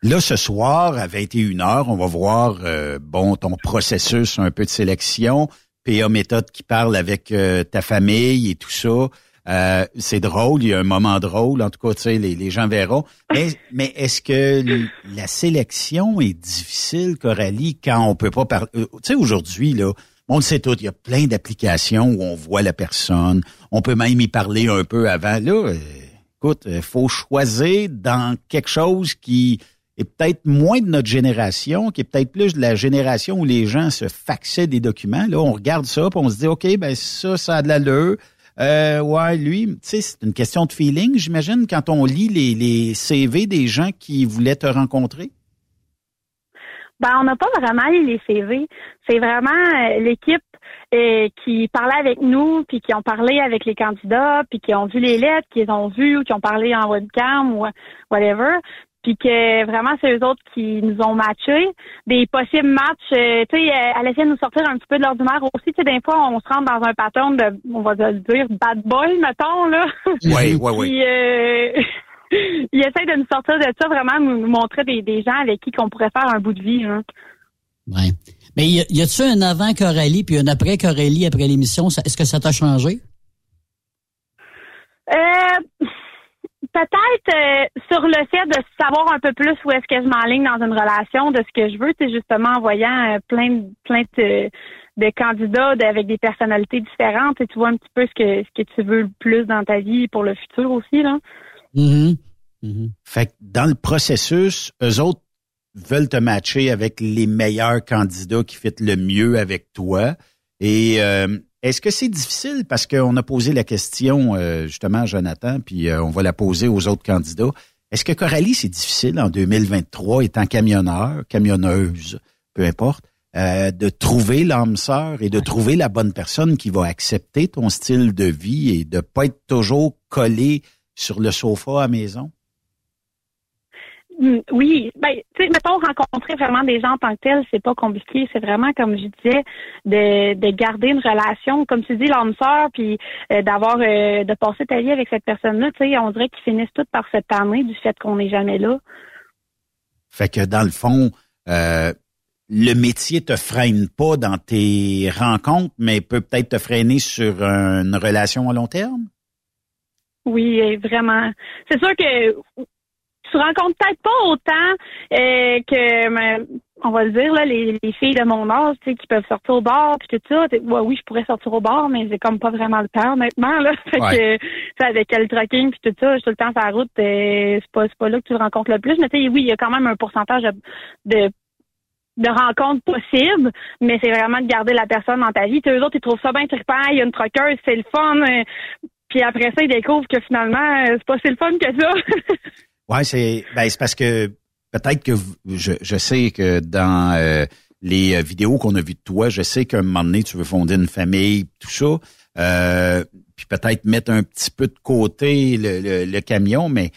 Là, ce soir, à 21h, on va voir bon ton processus un peu de sélection. PA méthode qui parle avec euh, ta famille et tout ça. Euh, c'est drôle, il y a un moment drôle, en tout cas, tu sais, les, gens verront. Mais, est-ce que la sélection est difficile, Coralie, quand on peut pas parler? Euh, tu sais, aujourd'hui, là, on le sait tout, il y a plein d'applications où on voit la personne. On peut même y parler un peu avant. Là, écoute, il faut choisir dans quelque chose qui est peut-être moins de notre génération, qui est peut-être plus de la génération où les gens se faxaient des documents. Là, on regarde ça, puis on se dit, OK, ben ça, ça a de l'allure. Euh, ouais, lui, tu sais, c'est une question de feeling, j'imagine, quand on lit les, CV des gens qui voulaient te rencontrer. Ben, on n'a pas vraiment les CV. C'est vraiment euh, l'équipe euh, qui parlait avec nous, puis qui ont parlé avec les candidats, puis qui ont vu les lettres, qui les ont vues, ou qui ont parlé en webcam ou whatever puis que vraiment c'est eux autres qui nous ont matchés. Des possibles matchs, euh, tu sais, euh, elle essaie de nous sortir un petit peu de l'ordinaire aussi. Tu sais, des fois, on se rentre dans un pattern de, on va dire, bad boy, mettons, là. Oui, oui, oui. Puis, euh, il essaie de nous sortir de ça, vraiment, nous montrer des, des gens avec qui qu'on pourrait faire un bout de vie. Hein. Oui. Mais y, a, tu un avant Coralie puis un après Coralie après l'émission? Est-ce que ça t'a changé? Euh peut-être euh, sur le fait de savoir un peu plus où est-ce que je m'enligne dans une relation, de ce que je veux, c'est justement en voyant euh, plein de plein de de candidats avec des personnalités différentes. Et tu vois un petit peu ce que ce que tu veux le plus dans ta vie pour le futur aussi là. Mm-hmm. Mm-hmm. Fait que dans le processus, eux autres veulent te matcher avec les meilleurs candidats qui fitent le mieux avec toi. Et euh, est-ce que c'est difficile? Parce qu'on a posé la question euh, justement à Jonathan, puis euh, on va la poser aux autres candidats. Est-ce que Coralie, c'est difficile en 2023, étant camionneur, camionneuse, peu importe, de trouver l'âme sœur et de trouver la bonne personne qui va accepter ton style de vie et de pas être toujours collé sur le sofa à maison? Mm, oui, ben, tu sais, mettons rencontrer vraiment des gens en tant que tels, c'est pas compliqué. C'est vraiment, comme je disais, de, de garder une relation, comme tu dis, l'homme sœur, puis euh, d'avoir, euh, de passer ta vie avec cette personne-là. Tu sais, on dirait qu'ils finissent toutes par cette année du fait qu'on n'est jamais là. Fait que dans le fond, euh, le métier te freine pas dans tes rencontres, mais peut peut-être te freiner sur une relation à long terme? Oui, vraiment. C'est sûr que tu rencontres peut-être pas autant euh, que on va le dire là, les, filles de mon âge, tu sais, qui peuvent sortir au bar puis tout ça. oui, je pourrais sortir au bar, mais j'ai comme pas vraiment le temps honnêtement là. Fait que avec le tracking puis tout ça, je suis tout le temps sur la route, euh, c'est pas c'est pas là que tu rencontres le plus. Mais tu sais, oui, il y a quand même un pourcentage de, de rencontres possibles, mais c'est vraiment de garder la personne dans ta vie. Tu eux autres, ils trouvent ça bien trippant, il y a une troqueuse, c'est le fun. Euh, puis après ça, ils découvrent que finalement, c'est pas si le fun que ça. Ouais, c'est ben, c'est parce que peut-être que je, je sais que dans euh, les euh, vidéos qu'on a vues de toi, je sais qu'à un moment donné, tu veux fonder une famille, tout ça. Euh, puis peut-être mettre un petit peu de côté le, le camion, mais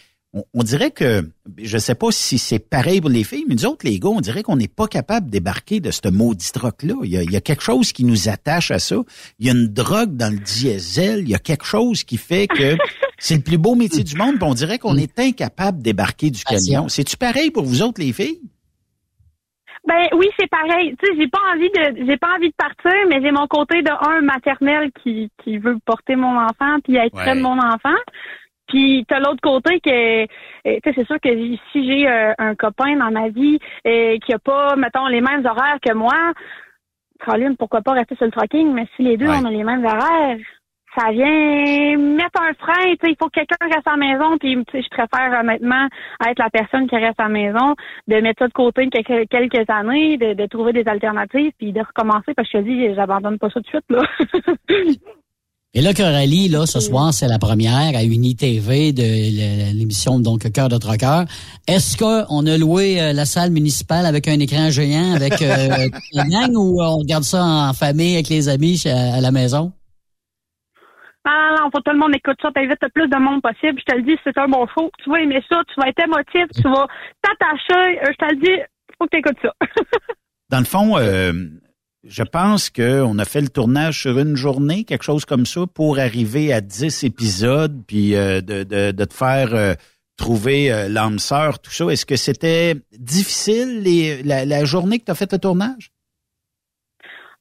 on, dirait que, je sais pas si c'est pareil pour les filles, mais nous autres, les gars, on dirait qu'on n'est pas capable de débarquer de ce maudit troc-là. Il, y, a, quelque chose qui nous attache à ça. Il y a une drogue dans le diesel. Il y a quelque chose qui fait que c'est le plus beau métier du monde. on dirait qu'on est incapable de débarquer du camion. C'est-tu pareil pour vous autres, les filles? Ben oui, c'est pareil. Tu sais, j'ai pas envie de j'ai pas envie de partir, mais j'ai mon côté de un maternel qui, qui veut porter mon enfant puis être près de mon enfant. Puis t'as l'autre côté que, euh, tu sais, c'est sûr que si j'ai euh, un copain dans ma vie euh, qui a pas, mettons, les mêmes horaires que moi, Colin, pourquoi pas rester sur le trucking, mais si les deux on a les mêmes horaires, ça vient mettre un frein, tu sais, il faut que quelqu'un reste à la maison, puis je préfère honnêtement être la personne qui reste à la maison, de mettre ça de côté quelques, quelques années, de, de trouver des alternatives, puis de recommencer, parce que je te dis, j'abandonne pas ça tout de suite, là. Et là, Coralie, là, ce soir, c'est la première à UniTV de l'émission donc Cœur de Troqueur. Est-ce qu'on a loué euh, la salle municipale avec un écran géant avec euh, gang ou on regarde ça en famille avec les amis à la maison? Ah non, faut que tout le monde écoute ça, t'invites le plus de monde possible. Je te le dis, c'est un bon show. Tu vas aimer ça, tu vas être émotif, tu vas t'attacher. Euh, je te le dis, faut que tu écoutes ça. Dans le fond, euh, je pense qu'on a fait le tournage sur une journée, quelque chose comme ça, pour arriver à 10 épisodes, puis euh, de, de, de, te faire trouver l'âme sœur, tout ça. Est-ce que c'était difficile la, la, journée que tu as fait le tournage?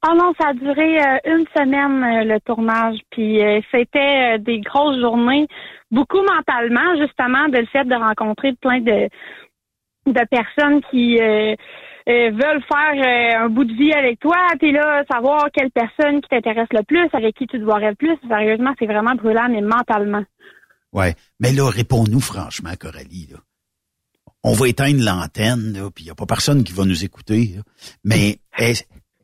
Oh non, ça a duré une semaine le tournage, puis c'était des grosses journées, beaucoup mentalement, justement, de le fait de rencontrer plein de, de personnes qui euh, veulent faire euh, un bout de vie avec toi, t'es là, savoir quelle personne qui t'intéresse le plus, avec qui tu te le plus. Sérieusement, c'est vraiment brûlant, mais mentalement. Ouais. Mais là, réponds-nous franchement, Coralie. Là. On va éteindre l'antenne, puis il n'y a pas personne qui va nous écouter. Mais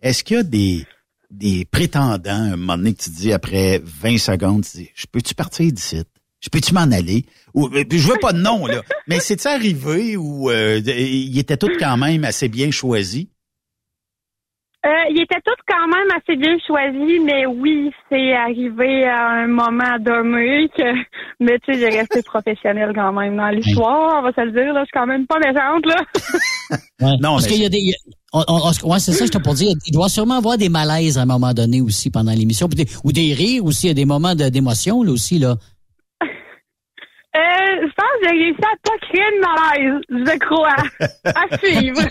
est qu'il y a des, des prétendants, un moment donné, que tu dis après 20 secondes, tu dis, je peux-tu partir d'ici? Je peux-tu m'en aller? Ou, euh, je veux pas de nom, là. Mais c'est arrivé où euh, il était tout quand même assez bien choisi? Euh, il était tout quand même assez bien choisi, mais oui, c'est arrivé à un moment donné que, mais tu sais, j'ai resté professionnel quand même dans l'histoire, on va se le dire, là, je suis quand même pas méchante, là. non, parce qu'il y a des, ouais, c'est ça, je te pour dire, il doit sûrement avoir des malaises à un moment donné aussi pendant l'émission, ou des rires aussi, il y a des moments d'émotion, là aussi, là. Euh, je pense que j'ai réussi à pas créer de malaise, je crois. à suivre.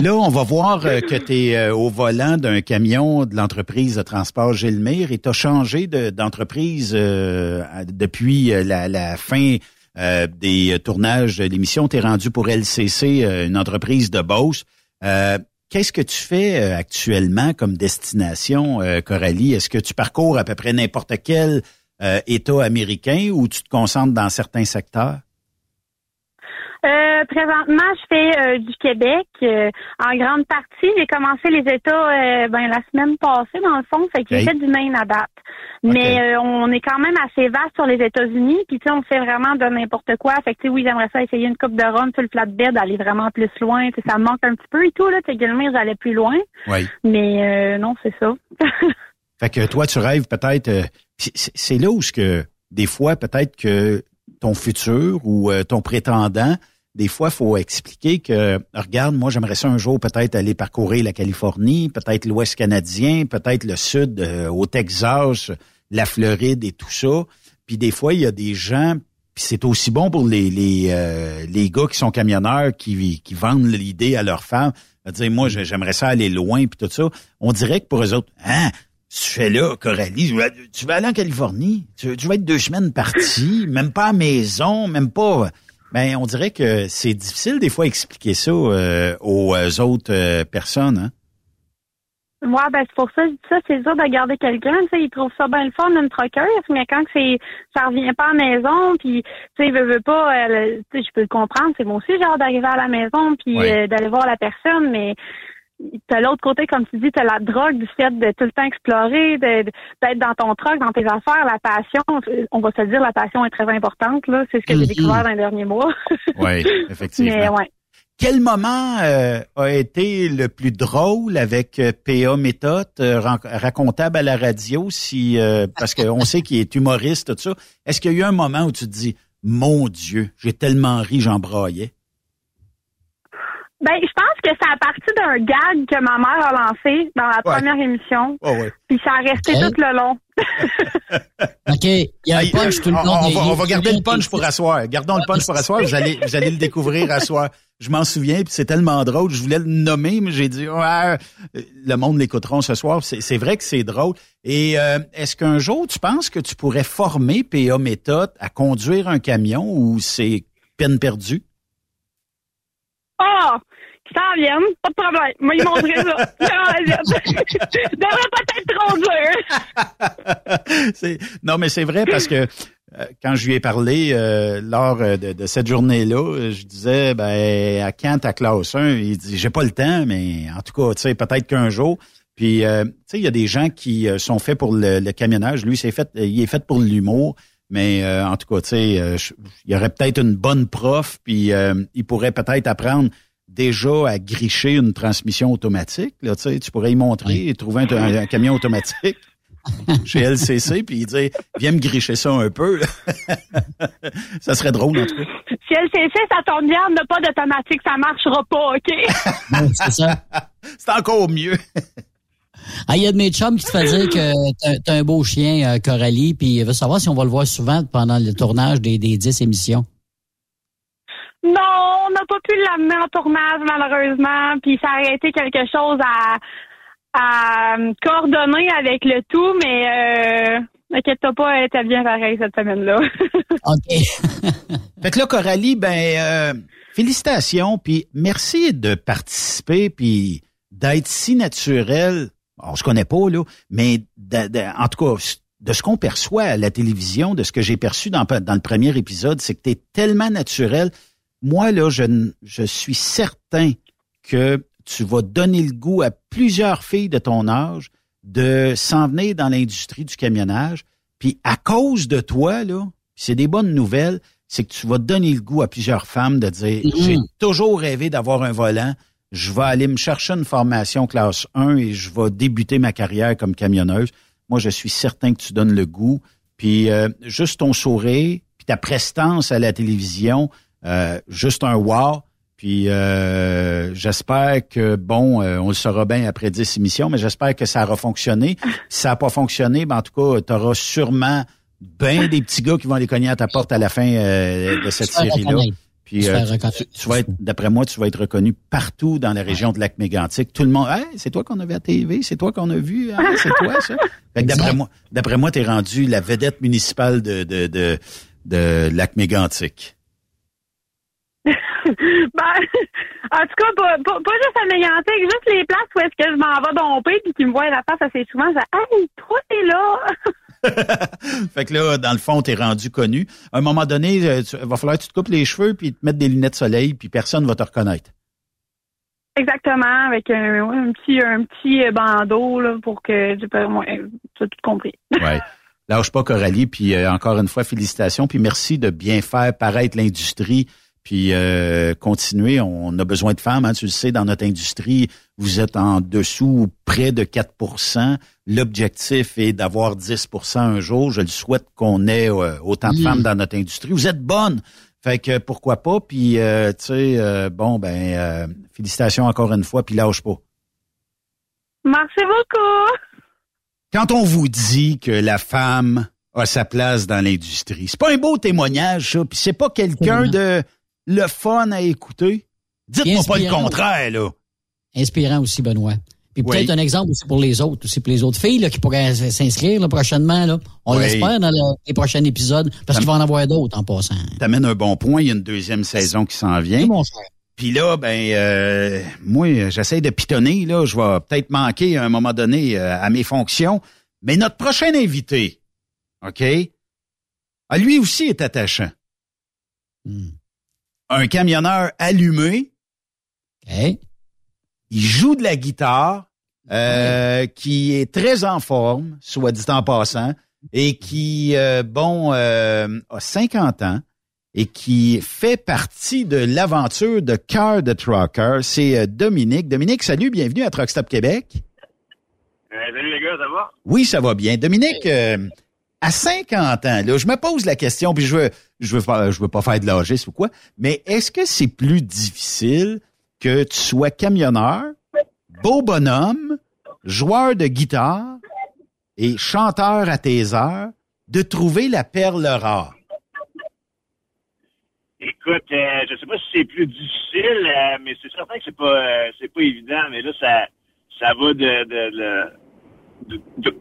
Là, on va voir euh, que tu es euh, au volant d'un camion de l'entreprise de transport Gilmire et tu as changé d'entreprise depuis la, fin des tournages de l'émission. Tu es rendu pour LCC, une entreprise de Beauce. quelle qu'est-ce que tu fais euh, actuellement comme destination, euh, Coralie? Est-ce que tu parcours à peu près n'importe quel euh, État américain ou tu te concentres dans certains secteurs? Euh, présentement, je fais euh, du Québec. Euh, en grande partie, j'ai commencé les États ben, la semaine passée, dans le fond. Fait que j'ai fait du Maine à date. Mais on est quand même assez vaste sur les États-Unis. Puis, tu sais, on fait vraiment de n'importe quoi. Fait que, tu sais, oui, j'aimerais ça essayer une coupe de rhum sur le flatbed, aller vraiment plus loin. Ça me manque un petit peu et tout, là. J'allais plus loin. Oui. Mais non, c'est ça. fait que toi, tu rêves peut-être... c'est là où ce que, des fois, peut-être que ton futur ou ton prétendant des fois, faut expliquer que, regarde, moi, j'aimerais ça un jour peut-être aller parcourir la Californie, peut-être l'Ouest canadien, peut-être le Sud, euh, au Texas, la Floride et tout ça. Puis des fois, il y a des gens, puis c'est aussi bon pour les les, euh, les gars qui sont camionneurs, qui, qui vendent l'idée à leurs femmes, dire, moi, j'aimerais ça aller loin, puis tout ça. On dirait que pour eux autres, hein, tu fais là, Coralie, tu vas aller en Californie, tu, tu vas être deux semaines parti, même pas à maison, même pas ben, on dirait que c'est difficile des fois d'expliquer ça euh, aux euh, autres euh, personnes. Hein? Ouais, ben c'est pour ça je dis ça, c'est dur de garder quelqu'un. Tu sais, ils trouvent ça bien le fun une troqueuse, mais quand c'est ça revient pas à la maison, puis tu sais, il veut, veut pas, tu sais, je peux le comprendre. C'est bon aussi genre d'arriver à la maison puis d'aller voir la personne, mais t'as l'autre côté, comme tu dis, t'as la drogue du fait de tout le temps explorer, d'être dans ton truck, dans tes affaires, la passion. On va se dire, la passion est très importante. là. C'est ce que j'ai mhm. découvert dans les derniers mois. oui, effectivement. Quel moment euh, a été le plus drôle avec euh, PA Méthode, euh, racontable à la radio, si parce qu'on sait qu'il est humoriste, tout ça. Est-ce qu'il y a eu un moment où tu te dis, mon Dieu, j'ai tellement ri, j'en braillais? Ben, je pense que c'est à partir d'un gag que ma mère a lancé dans la première émission. Oh, ouais. Puis ça a resté tout le long. OK. Il y a un punch tout le long. On, va, garder le punch pour asseoir. Gardons le punch pour asseoir. Vous allez, vous allez le découvrir à soir. Je m'en souviens, puis c'est tellement drôle. Je voulais le nommer, mais j'ai dit, ouais, le monde l'écouteront ce soir. C'est vrai que c'est drôle. Et euh, est-ce qu'un jour, tu penses que tu pourrais former PA Méthode à conduire un camion ou c'est peine perdue? Ah! Oh, qui s'en viennent, pas de problème. Moi, ils montreraient ça. devrait pas être trop dur. non, mais c'est vrai parce que euh, quand je lui ai parlé euh, lors euh, de, cette journée-là, je disais ben à quand ta classe 1? Il dit j'ai pas le temps, mais en tout cas, tu sais, peut-être qu'un jour. Puis tu sais, il y a des gens qui sont faits pour le, le camionnage. Lui, c'est fait, il est fait pour l'humour. Mais euh, en tout cas, tu sais, euh, il y aurait peut-être une bonne prof, puis euh, il pourrait peut-être apprendre déjà à gricher une transmission automatique. Là, tu pourrais y montrer et trouver un, camion automatique chez LCC, puis il dit viens me gricher ça un peu. ça serait drôle, en tout cas. Si LCC, ça tombe bien, n'a pas d'automatique, ça marchera pas, OK? c'est ça. c'est encore mieux. Ah, il y a de mes chums qui te font dire que t'as un beau chien, euh, Coralie, puis il veut savoir si on va le voir souvent pendant le tournage des, des 10 émissions. Non, on n'a pas pu l'amener en tournage, malheureusement, puis ça a été quelque chose à, à coordonner avec le tout, mais euh, T'inquiète pas, elle était bien pareil cette semaine-là. OK. fait que là, Coralie, ben euh, félicitations, puis merci de participer, puis d'être si naturel on se connaît pas, là, mais en tout cas, de ce qu'on perçoit à la télévision, de ce que j'ai perçu dans, dans le premier épisode, c'est que tu es tellement naturel. Moi, là, je, je suis certain que tu vas donner le goût à plusieurs filles de ton âge de s'en venir dans l'industrie du camionnage. Puis à cause de toi, là, c'est des bonnes nouvelles, c'est que tu vas donner le goût à plusieurs femmes de dire mm-hmm. j'ai toujours rêvé d'avoir un volant, je vais aller me chercher une formation classe 1 et je vais débuter ma carrière comme camionneuse. Moi, je suis certain que tu donnes le goût. Puis euh, juste ton sourire, puis ta prestance à la télévision, euh, juste un wow. Puis euh, j'espère que, bon, on le saura bien après 10 émissions, mais j'espère que ça aura fonctionné. Si ça n'a pas fonctionné, ben, en tout cas, tu auras sûrement bien des petits gars qui vont aller cogner à ta porte à la fin de cette série-là. Puis euh, tu, vas être, d'après moi, tu vas être reconnu partout dans la région de Lac-Mégantic. Tout le monde, hey, c'est toi qu'on avait à TV, c'est toi qu'on a vu, hein, c'est toi ça. d'après moi, d'après moi, t'es rendu la vedette municipale de de de, de Lac-Mégantic. ben, en tout cas, pas, pas, pas juste à Mégantic, juste les places où est-ce que je m'en vais domper puis qu'ils me voient la face assez souvent. Je dis, hey, toi, t'es là. fait que là, dans le fond, t'es rendu connu. À un moment donné, il va falloir que tu te coupes les cheveux puis te mettre des lunettes de soleil puis personne va te reconnaître. Exactement, avec un, un petit un petit bandeau là, pour que tu peux tout compris. ouais. Lâche pas Coralie, puis euh, encore une fois, félicitations, puis merci de bien faire paraître l'industrie, puis euh, continuer. On a besoin de femmes, hein, tu le sais, dans notre industrie, vous êtes en dessous près de 4% L'objectif est d'avoir 10% un jour. Je le souhaite qu'on ait euh, autant de femmes dans notre industrie. Vous êtes bonnes. Fait que pourquoi pas, puis tu sais, bon, ben, félicitations encore une fois, puis lâche pas. Merci beaucoup. Quand on vous dit que la femme a sa place dans l'industrie, c'est pas un beau témoignage, ça, puis c'est pas quelqu'un de le fun à écouter. Dites-moi pas le contraire, là. Inspirant aussi, Benoît. Puis peut-être un exemple aussi pour les autres, aussi pour les autres filles là, qui pourraient s'inscrire prochainement. Là. On l'espère dans les prochains épisodes, parce qu'il va en avoir d'autres en passant. T'amènes un bon point, il y a une deuxième saison qui s'en vient. Mon puis là, ben, euh, moi, j'essaie de pitonner. Là, je vais peut-être manquer à un moment donné euh, à mes fonctions. Mais notre prochain invité, ok, à lui aussi est attachant. Hmm. Un camionneur allumé. Okay. Il joue de la guitare, euh, qui est très en forme, soit dit en passant, et qui, bon, a 50 ans et qui fait partie de l'aventure de Cœur de Trucker. C'est euh, Dominique. Dominique, salut, bienvenue à Truck Stop Québec. Euh, salut les gars, ça va? Oui, ça va bien. Dominique, euh, à 50 ans, là, je me pose la question, puis je veux, je veux pas, je veux pas faire de l'âgisme ou quoi, mais est-ce que c'est plus difficile que tu sois camionneur, beau bonhomme, joueur de guitare et chanteur à tes heures, de trouver la perle rare? Écoute, euh, je sais pas si c'est plus difficile, euh, mais c'est certain que c'est pas euh, c'est pas évident. Mais là, ça ça va de, de,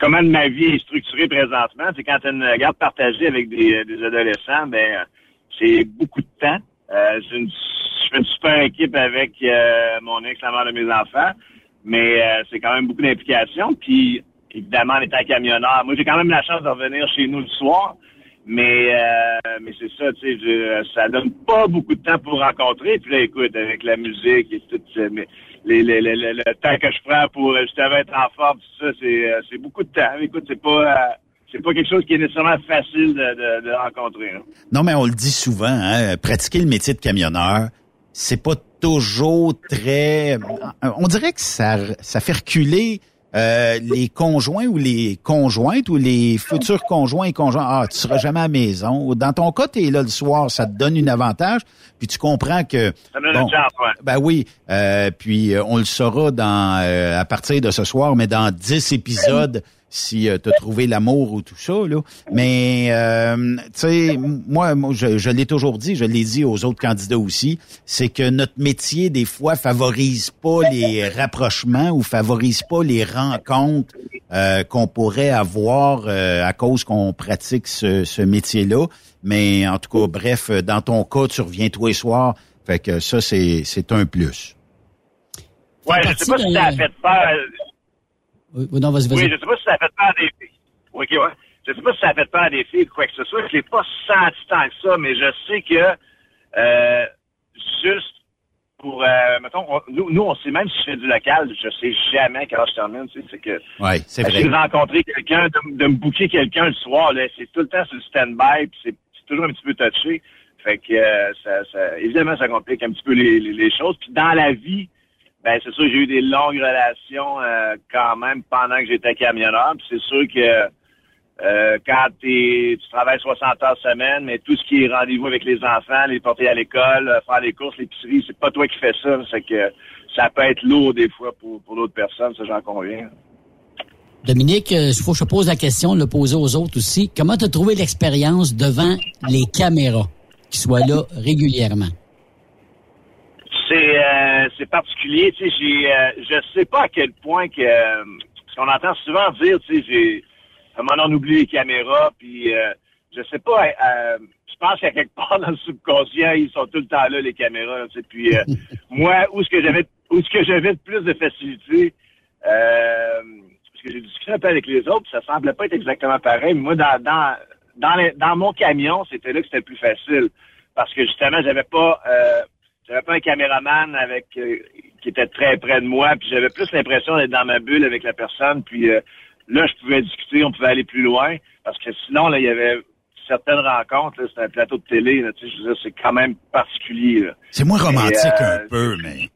comment ma vie est structurée présentement. C'est quand tu as une garde partagée avec des, des adolescents, ben c'est beaucoup de temps. Euh, une, fais une super équipe avec mon ex, la mère de mes enfants, mais c'est quand même beaucoup d'implications. Puis évidemment, en étant camionneur, moi j'ai quand même la chance de revenir chez nous le soir. Mais euh, mais c'est ça, tu sais, ça donne pas beaucoup de temps pour rencontrer. Puis là, écoute, avec la musique et tout, mais le temps que je prends pour justement être en forme, tout ça, c'est beaucoup de temps. Écoute, c'est pas c'est pas quelque chose qui est nécessairement facile de, de, rencontrer. Hein. Non, mais on le dit souvent, hein, pratiquer le métier de camionneur, c'est pas toujours très. On dirait que ça ça fait reculer euh, les conjoints ou les conjointes ou les futurs conjoints et conjoints, ah, tu seras jamais à la maison. Dans ton cas, tu es là le soir, ça te donne un avantage, puis tu comprends que... Ça donne bon, ouais. Ben oui, euh, puis euh, on le saura dans à partir de ce soir, mais dans dix épisodes si euh, tu as trouvé l'amour ou tout ça. Là. Mais, euh, tu sais, moi, moi, je, je l'ai toujours dit, je l'ai dit aux autres candidats aussi, c'est que notre métier, des fois, favorise pas les rapprochements ou favorise pas les rencontres euh, qu'on pourrait avoir euh, à cause qu'on pratique ce, ce métier-là. Mais en tout cas, bref, dans ton cas, tu reviens tous les soirs. Fait que ça, c'est, c'est un plus. Ouais, je sais pas si ça a fait peur oui, non, vas-y, vas Oui, je sais pas si ça fait peur à des filles. Oui, OK, ouais. Je sais pas si ça fait peur à des filles ou quoi que ce soit. Je l'ai pas senti tant que ça, mais je sais que euh, juste pour euh, mettons, nous, nous, on sait même si je fais du local, je sais jamais quand je termine, tu sais, c'est que ouais, c'est vrai. de rencontrer quelqu'un, de, de, me booker quelqu'un le soir, là, c'est tout le temps sur le stand-by, puis c'est, toujours un petit peu touché. Fait que euh, ça, ça, évidemment, ça complique un petit peu les, les, les choses. Puis dans la vie, ben c'est sûr j'ai eu des longues relations euh, quand même pendant que j'étais camionneur. Puis c'est sûr que euh, quand tu travailles 60 heures semaine, mais tout ce qui est rendez-vous avec les enfants, les porter à l'école, euh, faire les courses, l'épicerie, c'est pas toi qui fais ça. C'est que ça peut être lourd des fois pour, pour d'autres personnes, ça j'en conviens. Dominique, il faut que je pose la question, le poser aux autres aussi. Comment tu as trouvé l'expérience devant les caméras qui soient là régulièrement? C'est euh, c'est particulier, tu sais, j'ai euh, je sais pas à quel point que euh, qu'on entend souvent dire, tu sais, j'ai à un moment on oublie les caméras, puis je sais pas, euh, je pense qu'à quelque part dans le subconscient, ils sont tout le temps là, les caméras. Tu sais, puis euh, moi, où est-ce que j'avais où ce que j'avais plus de facilité, euh, parce que j'ai discuté un peu avec les autres, ça semblait pas être exactement pareil, mais moi, dans, dans, dans, les- dans mon camion, c'était là que c'était le plus facile. Parce que justement, j'avais pas euh, j'avais pas un caméraman avec euh, qui était très près de moi, puis j'avais plus l'impression d'être dans ma bulle avec la personne, puis euh, là, je pouvais discuter, on pouvait aller plus loin, parce que sinon, là, il y avait certaines rencontres, c'était un plateau de télé, là, tu sais, je veux dire, c'est quand même particulier. là. C'est moins romantique Et, euh, un peu, mais...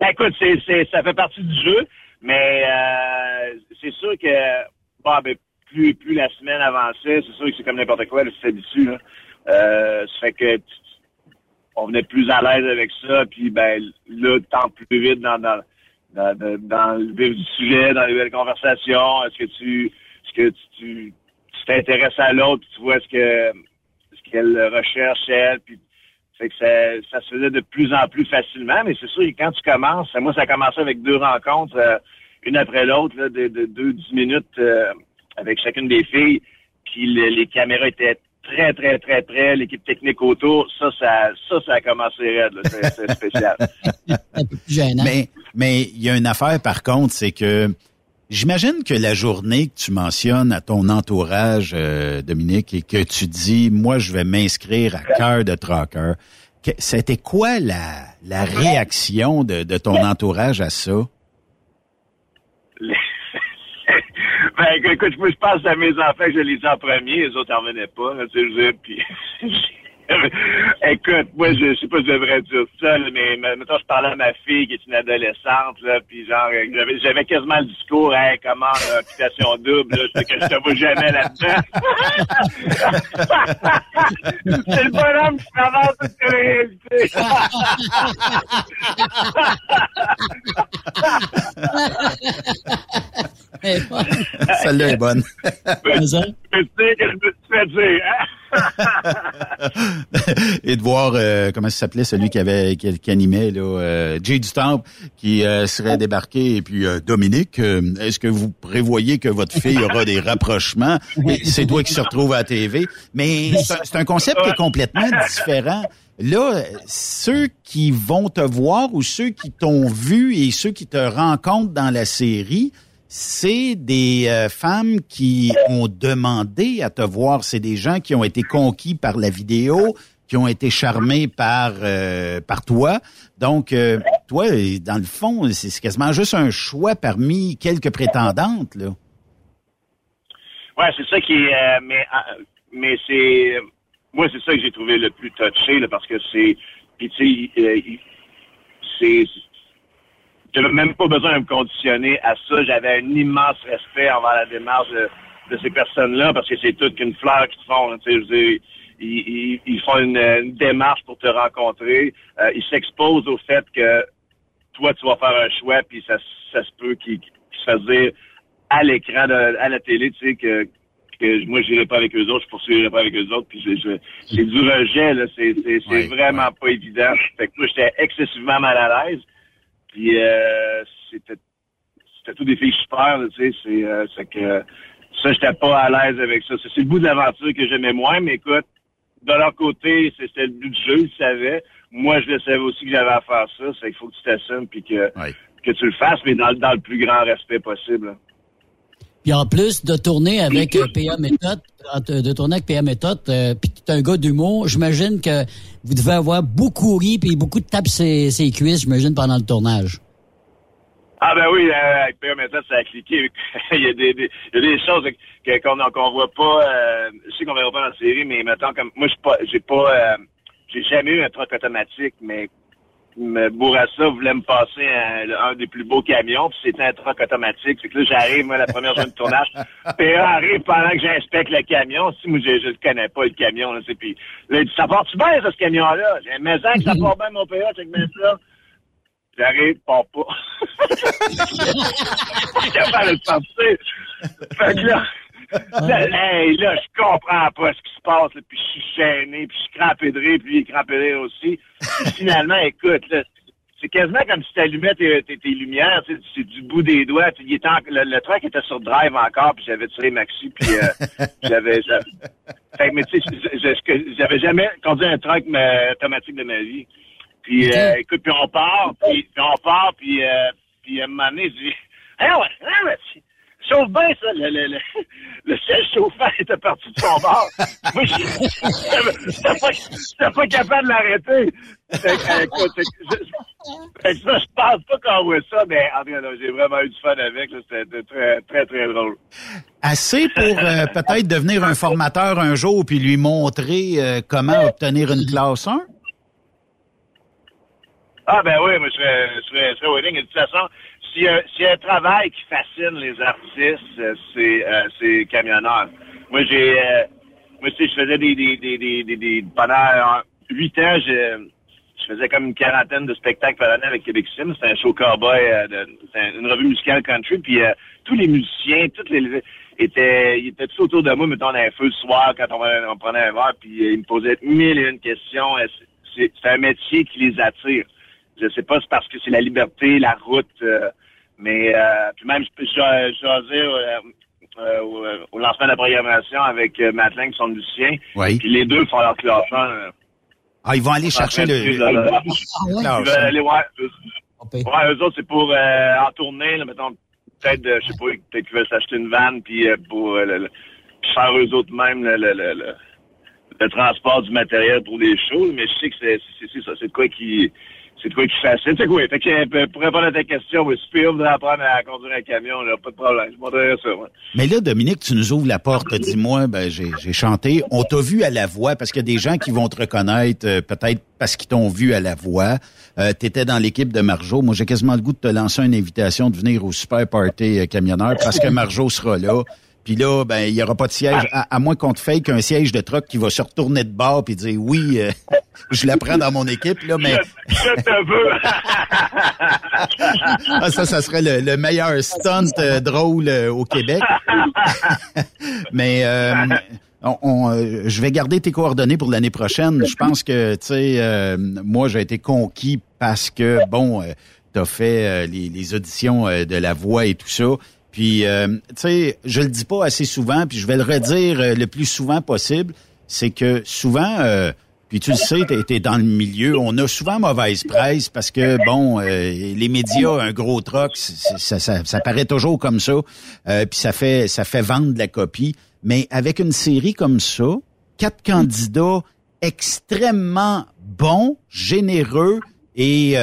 Ben, écoute, c'est, c'est, ça fait partie du jeu, mais c'est sûr que bon, ben, plus, plus la semaine avançait, c'est sûr que c'est comme n'importe quoi, là, tu t'habitues. Là. Euh, ça fait que tu- on venait plus à l'aise avec ça, puis ben là, tant plus vite dans, dans, dans, dans, le vif du sujet, dans les belles conversations. Est-ce que tu est-ce que tu, t'intéresses à l'autre, tu vois ce que ce qu'elle recherche elle, puis fait que ça, ça se faisait de plus en plus facilement, mais c'est sûr que quand tu commences, moi ça a commencé avec deux rencontres, euh, une après l'autre, de, de deux, dix minutes euh, avec chacune des filles, puis le- les caméras étaient très, très, très près, l'équipe technique autour, ça, ça, ça, ça a commencé raide, là. C'est- spécial. Mais mais il y a une affaire par contre, c'est que j'imagine que la journée que tu mentionnes à ton entourage, euh, Dominique, et que tu dis, moi, je vais m'inscrire à cœur de tracker, que- c'était quoi la, la réaction de, de ton entourage à ça? Ben, écoute, moi, je pense à mes enfants je les ai en premier, les autres n'en revenaient pas, tu sais, je puis... Écoute, moi, je, je sais pas si je devrais dire ça, là, mais mettons, je parlais à ma fille qui est une adolescente, là, puis genre, euh, j'avais, j'avais quasiment le discours, hey, comment, euh, application double, là, c'est que je te vois jamais là-dedans. c'est le bonhomme qui s'avance toute la réalité. Celle-là est bonne. Mais hein? et de voir euh, comment s'appelait celui qui avait qui, qui animait là euh, Jay Temple qui euh, serait débarqué et puis euh, Dominique euh, est-ce que vous prévoyez que votre fille aura des rapprochements? C'est toi qui se retrouve à la TV mais c'est un concept qui est complètement différent. Là, ceux qui vont te voir ou ceux qui t'ont vu et ceux qui te rencontrent dans la série, c'est des euh, femmes qui ont demandé à te voir. C'est des gens qui ont été conquis par la vidéo, qui ont été charmés par euh, par toi. Donc, euh, toi, dans le fond, c'est quasiment juste un choix parmi quelques prétendantes. Là. Ouais, c'est ça qui est. euh, mais euh, mais c'est. Moi, c'est ça que j'ai trouvé le plus touché, là, parce que c'est. Puis, tu sais, euh, c'est. J'avais même pas besoin de me conditionner à ça. J'avais un immense respect envers la démarche de, de ces personnes-là, parce que c'est toute qu'une fleur qu'ils font. dire, ils, ils- ils font une, une démarche pour te rencontrer. Euh, ils s'exposent au fait que toi, tu vas faire un choix, puis ça, ça se peut qu'ils qu'ils se fassent dire à l'écran, de- à la télé, tu sais, que, que moi, j'irai pas avec eux autres, je poursuivrai pas avec eux autres, puis c'est du rejet, là, c'est vraiment pas évident. Fait que moi, j'étais excessivement mal à l'aise, puis euh, c'était, c'était tout des filles super, tu sais, c'est, euh, que ça, j'étais pas à l'aise avec ça. C'est, le bout de l'aventure que j'aimais moins, mais écoute, de leur côté, c'était le but du jeu, ils savaient. Moi, je le savais aussi que j'avais à faire ça, c'est qu'il faut que tu t'assumes, puis que, que tu le fasses, mais dans le plus grand respect possible. Puis en plus de tourner avec euh, PA Méthode, euh, de tourner avec PA Méthode, euh, puis tu es un gars d'humour, j'imagine que vous devez avoir beaucoup ri puis beaucoup de tapes ses, ses cuisses, j'imagine, pendant le tournage. Ah ben oui, euh, avec PA méthode, ça a cliqué. il, y a des, choses qu'on voit pas. Je sais qu'on verra pas dans la série, mais mettons comme moi, suis pas, j'ai pas, j'ai jamais eu un truc automatique, mais Bourassa voulait me passer un, un des plus beaux camions, puis c'était un truck automatique. C'est que là, j'arrive, moi, la première journée de tournage. PA arrive pendant que j'inspecte le camion. Si moi, je, je connais pas, le camion, là, c'est puis là, il dit, ça part-tu bien, ça, ce camion-là? J'ai un maison que ça part bien, mon PA, check bien ça. J'arrive, part pas. pas capable de le sortir. Fait que là, là, hey, là, je comprends pas ce qui se passe, là, puis je suis gêné, puis je suis crampé de rire, puis lui, il est crampé de rire aussi. Puis finalement, écoute, là, c'est quasiment comme si tu allumais tes, tes, tes lumières, tu sais, c'est du bout des doigts. Puis il était en- le, le truck était sur drive encore, puis j'avais tiré maxi, puis euh, j'avais... Fait mais tu sais, j'avais jamais conduit un truck mais, automatique de ma vie. Puis, euh, écoute, puis on part, puis, puis on part, puis, euh, puis à un moment donné, je dis, ah ouais, ah ouais, chauffe bien ça, le, le, le, le siège chauffant était parti de son bord. Moi, je- j'étais pas, pas capable de l'arrêter. Fait que, euh, ça, je pense pas qu'on voit ça, mais en tout cas, non, j'ai vraiment eu du fun avec, c'était très, très, très drôle. Assez pour euh, peut-être devenir un formateur un jour puis lui montrer euh, comment obtenir une classe 1? Ah ben oui, moi je serais, je serais, je serais willing. Et de toute façon, s'il y, un travail qui fascine les artistes, euh, c'est euh, c'est camionneur. Moi j'ai euh, moi je faisais des des des des, des, pendant euh, huit ans, je je faisais comme une quarantaine de spectacles par année avec Québec Sim. C'était un show cowboy, euh, une revue musicale country. Puis euh, tous les musiciens, toutes les étaient, ils étaient tous autour de moi, mettons, dans un feu le soir, quand on, on prenait un verre, puis euh, ils me posaient mille et une questions. C'est- un métier qui les attire. Je sais pas, c'est parce que c'est la liberté, la route, mais euh, puis même, je peux ja- jaser euh, euh, au, au lancement de la programmation avec euh, Matt Lang, son musicien. Oui. Puis les deux font leur classement. euh, Ah, ils vont aller chercher le... ils veulent aller voir. eux- Ouais, eux autres, c'est pour euh, en tournée, là, mettons, peut-être, euh, je sais pas, peut-être qu'ils veulent s'acheter une vanne, puis euh, pour euh, le- le- puis faire eux autres même le, le, le, le- le transport du matériel pour les shows, mais je sais que c'est c'est- c'est ça, c'est de quoi qui c'est quoi qui fascine. C'est quoi? Fait que, euh, pour répondre à ta question, si Pierre voudrait apprendre à conduire un camion, là, pas de problème. Je montrerai ça, moi. Mais là, Dominique, tu nous ouvres la porte. Dis-moi, ben, j'ai chanté. On t'a vu à la voix parce qu'il y a des gens qui vont te reconnaître, euh, peut-être parce qu'ils t'ont vu à la voix. Euh, tu étais dans l'équipe de Marjo. Moi, j'ai quasiment le goût de te lancer une invitation de venir au Super Party euh, camionneur parce que Marjo sera là. Puis là, ben, il y aura pas de siège, à, à moins qu'on te fake un siège de truck qui va se retourner de bord puis dire oui, euh, je la prends dans mon équipe, là, mais Je te veux! ah, ça, ça serait le, le meilleur stunt euh, drôle euh, au Québec. Mais euh, on, on, euh, je vais garder tes coordonnées pour l'année prochaine. Je pense que, tu sais, euh, moi, j'ai été conquis parce que, bon, euh, t'as fait euh, les, les auditions de la voix et tout ça. Puis, euh, tu sais, je le dis pas assez souvent, puis je vais le redire euh, le plus souvent possible, c'est que souvent, euh, puis tu le sais, t'es es dans le milieu, on a souvent mauvaise presse parce que, bon, euh, les médias, un gros troc, ça, ça, ça paraît toujours comme ça, euh, puis ça fait, ça fait vendre la copie. Mais avec une série comme ça, quatre candidats extrêmement bons, généreux et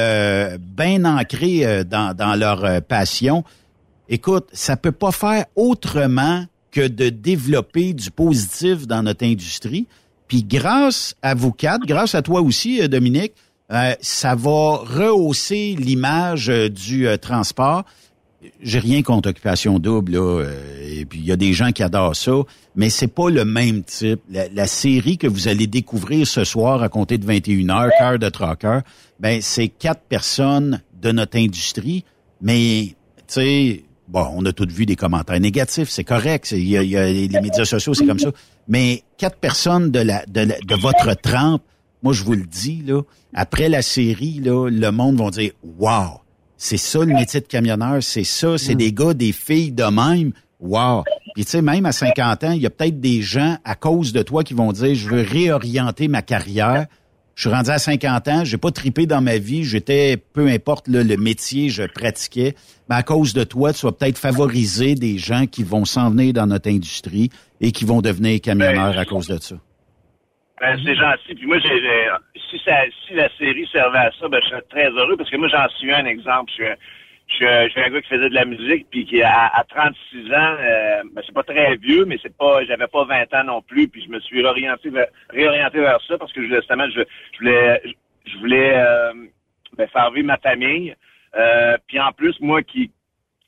bien ancrés dans, dans leur passion, écoute, ça peut pas faire autrement que de développer du positif dans notre industrie. Puis grâce à vous quatre, grâce à toi aussi, euh, Dominique, euh, ça va rehausser l'image euh, du euh, transport. J'ai rien contre Occupation Double, là, euh, et puis il y a des gens qui adorent ça, mais c'est pas le même type. La, série que vous allez découvrir ce soir à compter de 21h, Cœur de Trucker, ben c'est quatre personnes de notre industrie, mais tu sais, bon, on a toutes vu des commentaires négatifs, c'est correct, il y y a les médias sociaux, c'est comme ça, mais quatre personnes de la de, la- de votre trempe, moi je vous le dis là, après la série là, le monde va dire wow, c'est ça le métier de camionneur, c'est ça, c'est des gars, des filles de même. Wow. Puis tu sais, même à 50 ans, il y a peut-être des gens à cause de toi qui vont dire je veux réorienter ma carrière. Je suis rendu à 50 ans, j'ai pas tripé dans ma vie, j'étais peu importe le métier, je pratiquais. Mais à cause de toi, tu vas peut-être favoriser des gens qui vont s'en venir dans notre industrie et qui vont devenir camionneurs à cause de ça. Ben, c'est gentil. Puis moi, si, ça, si la série servait à ça, ben, je serais très heureux parce que moi, j'en suis un exemple. Je je suis un gars qui faisait de la musique puis qui, à, à 36 ans, euh, ben, c'est pas très vieux, mais c'est pas, j'avais pas 20 ans non plus. Puis je me suis réorienté vers, réorienté vers ça parce que justement, je, je voulais, je voulais euh, ben, faire vivre ma famille. Euh, puis en plus, moi qui,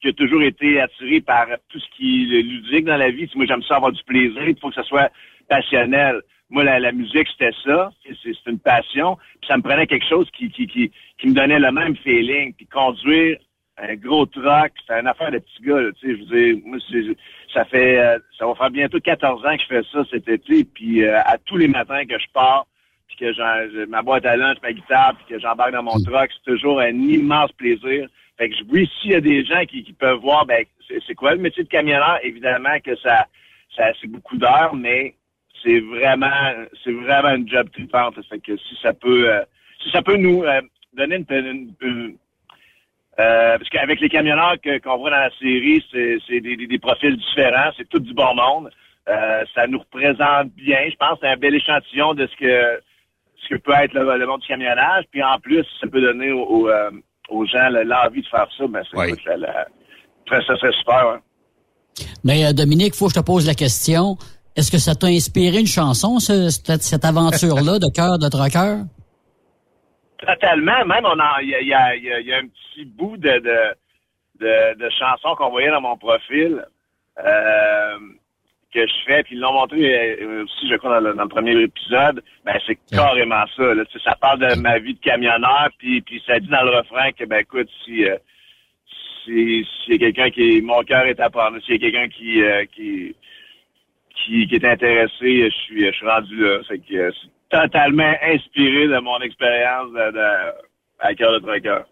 qui a toujours été attiré par tout ce qui est ludique dans la vie. Moi, j'aime ça avoir du plaisir. Il faut que ça soit passionnel. Moi, la, la musique, c'était ça. C'est une passion. Puis ça me prenait quelque chose qui, qui, qui, qui me donnait le même feeling. Puis conduire un gros truck, c'est une affaire de petit gars. là, tu sais, je veux dire, moi, c'est- ça fait, euh, ça va faire bientôt 14 ans que je fais ça cet été. Puis euh, à tous les matins que je pars, puis que j'ai ma boîte à lunch, ma guitare, puis que j'embarque dans mon truck, c'est toujours un immense plaisir. Fait que oui, s'il y a des gens qui, peuvent voir, ben c'est quoi le métier de camionneur, évidemment que ça, ça c'est beaucoup d'heures, mais c'est vraiment c'est vraiment un job trippante. Fait que si ça peut euh, si ça peut nous euh, donner une, euh, parce qu'avec les camionneurs qu'on voit dans la série, c'est des, des, profils différents, c'est tout du bon monde. ça nous représente bien. Je pense c'est un bel échantillon de ce que ce que peut être le, monde du camionnage. Puis en plus, ça peut donner aux, aux, gens l'envie de faire ça. Ben, c'est ça serait super. Mais Dominique, faut que je te pose la question. Est-ce que ça t'a inspiré une chanson, cette, aventure-là de cœur de trucker? Totalement. Même, on il y a, un petit bout de, de, de, chansons qu'on voyait dans mon profil euh, que je fais, puis ils l'ont montré euh, aussi, je crois, dans le, premier épisode. Ben, c'est carrément ça. Ça parle de ma vie de camionneur, puis, puis ça dit dans le refrain que, ben, écoute, si... Euh, si y a quelqu'un qui mon cœur est à part, s'il y a quelqu'un qui, qui qui, est intéressé, je suis, je suis rendu là. C'est que c'est totalement inspiré de mon expérience de, de, à cœur de trucker.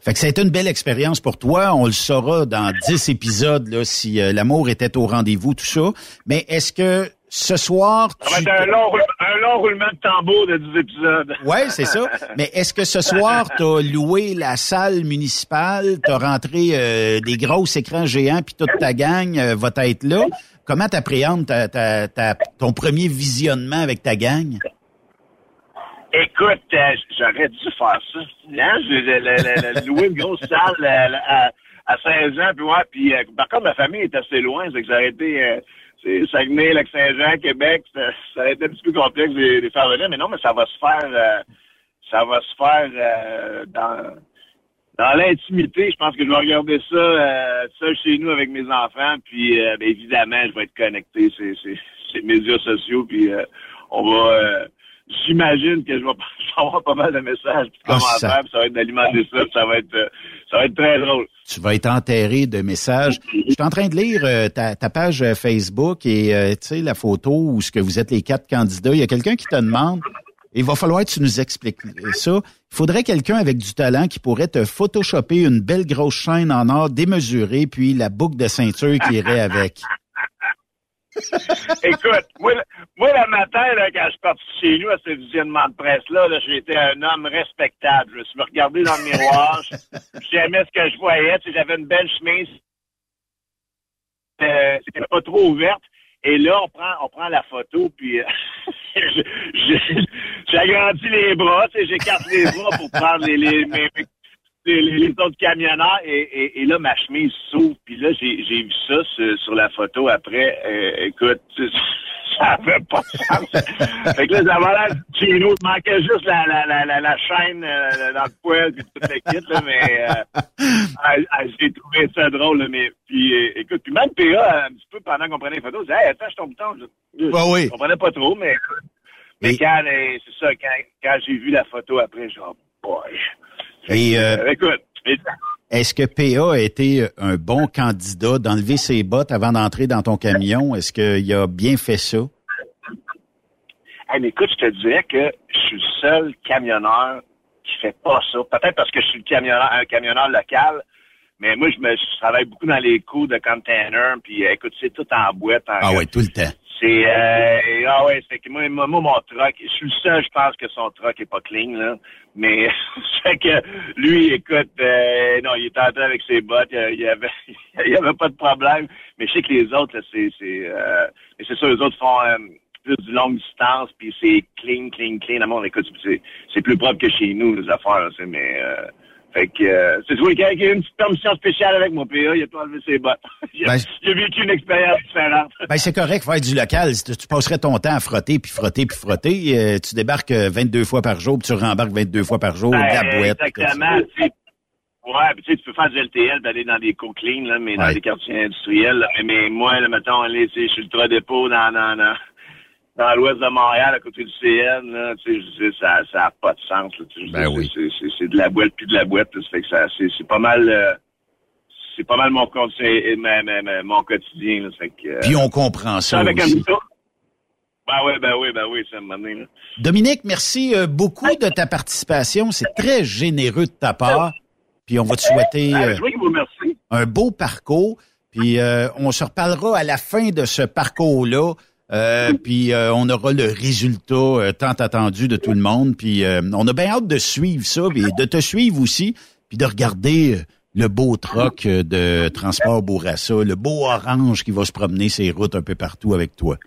Fait que ça a été une belle expérience pour toi. On le saura dans dix épisodes là, si euh, l'amour était au rendez-vous, tout ça. Mais est-ce que ce soir... Ça va être un long, un long roulement de tambour de 10 épisodes. Oui, c'est ça. Mais est-ce que ce soir, tu as loué la salle municipale, tu as rentré euh, des gros écrans géants, puis toute ta gang euh, va être là? Comment t'appréhendes ta, ta, ton premier visionnement avec ta gang? Écoute, euh, j'aurais dû faire ça. Hein? J'ai loué une grosse salle à, à 16 ans, puis ouais, puis par contre, ma famille est assez loin, c'est que j'aurais été c'est Saguenay, Lac-Saint-Jean, Québec, ça, ça, a été un petit peu complexe de les faire venir, mais non, mais ça va se faire, euh, ça va se faire euh, dans, l'intimité. Je pense que je vais regarder ça euh, seul chez nous avec mes enfants, puis ben, évidemment, je vais être connecté c'est ces médias sociaux, puis on va j'imagine que je vais, avoir pas mal de messages, de ah, commentaires, ça... ça va être d'alimenter ça, ça va être, euh, ça va être très drôle. Tu vas être enterré de messages. Je suis en train de lire euh, ta, ta, page euh, Facebook et tu sais la photo où ce que vous êtes les quatre candidats. Il y a quelqu'un qui te demande. Il va falloir que tu nous expliques ça. Il faudrait quelqu'un avec du talent qui pourrait te photoshopper une belle grosse chaîne en or démesurée, puis la boucle de ceinture qui irait avec. Écoute, moi, moi, le matin, là, quand je suis parti chez nous à ce visionnement de presse-là, -là, j'étais un homme respectable. Je me suis regardé dans le miroir, j'aimais ce que je voyais, j'avais une belle chemise, euh, c'était pas trop ouverte. Et là, on prend, on prend la photo, puis euh, j'agrandis les bras, j'écarte les bras pour prendre les, les mes, les, autres camionneurs et, et, là ma chemise s'ouvre puis là j'ai j'ai vu ça sur, la photo après. Euh, écoute ça avait pas de sens. Fait que là j'avais l'air il manquait juste la la, la, la, chaîne euh, dans le poêle puis toute l'équipe là mais euh, ah, ah, j'ai trouvé ça drôle mais puis écoute puis même PA un petit peu pendant qu'on prenait les photos j'ai hey attends je ton bouton je, bah oui. comprenais pas trop mais mais, quand c'est ça quand, quand j'ai vu la photo après genre boy et, euh, Est-ce que PA a été un bon candidat d'enlever ses bottes avant d'entrer dans ton camion? Est-ce qu'il a bien fait ça? Hey, écoute, je te dirais que je suis le seul camionneur qui fait pas ça. Peut-être parce que je suis le camionneur, un camionneur local, mais moi, je, me, je travaille beaucoup dans les coups de container, puis écoute, c'est tout en boîte. ah ouais, tout le temps. C'est euh, ah ouais, c'est que moi, moi, mon truck, je suis le seul, je pense que son truck est pas clean là, mais c'est que lui, écoute, euh, non, il est entré avec ses bottes, il y avait, il y avait pas de problème, mais je sais que les autres, c'est, c'est, euh, c'est ça, les autres font euh, plus de longue distance, puis c'est clean, clean, clean. À mon écoute, c'est, c'est plus propre que chez nous les affaires, là, mais euh, fait que, euh, c'est toi qui a une petite permission spéciale avec mon PA, il a pas enlevé ses bottes. Ben, j'ai vécu une expérience différente. Ben, c'est correct, faire du local. Tu passerais ton temps à frotter, puis frotter, puis frotter. Euh, tu débarques 22 euh, fois par jour, puis tu rembarques 22 fois par jour, ben, la boîte. Exactement. Ouais, puis tu sais, tu peux faire du LTL, d'aller dans des co-clean, là, mais dans des quartiers industriels. Mais, moi, là, mettons, je suis ultra dépôt dans, dans, dans dans l'ouest de Montréal, à côté du CN, là, tu sais, ça n'a ça pas de sens. Là, ben oui. C'est de la boîte puis de la boîte. ça fait que ça, c'est pas mal. Euh, c'est pas mal mon, mon quotidien. Là, fait que, puis on comprend ça. Avec aussi. Ben oui, ben oui, ben oui, ça m'a donné. Dominique, merci euh, beaucoup de ta participation. C'est très généreux de ta part. Puis on va te souhaiter Ben, euh, un beau parcours. Puis euh, on se reparlera à la fin de ce parcours-là. Euh, puis euh, on aura le résultat euh, tant attendu de tout le monde. Puis euh, on a bien hâte de suivre ça, puis de te suivre aussi, puis de regarder le beau troc de Transport Bourassa, le beau orange qui va se promener ses routes un peu partout avec toi.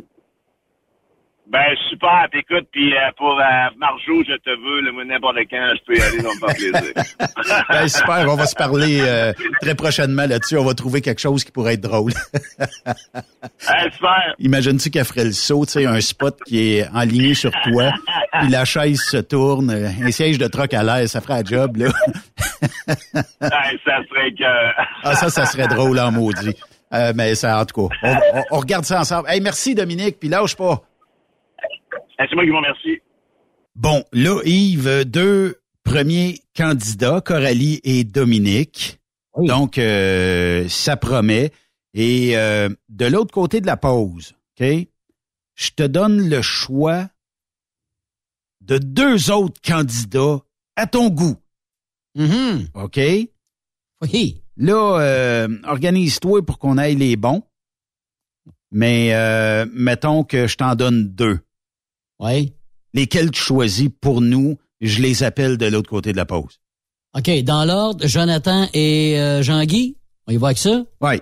Ben, super. Puis écoute, puis euh, pour euh, Marjo, je te veux, le n'importe quand, je peux y aller, ça me fait plaisir. Ben, super, on va se parler euh, très prochainement là-dessus. On va trouver quelque chose qui pourrait être drôle. Hey, super. Imagine-tu qu'elle ferait le saut, tu sais, un spot qui est enligné sur toi, puis la chaise se tourne, un siège de troc à l'air, ça ferait un job, là. Hey, ça serait que... ah, ça, ça serait drôle en maudit. Euh, mais ça, en tout cas, on, on- on regarde ça ensemble. Hey, merci Dominique, puis lâche pas. Hey, c'est moi qui vous remercie. Bon, là, Yves, deux premiers candidats, Coralie et Dominique. Donc, euh, ça promet. Et euh, de l'autre côté de la pause, OK, je te donne le choix de deux autres candidats à ton goût. OK? Oui. Là, euh, organise-toi pour qu'on aille les bons. Mais euh, mettons que je t'en donne deux. Oui. Lesquels tu choisis pour nous, je les appelle de l'autre côté de la pause. OK, dans l'ordre, Jonathan et euh, Jean-Guy, on y va avec ça? Oui.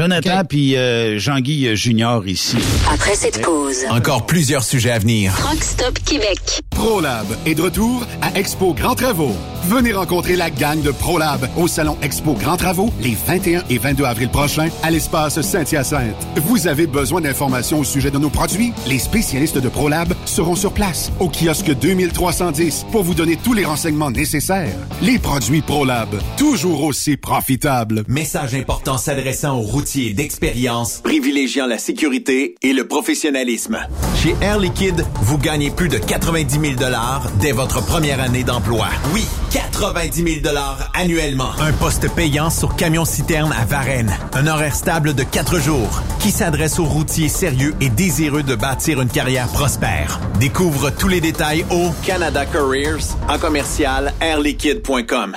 Jonathan puis euh, Jean-Guy euh, Junior ici. Après cette pause, Encore plusieurs sujets à venir. Truck Stop Québec. ProLab est de retour à Expo Grand Travaux. Venez rencontrer la gang de ProLab au salon Expo Grand Travaux les 21 et 22 avril prochains à l'espace Saint-Hyacinthe. Vous avez besoin d'informations au sujet de nos produits? Les spécialistes de ProLab seront sur place au kiosque 2310 pour vous donner tous les renseignements nécessaires. Les produits ProLab, toujours aussi profitables. Message important s'adressant aux routiers d'expérience, privilégiant la sécurité et le professionnalisme. Chez Air Liquide, vous gagnez plus de 90 000 dès votre première année d'emploi. Oui, 90 000 annuellement. Un poste payant sur camion-citerne à Varennes. Un horaire stable de 4 jours qui s'adresse aux routiers sérieux et désireux de bâtir une carrière prospère. Découvre tous les détails au Canada Careers en commercial airliquide.com.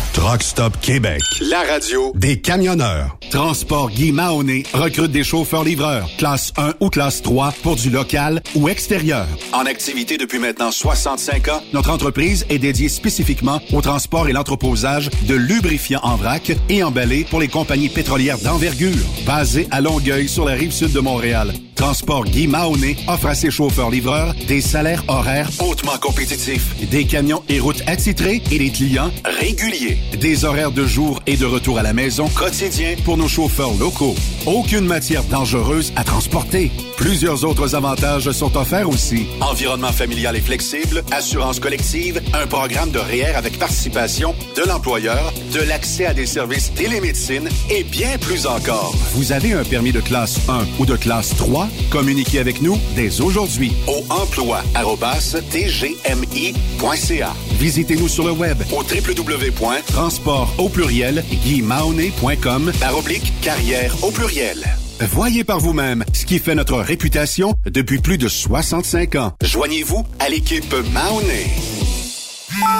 Truck Stop Québec, la radio des camionneurs. Transport Guy Mahoney recrute des chauffeurs-livreurs, classe 1 ou classe 3 pour du local ou extérieur. En activité depuis maintenant 65 ans, notre entreprise est dédiée spécifiquement au transport et l'entreposage de lubrifiants en vrac et emballés pour les compagnies pétrolières d'envergure. Basée à Longueuil sur la rive sud de Montréal, Transport Guy Mahoney offre à ses chauffeurs-livreurs des salaires horaires hautement compétitifs, des camions et routes attitrés et des clients réguliers, des horaires de jour et de retour à la maison quotidiens pour nos chauffeurs locaux. Aucune matière dangereuse à transporter. Plusieurs autres avantages sont offerts aussi. Environnement familial et flexible, assurance collective, un programme de REER avec participation de l'employeur, de l'accès à des services télémédecine et bien plus encore. Vous avez un permis de classe 1 ou de classe 3? Communiquez avec nous dès aujourd'hui au emploi.tgmi.ca. Visitez-nous sur le web au www.transport au pluriel guimaone.com par oblique carrière au pluriel. Voyez par vous-même ce qui fait notre réputation depuis plus de 65 ans. Joignez-vous à l'équipe Mahoney.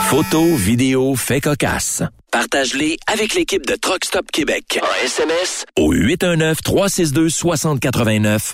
Photos, vidéos, faits cocasse. Partage-les avec l'équipe de Truck Stop Québec. En SMS au 819-362-6089.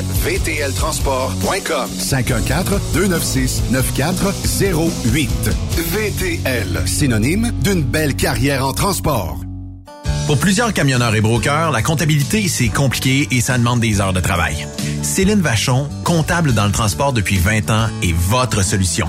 vtltransport.com 514-296-9408. VTL, synonyme d'une belle carrière en transport. Pour plusieurs camionneurs et brokers, la comptabilité, c'est compliqué et ça demande des heures de travail. Céline Vachon, comptable dans le transport depuis 20 ans, est votre solution.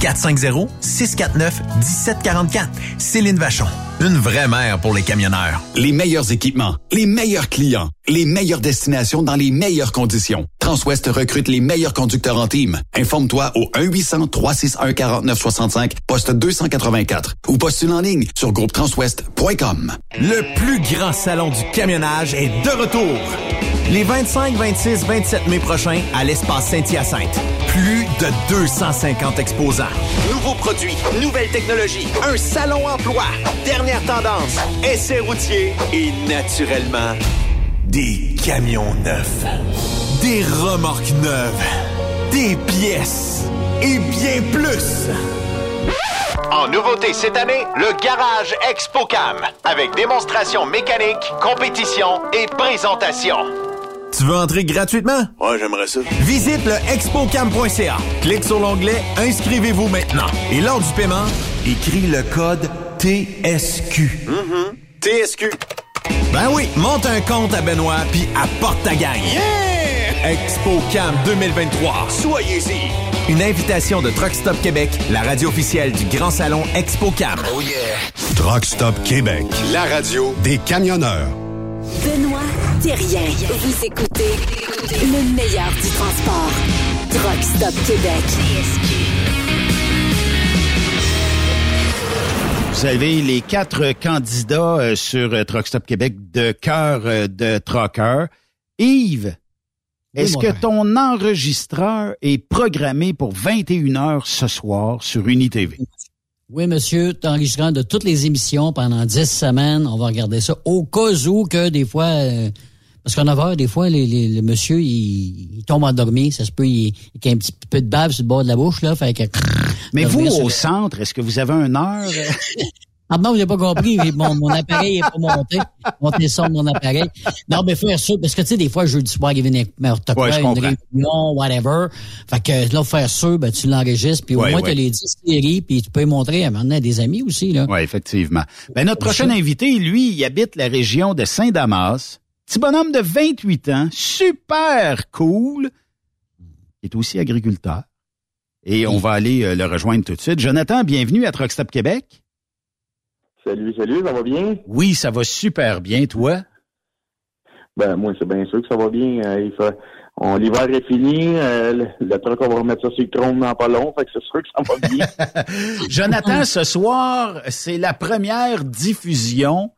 450 649 1744. Céline Vachon. Une vraie mère pour les camionneurs. Les meilleurs équipements, les meilleurs clients, les meilleures destinations dans les meilleures conditions. Transwest recrute les meilleurs conducteurs en team. Informe-toi au 1-800-361-4965, poste 284 ou postule en ligne sur groupetranswest.com. Le plus grand salon du camionnage est de retour. Les 25, 26, 27 mai prochains à l'espace Saint-Hyacinthe. Plus de 250 exposants. Nouveaux produits, nouvelles technologies, un salon emploi, dernière tendance, essais routiers et naturellement des camions neufs, des remorques neuves, des pièces et bien plus. En nouveauté cette année, le Garage ExpoCam avec démonstration mécanique, compétition et présentation. Tu veux entrer gratuitement? Ouais, j'aimerais ça. Visite le expocam.ca. Clique sur l'onglet Inscrivez-vous maintenant. Et lors du paiement, écris le code TSQ. Mm-hmm. TSQ. Ben oui, monte un compte à Benoît puis apporte ta gagne. Yeah! ExpoCam 2023. Soyez-y. Une invitation de Truck Stop Québec, la radio officielle du Grand Salon ExpoCam. Oh yeah! Truck Stop Québec, la radio des camionneurs. Benoît Thérien. Vous écoutez le meilleur du transport. Truck Stop Québec. Vous avez les quatre candidats euh, sur euh, Truck Stop Québec de cœur euh, de trucker. Yves, est-ce que ton enregistreur est programmé pour 21 heures ce soir sur UniTV? Oui, monsieur, t'es enregistrant de toutes les émissions pendant 10 semaines. On va regarder ça au cas où que des fois... euh, parce qu'en 9 heures, des fois, les, les- le monsieur, il, il tombe endormi. Ça se peut, il, il a un petit peu de bave sur le bord de la bouche, là. Fait que... Mais vous, au centre, est-ce que vous avez un heure? Ah non, j'ai pas compris. Mon, mon appareil est pas monté. Monter de mon appareil. Non, mais faire ça, parce que tu sais, des fois, jeudi soir, il y avait quoi, Ouais, je une réunion, whatever. Fait que là, faire ça, ben, tu l'enregistres, puis au Ouais, moins, ouais. tu les 10 séries, puis tu peux les montrer à maintenant à des amis aussi, là. Oui, effectivement. Ben, notre prochain invité, lui, il habite la région de Saint-Damas. Petit bonhomme de 28 ans, super cool. Il est aussi agriculteur. et on va aller euh, le rejoindre tout de suite. Jonathan, bienvenue à Truck Stop Québec. Salut, salut, ça va bien? Oui, ça va super bien, toi? Ben, moi, c'est bien sûr que ça va bien. Euh, on, l'hiver est fini. Euh, le, truc, on va remettre ça sur le trône dans pas long. Fait que c'est sûr que ça va bien. Jonathan, ce soir, c'est la première diffusion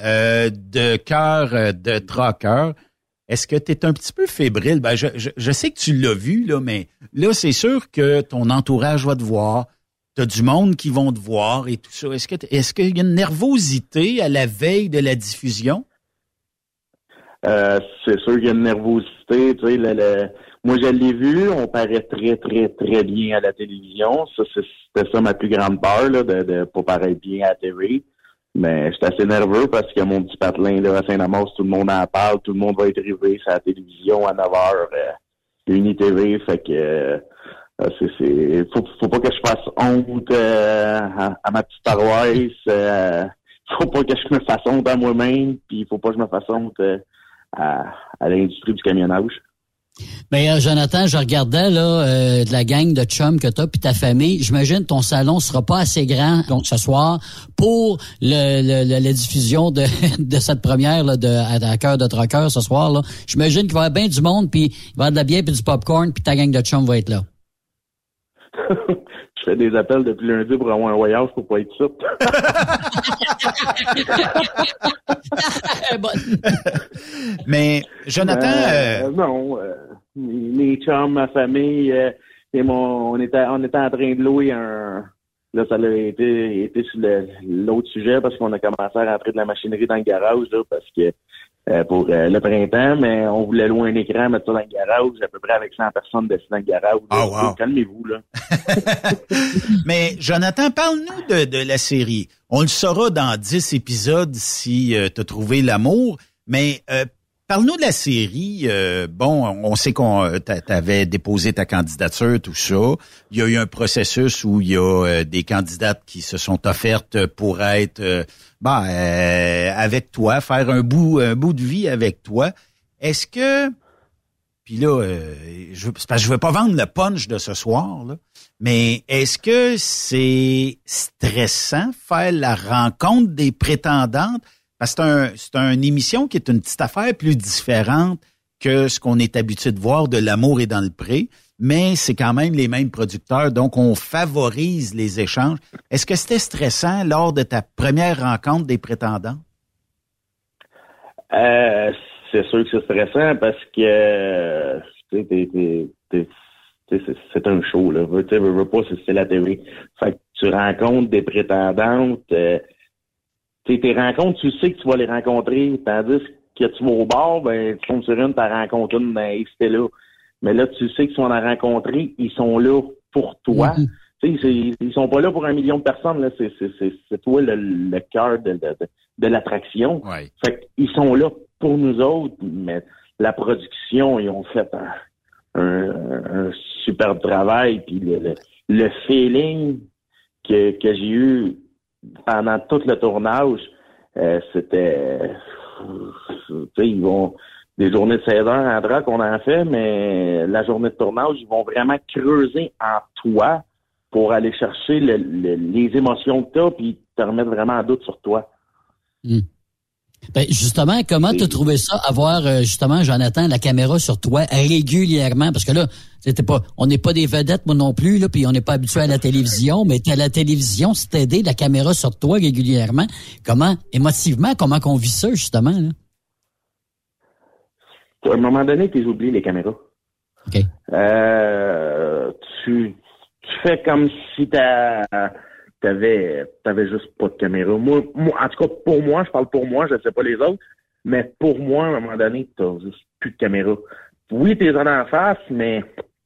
euh, de cœur de Trucker. Est-ce que tu es un petit peu fébrile? Ben, je, je sais que tu l'as vu, là, mais là, c'est sûr que ton entourage va te voir. Tu as du monde qui vont te voir et tout ça. Est-ce est-ce qu'il y a une nervosité à la veille de la diffusion? Euh, c'est sûr qu'il y a une nervosité. Tu sais, moi, je l'ai vu. On paraît très, très, très bien à la télévision. Ça, c'était ça ma plus grande peur, là, de ne pas paraître bien à la TV. Mais j'étais assez nerveux parce que mon petit patelin là, à Saint-Amos, tout le monde en parle. Tout le monde va être arrivé sur la télévision à 9 h euh, UniTV. Fait que euh, c'est, faut, faut pas que je fasse honte euh, à, ma petite paroisse. Euh, faut pas que je me fasse honte à moi-même. Puis faut pas que je me fasse honte à, l'industrie du camionnage. Mais ben, Jonathan, je regardais là euh, de la gang de chums que t'as puis ta famille. J'imagine ton salon sera pas assez grand donc ce soir pour la diffusion de, cette première de à, cœur de troqueur ce soir. J'imagine qu'il va y avoir bien du monde puis il va y avoir de la bière puis du popcorn puis ta gang de chums va être là. je fais des appels depuis lundi pour avoir un voyage pour pas être soupe. Mais Jonathan, euh, euh, non, euh, mes chums, ma famille, et mon, on était on était en train de louer un là ça a été été sur l'autre sujet parce qu'on a commencé à rentrer de la machinerie dans le garage là, parce que euh, pour euh, le printemps, mais on voulait louer un écran, mettre ça dans le garage, à peu près avec 100 personnes dessus dans le garage. Oh, Calmez-vous, là. mais Jonathan, parle-nous de, de, la série. On le saura dans 10 épisodes si euh, tu as trouvé l'amour, mais Parle-nous de la série. Euh, bon, on sait qu'on euh, t'avais déposé ta candidature, tout ça. Il y a eu un processus où il y a euh, des candidates qui se sont offertes pour être ben, avec toi, faire un bout, un bout de vie avec toi. Est-ce que puis là, je parce que je veux pas vendre le punch de ce soir, là, mais est-ce que c'est stressant faire la rencontre des prétendantes? C'est un, une émission qui est une petite affaire plus différente que ce qu'on est habitué de voir de L'amour et dans le pré, mais c'est quand même les mêmes producteurs, donc on favorise les échanges. Est-ce que c'était stressant lors de ta première rencontre des prétendants? Euh, c'est sûr que c'est stressant parce que c'est un show, là. Tu veux, pas, c'est la télé. Fait que tu rencontres des prétendantes, euh, tes rencontres, tu sais que tu vas les rencontrer, tandis que tu vas au bar, ben, tu tombes sur une, tu as rencontré une, ben, c'était là. Mais là, tu sais que tu vas en rencontrer, ils sont là pour toi. Mm-hmm. Tu sais, ils sont pas là pour un million de personnes, là. C'est toi le, le cœur de, de, de, l'attraction. Fait qu'ils sont là pour nous autres, mais la production, ils ont fait un, un, un superbe travail. Puis le, le, feeling que, que j'ai eu pendant tout le tournage, euh, c'était ils vont des journées de 16 heures en drac qu'on en fait, mais la journée de tournage, ils vont vraiment creuser en toi pour aller chercher les émotions que tu as puis te remettre vraiment en doute sur toi. Hmm. Ben justement, comment tu trouvé ça, avoir euh, justement, Jonathan, la caméra sur toi régulièrement? Parce que là, c'était pas, on n'est pas des vedettes, moi non plus, là, puis on n'est pas habitué à la télévision, mais à la télévision, c'est aider la caméra sur toi régulièrement. Comment, émotivement, comment qu'on vit ça, justement? Là? À un moment donné, tu oublies les caméras. OK. Euh, tu, tu fais comme si t'as t'avais t'avais juste pas de caméra. Moi, moi, en tout cas, pour moi, je parle pour moi, je ne sais pas les autres, mais pour moi, à un moment donné, t'as juste plus de caméra. Oui, t'es en face, mais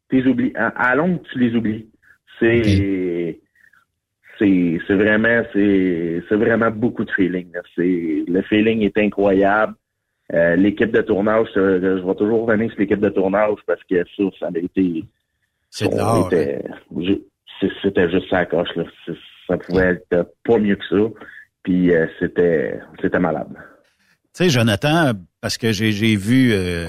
t'es oublié. À, longue, tu les oublies. C'est c'est c'est vraiment c'est c'est vraiment beaucoup de feeling. C'est le feeling est incroyable. Euh, l'équipe de tournage, je, vais toujours revenir sur l'équipe de tournage parce que ça, ça a été. C'est C'était juste ça coche là ça pouvait être pas mieux que ça. Puis euh, c'était c'était malade. Tu sais, Jonathan, parce que j'ai vu euh,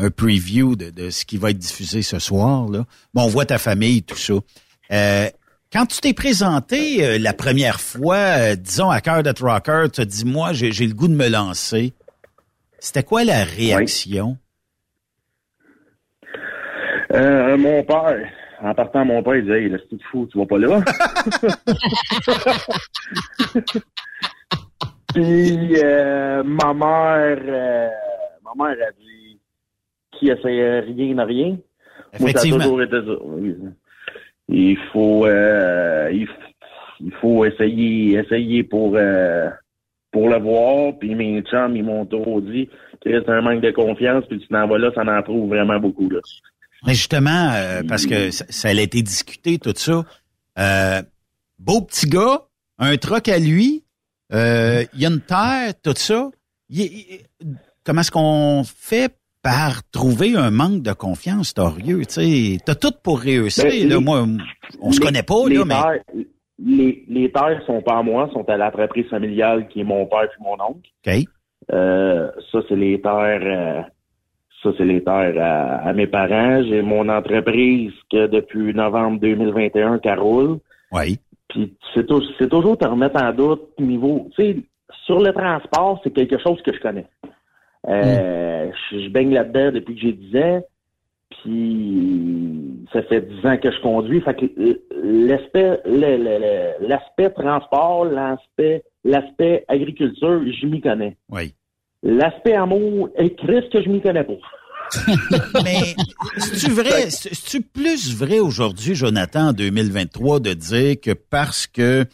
un preview de, ce qui va être diffusé ce soir. Là. Bon, on voit ta famille, tout ça. Euh, quand tu t'es présenté euh, la première fois, disons à Cœur de Rocker, tu as dit, moi, j'ai le goût de me lancer. C'était quoi la réaction? mon père, en partant, mon père, il disait, hey, laisse-tu fou, tu vas pas là? Puis euh, ma mère, euh, ma mère a dit qui essaie rien n'a rien. Moi, ça a toujours été ça. Il faut, euh, il, faut essayer, essayer pour pour le voir. Puis mes chums, ils m'ont trop dit que c'est un manque de confiance. Puis tu t'en vas là, ça en trouve vraiment beaucoup là. Mais justement, parce que ça, ça, a été discuté tout ça. beau petit gars, un truc à lui, euh, il y a une terre, tout ça. comment est-ce qu'on fait par trouver un manque de confiance, Torieux? Tu as tout pour réussir. Ben, là, moi, on se connaît pas, là, mais... les, les terres sont pas à moi, sont à l'entreprise familiale qui est mon père et mon oncle. OK. Euh, ça, c'est les terres... Ça, c'est les terres à, mes parents. J'ai mon entreprise que depuis novembre 2021 qu'elle roule. Oui. Puis c'est, c'est toujours te remettre en doute niveau. Tu sais, sur le transport, c'est quelque chose que je connais. Euh, mm. je, baigne là-dedans depuis que j'ai 10 ans. Puis ça fait 10 ans que je conduis. Fait que l'aspect, l'aspect transport, l'aspect, l'aspect agriculture, je m'y connais. Oui. L'aspect amour, et Christ que je m'y connais pas. Mais c'est-tu vrai, c'est-tu plus vrai aujourd'hui, Jonathan, en 2023, de dire que parce que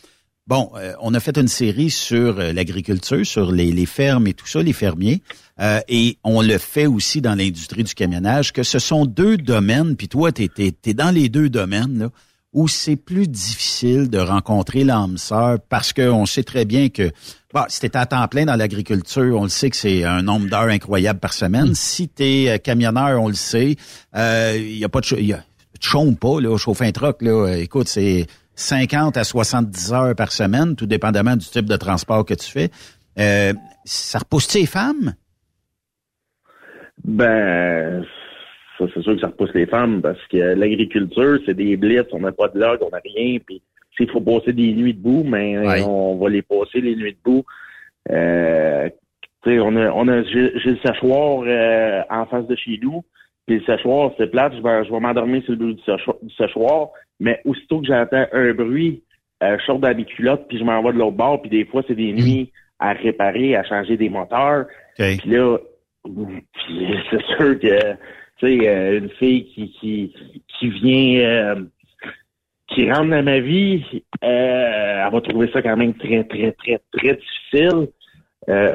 Bon, euh, on a fait une série sur euh, l'agriculture, sur les, fermes et tout ça, les fermiers, euh, et on le fait aussi dans l'industrie du camionnage, que ce sont deux domaines, puis toi, tu es, dans les deux domaines, là, où c'est plus difficile de rencontrer l'âme sœur parce qu'on sait très bien que bon, si t'es à temps plein dans l'agriculture, on le sait que c'est un nombre d'heures incroyable par semaine. Mm. Si t'es euh, camionneur, on le sait, il euh, y a pas de, y a, chôme pas là, chauffer un truck là. Écoute, c'est 50 à 70 heures par semaine, tout dépendamment du type de transport que tu fais. Euh, ça repousse les femmes? Ben, ça, c'est sûr que ça repousse les femmes parce que l'agriculture, c'est des blitz, on n'a pas de log, on n'a rien. Puis s'il faut passer des nuits debout, mais on va les passer les nuits debout. Euh, on a, on a, j'ai, le séchoir euh, en face de chez nous. Puis le séchoir, c'est plate, je vais, je vais m'endormir sur le bout du séchoir, mais aussitôt que j'entends un bruit, euh, je sors dans mes culottes, puis je m'en vais de l'autre bord, puis des fois, c'est des mm. nuits à réparer, à changer des moteurs. Puis là, c'est sûr que euh, une fille qui, qui, vient, euh, qui rentre dans ma vie, euh, elle va trouver ça quand même très, très, très, très difficile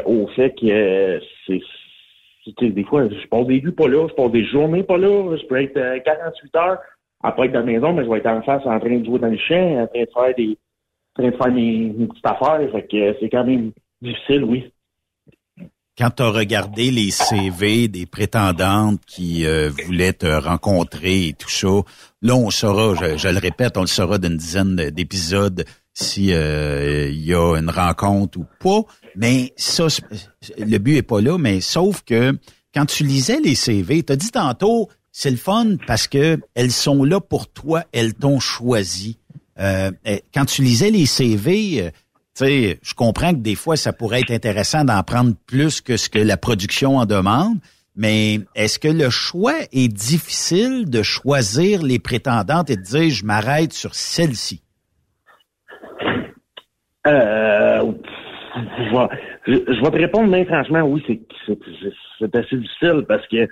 au fait que c'est des fois, je passe des vues pas là, je passe des journées pas là, je peux être 48 heures après être dans la maison, mais je vais être en face en train de jouer dans le chien, en train de faire des en train de faire mes, petites affaires. Que c'est quand même difficile, oui quand tu as regardé les CV des prétendantes qui euh, voulaient te rencontrer et tout ça, là, on saura, je, le répète, on le saura d'une dizaine d'épisodes si euh, il y a une rencontre ou pas. Mais ça, le but est pas là, mais sauf que quand tu lisais les CV, tu as dit tantôt, c'est le fun parce que elles sont là pour toi, elles t'ont choisi. Euh, quand tu lisais les CV, je comprends que des fois, ça pourrait être intéressant d'en prendre plus que ce que la production en demande, mais est-ce que le choix est difficile de choisir les prétendantes et de dire je m'arrête sur celle-ci? Euh, je, vais, te répondre, mais franchement, oui, c'est assez difficile parce que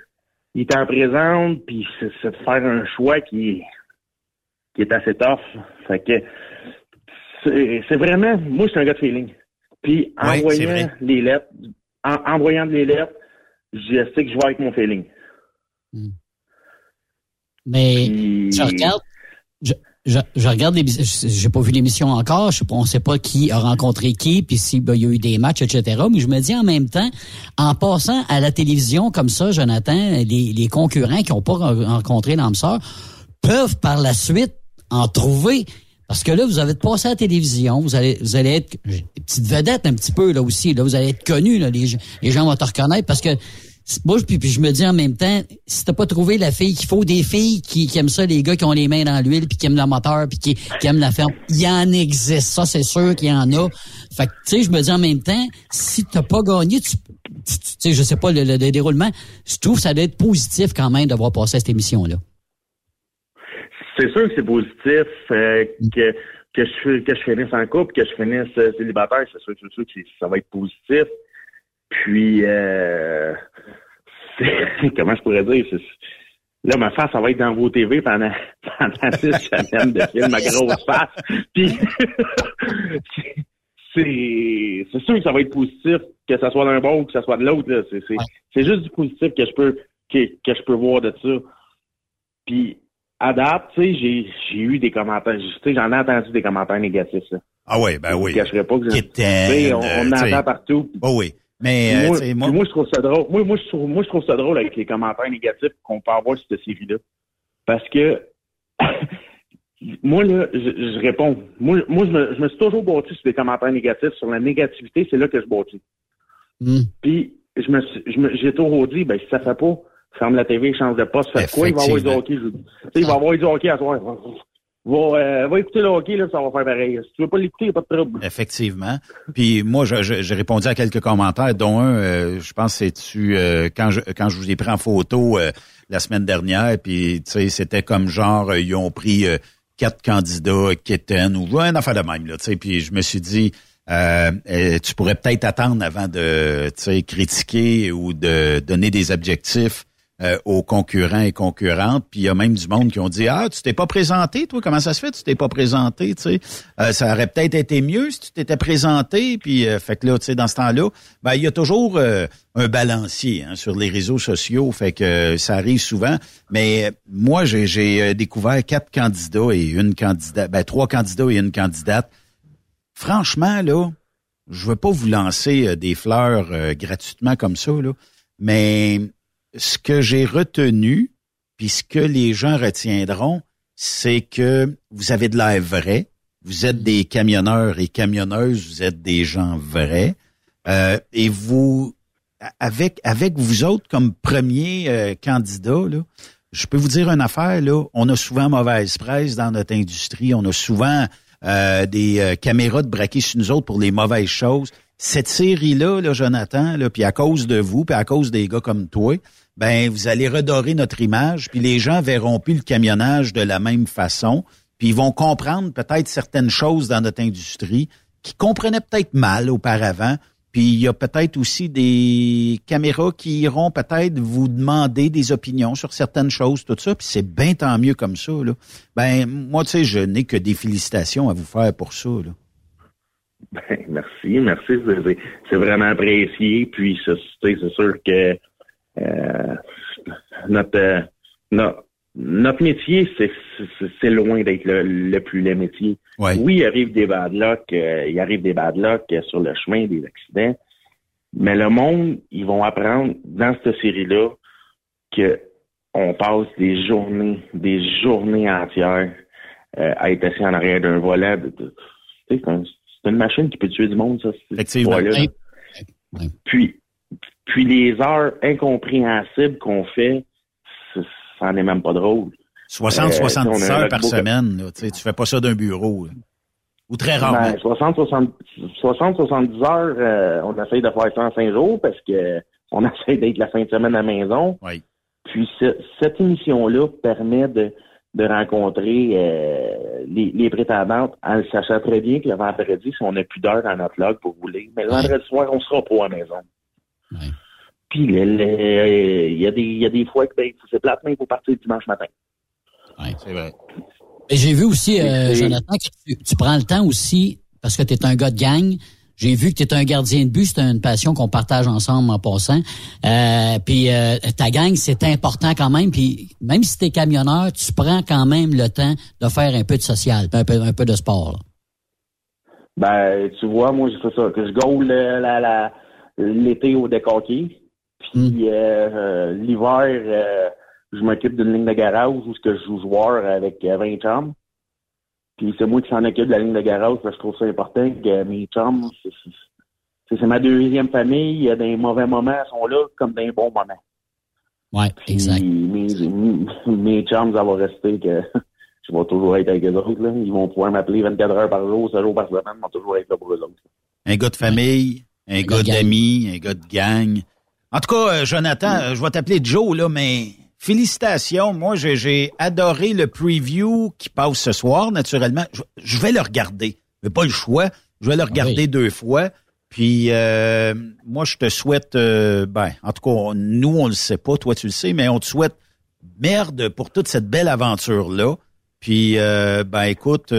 il est en présente, puis c'est de faire un choix qui qui est assez tough. Fait que c'est vraiment, moi, c'est un gars de feeling. Puis, en envoyant les lettres, en, envoyant les lettres, je sais que je vais avec mon feeling. Hmm. Mais, je regarde, je, je, regarde les, j'ai pas vu l'émission encore, je sais pas, on sait pas qui a rencontré qui, puis s'il ben, y a eu des matchs, etc. Mais je me dis en même temps, en passant à la télévision comme ça, Jonathan, les, les concurrents qui ont pas rencontré l'âme sœur peuvent par la suite en trouver Parce que là, vous avez passé à la télévision, vous allez, vous allez être des petites vedettes un petit peu là aussi. Là, vous allez être connus, là, les, les gens vont te reconnaître parce que moi, puis, puis je me dis en même temps, si t'as pas trouvé la fille qu'il faut, des filles qui, qui, aiment ça, les gars qui ont les mains dans l'huile, puis qui aiment le moteur, puis qui, qui aiment la ferme, il y en existe, ça c'est sûr qu'il y en a. Fait que, tu sais, je me dis en même temps, si t'as pas gagné, tu, tu sais, je sais pas, le, le, déroulement, je trouve que ça doit être positif quand même d'avoir passé à cette émission-là. C'est sûr que c'est positif euh, que que je que je finisse en couple, que je finisse euh, célibataire, c'est sûr, sûr que ça va être positif. Puis euh, comment je pourrais dire, là, ma face, ça va être dans vos TV pendant, pendant six semaines de film, ma grosse face. Puis c'est c'est sûr que ça va être positif, que ça soit d'un bon ou que ça soit de l'autre. C'est c'est juste du positif que je peux que, que je peux voir de ça. Puis à date, tu sais, j'ai, j'ai eu des commentaires, tu sais, j'en ai entendu des commentaires négatifs, là. Ah oui, ben oui. Je cacherai pas que je, on, on en entend partout. Oh oui. Mais euh, moi, moi, je trouve ça drôle. Moi, moi, je trouve, moi, je trouve ça drôle avec les commentaires négatifs qu'on peut avoir sur cette série-là. Parce que moi, là, je, je, réponds. Moi, moi je, me, je me suis toujours bâti sur des commentaires négatifs. Sur la négativité, c'est là que je bâtis. Mm. Puis, je me, je me, j'ai toujours dit, ben, si ça fait pas, ferme la TV, change de poste, fais quoi? Il va avoir du hockey. Je, il va avoir du hockey à soir. Va, euh, va écouter le hockey, là, ça va faire pareil. Si tu veux pas l'écouter, il n'y a pas de trouble. Effectivement. Puis moi, j'ai répondu à quelques commentaires, dont un, euh, je pense c'est tu euh, quand je quand je vous ai pris en photo euh, la semaine dernière, puis tu sais, c'était comme genre ils ont pris quatre candidats Kitten ou un affaire de même là, tu sais, puis je me suis dit tu pourrais peut-être attendre avant de critiquer ou de donner des objectifs euh, aux concurrents et concurrentes. Puis il y a même du monde qui ont dit Ah, tu t'es pas présenté, toi, comment ça se fait, tu t'es pas présenté, tu sais. Euh, ça aurait peut-être été mieux si tu t'étais présenté. Puis euh, fait que là, tu sais, dans ce temps-là, ben, il y a toujours un balancier hein, sur les réseaux sociaux. Fait que ça arrive souvent. Mais moi, j'ai découvert quatre candidats et une candidate, ben trois candidats et une candidate. Franchement, là, je veux pas vous lancer des fleurs gratuitement comme ça, là, mais ce que j'ai retenu, puis ce que les gens retiendront, c'est que vous avez de l'air vrai. Vous êtes des camionneurs et camionneuses, vous êtes des gens vrais. Euh, et vous, avec avec vous autres comme premier euh, candidat, là, je peux vous dire une affaire, là, on a souvent mauvaise presse dans notre industrie, on a souvent euh, des caméras de braquer sur nous autres pour les mauvaises choses. Cette série-là, là, Jonathan, là, puis à cause de vous, puis à cause des gars comme toi, ben vous allez redorer notre image, puis les gens verront plus le camionnage de la même façon, puis ils vont comprendre peut-être certaines choses dans notre industrie qui comprenaient peut-être mal auparavant. Puis il y a peut-être aussi des caméras qui iront peut-être vous demander des opinions sur certaines choses, tout ça. Puis c'est bien tant mieux comme ça. Là. Ben moi, tu sais, je n'ai que des félicitations à vous faire pour ça. Ben, merci, merci. C'est vraiment apprécié. Puis c'est sûr que euh, notre, euh, notre, notre métier, c'est loin d'être le, plus laid métier. Oui, il arrive des bad luck, euh, il arrive des bad luck sur le chemin, des accidents. Mais le monde, ils vont apprendre dans cette série-là que on passe des journées, des journées entières à être assis en arrière d'un volet. c'est une machine qui peut tuer du monde, ça. Effectivement. Puis, puis les heures incompréhensibles qu'on fait, ça n'est même pas drôle. 60, 70 euh, heures par semaine, là, tu fais pas ça d'un bureau. Ou très rarement. Ben, 60, 70 heures, euh, on essaye de faire ça en 5 jours parce que on essaie d'être la fin de semaine à la maison. Oui. Puis cette émission-là permet de, de rencontrer euh, les, les, prétendantes en sachant très bien que le vendredi, si on n'a plus d'heures dans notre log pour rouler, mais le vendredi soir, on sera pas à la maison. Puis il y, a des, y a des fois que ben, c'est plate, mais il faut partir le dimanche matin. Oui, c'est vrai. J'ai vu aussi, euh, Jonathan, que tu, prends le temps aussi, parce que tu es un gars de gang, j'ai vu que tu es un gardien de but, c'est une passion qu'on partage ensemble en passant. Euh, puis euh, ta gang, c'est important quand même. Puis même si tu es camionneur, tu prends quand même le temps de faire un peu de social, un peu, un peu de sport. Ben, tu vois, moi, j'ai fait ça, que je gaule la, la, l'été au décoqué. Puis hmm. euh, euh, l'hiver, euh, je m'occupe d'une ligne de garage où je joue joueur avec 20 chambres. Puis c'est moi qui s'en occupe de la ligne de garage, parce que je trouve ça important que mes chums, c'est ma deuxième famille. Il y a des mauvais moments, ils sont là comme des bons moments. Ouais, exact. Mes, mes chums, ça va rester que je vais toujours être avec eux autres. Là. Ils vont pouvoir m'appeler 24 heures par jour, 7 jours par semaine, ils vont toujours être là pour eux autres. Un gars de famille, un, gars d'amis, un gars de gang. En tout cas, euh, Jonathan, euh, je vais t'appeler Joe, là, mais félicitations. Moi, j'ai adoré le preview qui passe ce soir, naturellement. Je, vais le regarder. Je pas le choix. Je vais le ah regarder deux fois. Puis euh, moi, je te souhaite, ben, en tout cas, nous, on le sait pas, toi tu le sais, mais on te souhaite merde pour toute cette belle aventure-là. Puis, ben écoute,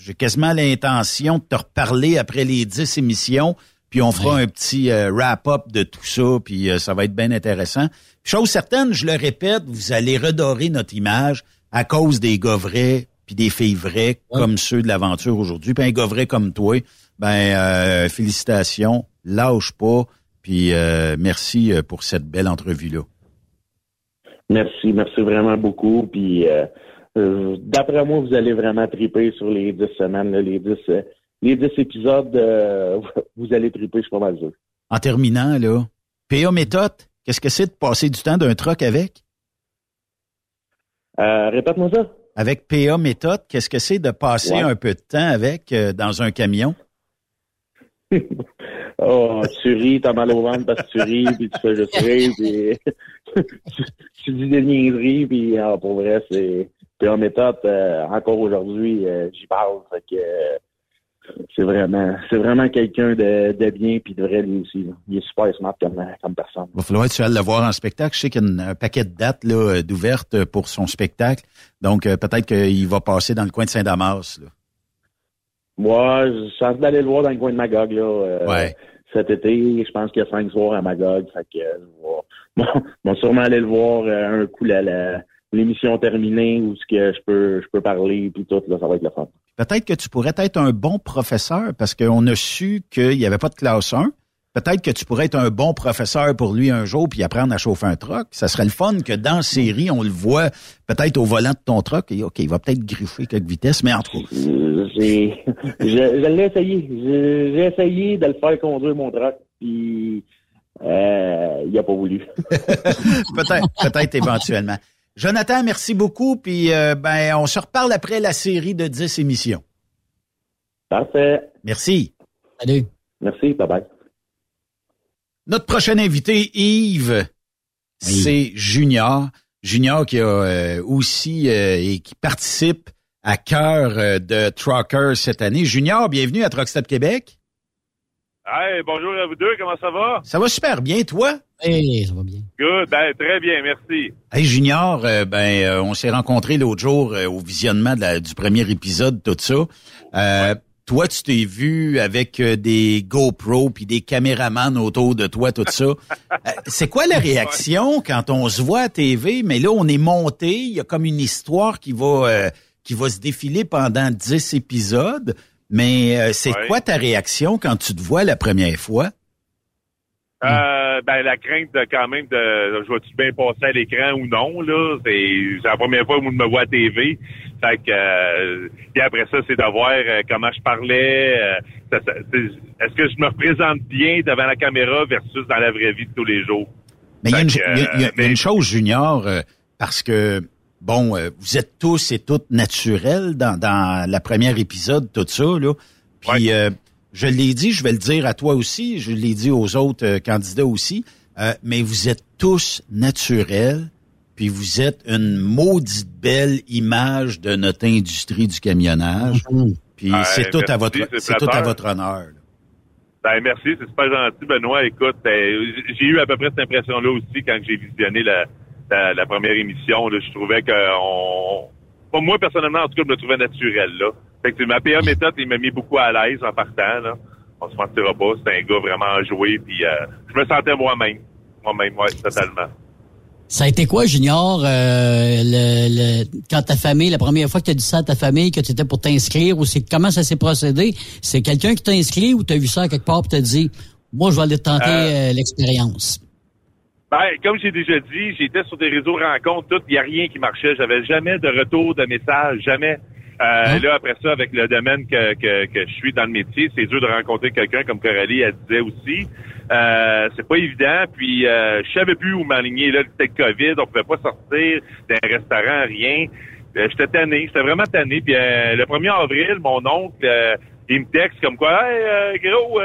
j'ai quasiment l'intention de te reparler après les dix émissions, puis on fera un petit euh, wrap-up de tout ça, puis euh, ça va être bien intéressant. Chose certaine, je le répète, vous allez redorer notre image à cause des gars vrais puis des filles vraies comme ceux de l'aventure aujourd'hui. Puis un gars vrai comme toi, ben euh, félicitations, lâche pas, puis merci pour cette belle entrevue-là. Merci, merci vraiment beaucoup, puis euh, d'après moi, vous allez vraiment triper sur les dix semaines, les dix euh, les dix épisodes, euh, vous allez triper, je suis pas mal sûr. En terminant, là, PA méthode, qu'est-ce que c'est de passer du temps d'un truck avec? Répète-moi ça. Avec PA méthode, qu'est-ce que c'est de passer un peu de temps avec dans un camion? oh, tu ris, t'as mal au ventre parce que tu ris, puis tu fais juste rire, puis tu, dis des niaiseries, puis ah, pour vrai, c'est en méthode, euh, encore aujourd'hui, euh, j'y parle. Fait que euh, c'est vraiment c'est vraiment quelqu'un de, de, bien puis de vrai lui aussi. Il est super smart comme, comme personne. Il va falloir que tu ailles le voir en spectacle. Je sais qu'il y a un paquet de dates là, d'ouvertes pour son spectacle. Donc peut-être qu'il va passer dans le coin de Saint-Damas. Moi, je chance d'aller le voir dans le coin de Magog là. ouais. Cet été, je pense qu'il y a cinq soirs à Magog. Fait que je vais, sûrement aller le voir un coup la l'émission terminée ou ce que je peux je peux parler puis tout là, ça va être la fun. Peut-être que tu pourrais être un bon professeur parce qu'on a su qu'il n'y avait pas de classe 1. Peut-être que tu pourrais être un bon professeur pour lui un jour puis apprendre à chauffer un truck. Ça serait le fun que dans la série, on le voit peut-être au volant de ton truck. Et OK, il va peut-être griffer quelques vitesses, mais en tout cas. J'ai, je, l'ai essayé. J'ai essayé de le faire conduire mon truck, puis euh, il n'a pas voulu. peut-être, peut-être éventuellement. Jonathan, merci beaucoup. Puis euh, ben, on se reparle après la série de 10 émissions. Parfait. Merci. Salut. Merci. Bye bye. Notre prochain invité, Yves, c'est Junior. Junior qui a euh, aussi euh, et qui participe à cœur de Trucker cette année. Junior, bienvenue à Truckstop Québec. Hey, bonjour à vous deux, comment ça va? Ça va super bien, toi? Hey, ça va bien. Good, ben, très bien, merci. Hey, Junior, euh, ben, euh, on s'est rencontrés l'autre jour euh, au visionnement du premier épisode, tout ça. Toi, tu t'es vu avec des GoPro puis des caméramans autour de toi, tout ça. C'est quoi la réaction quand on se voit à TV, mais là, on est monté, il y a comme une histoire qui va, qui va se défiler pendant dix épisodes. Mais euh, c'est quoi ta réaction quand tu te vois la première fois? Euh, ben la crainte de quand même de je vais-tu bien passer à l'écran ou non là? C'est la première fois où je me vois à TV fait que euh, puis après ça c'est de voir euh, comment je parlais est-ce que je me représente bien devant la caméra versus dans la vraie vie de tous les jours? Mais il y, a une chose junior parce que bon, euh, vous êtes tous et toutes naturels dans, dans la première épisode, tout ça, là. Puis euh, je l'ai dit, je vais le dire à toi aussi, je l'ai dit aux autres euh, candidats aussi, mais vous êtes tous naturels, puis vous êtes une maudite belle image de notre industrie du camionnage. Mm-hmm. Puis c'est tout à votre c'est tout à votre honneur. Ben merci, c'est super gentil, Benoît. Écoute, j'ai eu à peu près cette impression-là aussi quand j'ai visionné la, la, première émission, là, je trouvais que on, moi personnellement en tout cas, je me trouvais naturel là. Fait que ma PA méthode, il m'a mis beaucoup à l'aise en partant. Là. On se mentira pas, c'est un gars vraiment enjoué, puis euh, je me sentais moi-même, moi-même, ouais, totalement. Ça a été quoi, Junior, euh, le, quand ta famille, la première fois que tu as dit ça à ta famille, que tu étais pour t'inscrire, ou c'est comment ça s'est procédé? C'est quelqu'un qui t'a inscrit ou tu as vu ça quelque part et t'as dit, moi, je vais aller tenter euh, l'expérience? Ben, comme j'ai déjà dit, j'étais sur des réseaux rencontres, tout, il n'y a rien qui marchait. J'avais jamais de retour de message, jamais. Euh, Là, après ça, avec le domaine que, que, que je suis dans le métier, c'est dur de rencontrer quelqu'un comme Coralie, elle disait aussi. Euh, c'est pas évident. Puis euh, je savais plus où m'aligner. Là, c'était le COVID, on pouvait pas sortir d'un restaurant, rien. Euh, j'étais tanné, j'étais vraiment tanné. Puis euh, le 1er avril, mon oncle, euh, il me texte comme quoi, hey, euh, gros,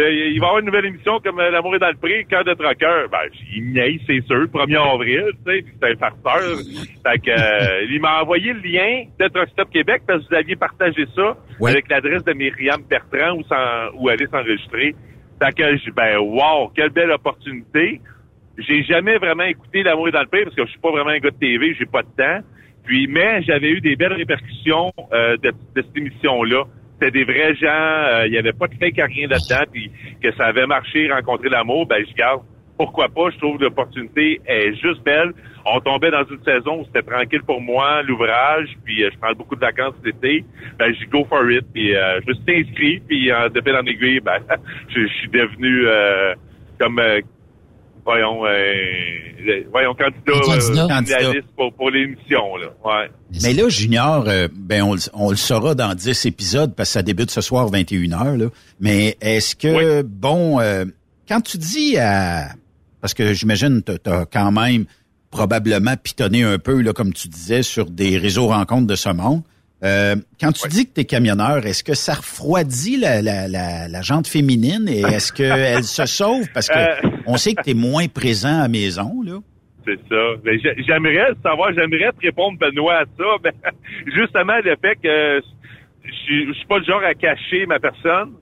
il va y avoir une nouvelle émission comme euh, L'amour est dans le prix, cœur de troqueur. Ben, il c'est sûr, 1er avril, tu sais, c'est un farceur. fait que, euh, il m'a envoyé le lien de Truck Stop Québec parce que vous aviez partagé ça avec l'adresse de Myriam Bertrand où, où aller s'enregistrer. Fait que, j'ai- ben, wow, quelle belle opportunité. J'ai jamais vraiment écouté L'amour est dans le prix parce que je suis pas vraiment un gars de TV, j'ai pas de temps. Puis, mais j'avais eu des belles répercussions euh, de, de cette émission-là. C'était des vrais gens, euh, il y avait pas de fake à rien là-dedans, puis que ça avait marché, rencontrer l'amour, ben je garde. Pourquoi pas? Je trouve l'opportunité est juste belle. On tombait dans une saison où c'était tranquille pour moi, l'ouvrage, puis euh, je prends beaucoup de vacances cet été. Ben, je go for it, puis euh, je me suis inscrit, puis euh, de fil en aiguille, ben, je, je suis devenu euh, comme voyons, euh, le- voyons, candidat, Candidat. euh, Candidat. finaliste pour, pour l'émission, là. Ouais. Mais là, Junior, euh, ben on, le- on le saura dans 10 épisodes parce que ça débute ce soir 21h. Là. Mais est-ce que, bon, euh, quand tu dis à... Parce que j'imagine que tu as quand même probablement pitonné un peu, là, comme tu disais, sur des réseaux rencontres de ce monde. Euh, quand tu dis que tu es camionneur, est-ce que ça refroidit la, la, la, la jante féminine et est-ce qu'elle se sauve? Parce que Euh. on sait que tu es moins présent à la maison, là. C'est ça. Mais j'ai- j'aimerais savoir, j'aimerais te répondre, Benoît, à ça. Mais justement, le fait que je suis- je suis pas le genre à cacher ma personne,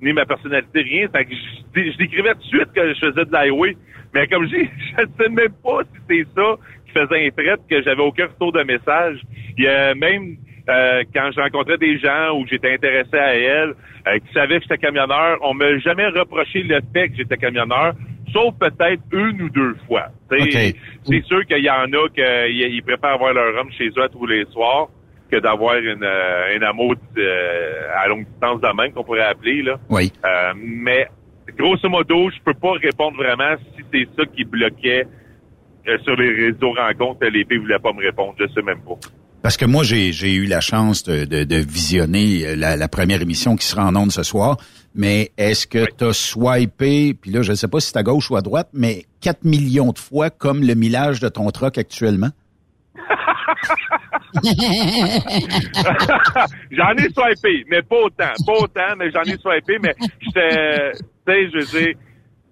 ni ma personnalité, rien. Fait que je, je décrivais tout de suite que je faisais de l'highway. Mais comme je dis, je ne sais même pas si c'est ça qui faisait un trait, que j'avais aucun retour de message. Il y a même euh, quand je rencontrais des gens où j'étais intéressé à elle, euh, qui savaient que j'étais camionneur, on m'a jamais reproché le fait que j'étais camionneur, sauf peut-être une ou deux fois. C'est sûr qu'il y en a qui préfèrent avoir leur homme chez eux tous les soirs que d'avoir une, euh, un amour euh, à longue distance de même qu'on pourrait appeler là. Oui. Euh, mais grosso modo, je peux pas répondre vraiment si c'est ça qui bloquait euh, sur les réseaux rencontres. Les filles voulaient pas me répondre, je sais même pas. Parce que moi, j'ai j'ai eu la chance de, de, de visionner euh, la, la première émission qui sera en ondes ce soir. Mais est-ce que tu as swipé, puis là, je ne sais pas si c'est à gauche ou à droite, mais 4 millions de fois comme le millage de ton truck actuellement? j'en ai swipé, mais pas autant. Pas autant, mais j'en ai swipé, mais j'étais, tu sais, je veux dire,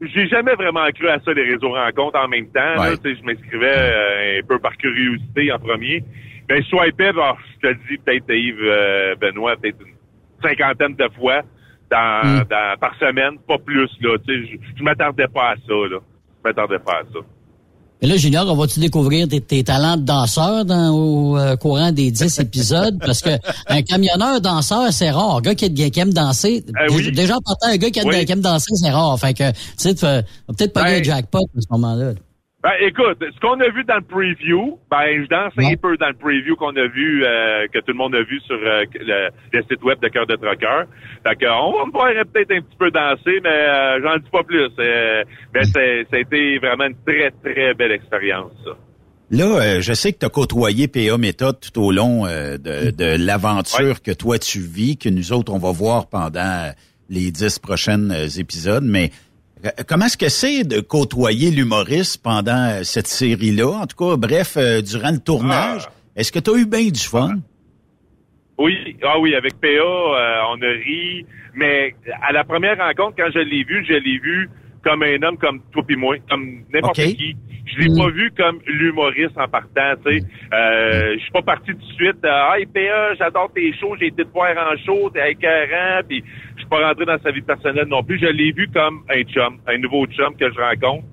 j'ai jamais vraiment cru à ça, les réseaux rencontres en même temps. Ouais. Je m'inscrivais euh, un peu par curiosité en premier. Mais je swipais, bon, je te dis, peut-être Yves euh, Benoît, peut-être une cinquantaine de fois dans, dans- par semaine, pas plus, là. Tu sais, je, je m'attardais pas à ça, là. Je m'attardais pas à ça. Et là, Junior, on va-tu découvrir tes, tes talents de danseur dans, au euh, courant des 10 épisodes? Parce que un camionneur danseur, c'est rare. Un gars qui, qui aime danser. Euh, déjà, oui. déjà, en partant, un gars qui, aime- Oui. qui aime danser, c'est rare. Fait que, tu sais, peut-être pas Ben, un jackpot à ce moment-là. Ben, écoute, ce qu'on a vu dans le preview, ben, je danse un peu dans le preview qu'on a vu, euh, que tout le monde a vu sur euh, le, le site web de Cœur de Troqueur. Fait que, on va me voir peut-être un petit peu danser, mais euh, j'en dis pas plus. Mais c'est, ça a été vraiment une très, très belle expérience, ça. Là, je sais que tu as côtoyé PA Méthode tout au long de, de l'aventure que toi tu vis, que nous autres, on va voir pendant les dix prochaines euh, épisodes, mais comment est-ce que c'est de côtoyer l'humoriste pendant euh, cette série-là? En tout cas, bref, euh, durant le tournage, est-ce que tu as eu bien du fun? Oui, ah oui, avec PA, euh, on a ri, mais à la première rencontre, quand je l'ai vu, je l'ai vu comme un homme comme toi puis moi, comme n'importe qui. Je l'ai pas vu comme l'humoriste en partant, tu sais. Euh, je suis pas parti tout de suite. Euh, hey PA, j'adore tes shows, j'ai été te voir en show, t'es écœurant, puis suis pas rentré dans sa vie personnelle non plus. Je l'ai vu comme un chum, un nouveau chum que je rencontre.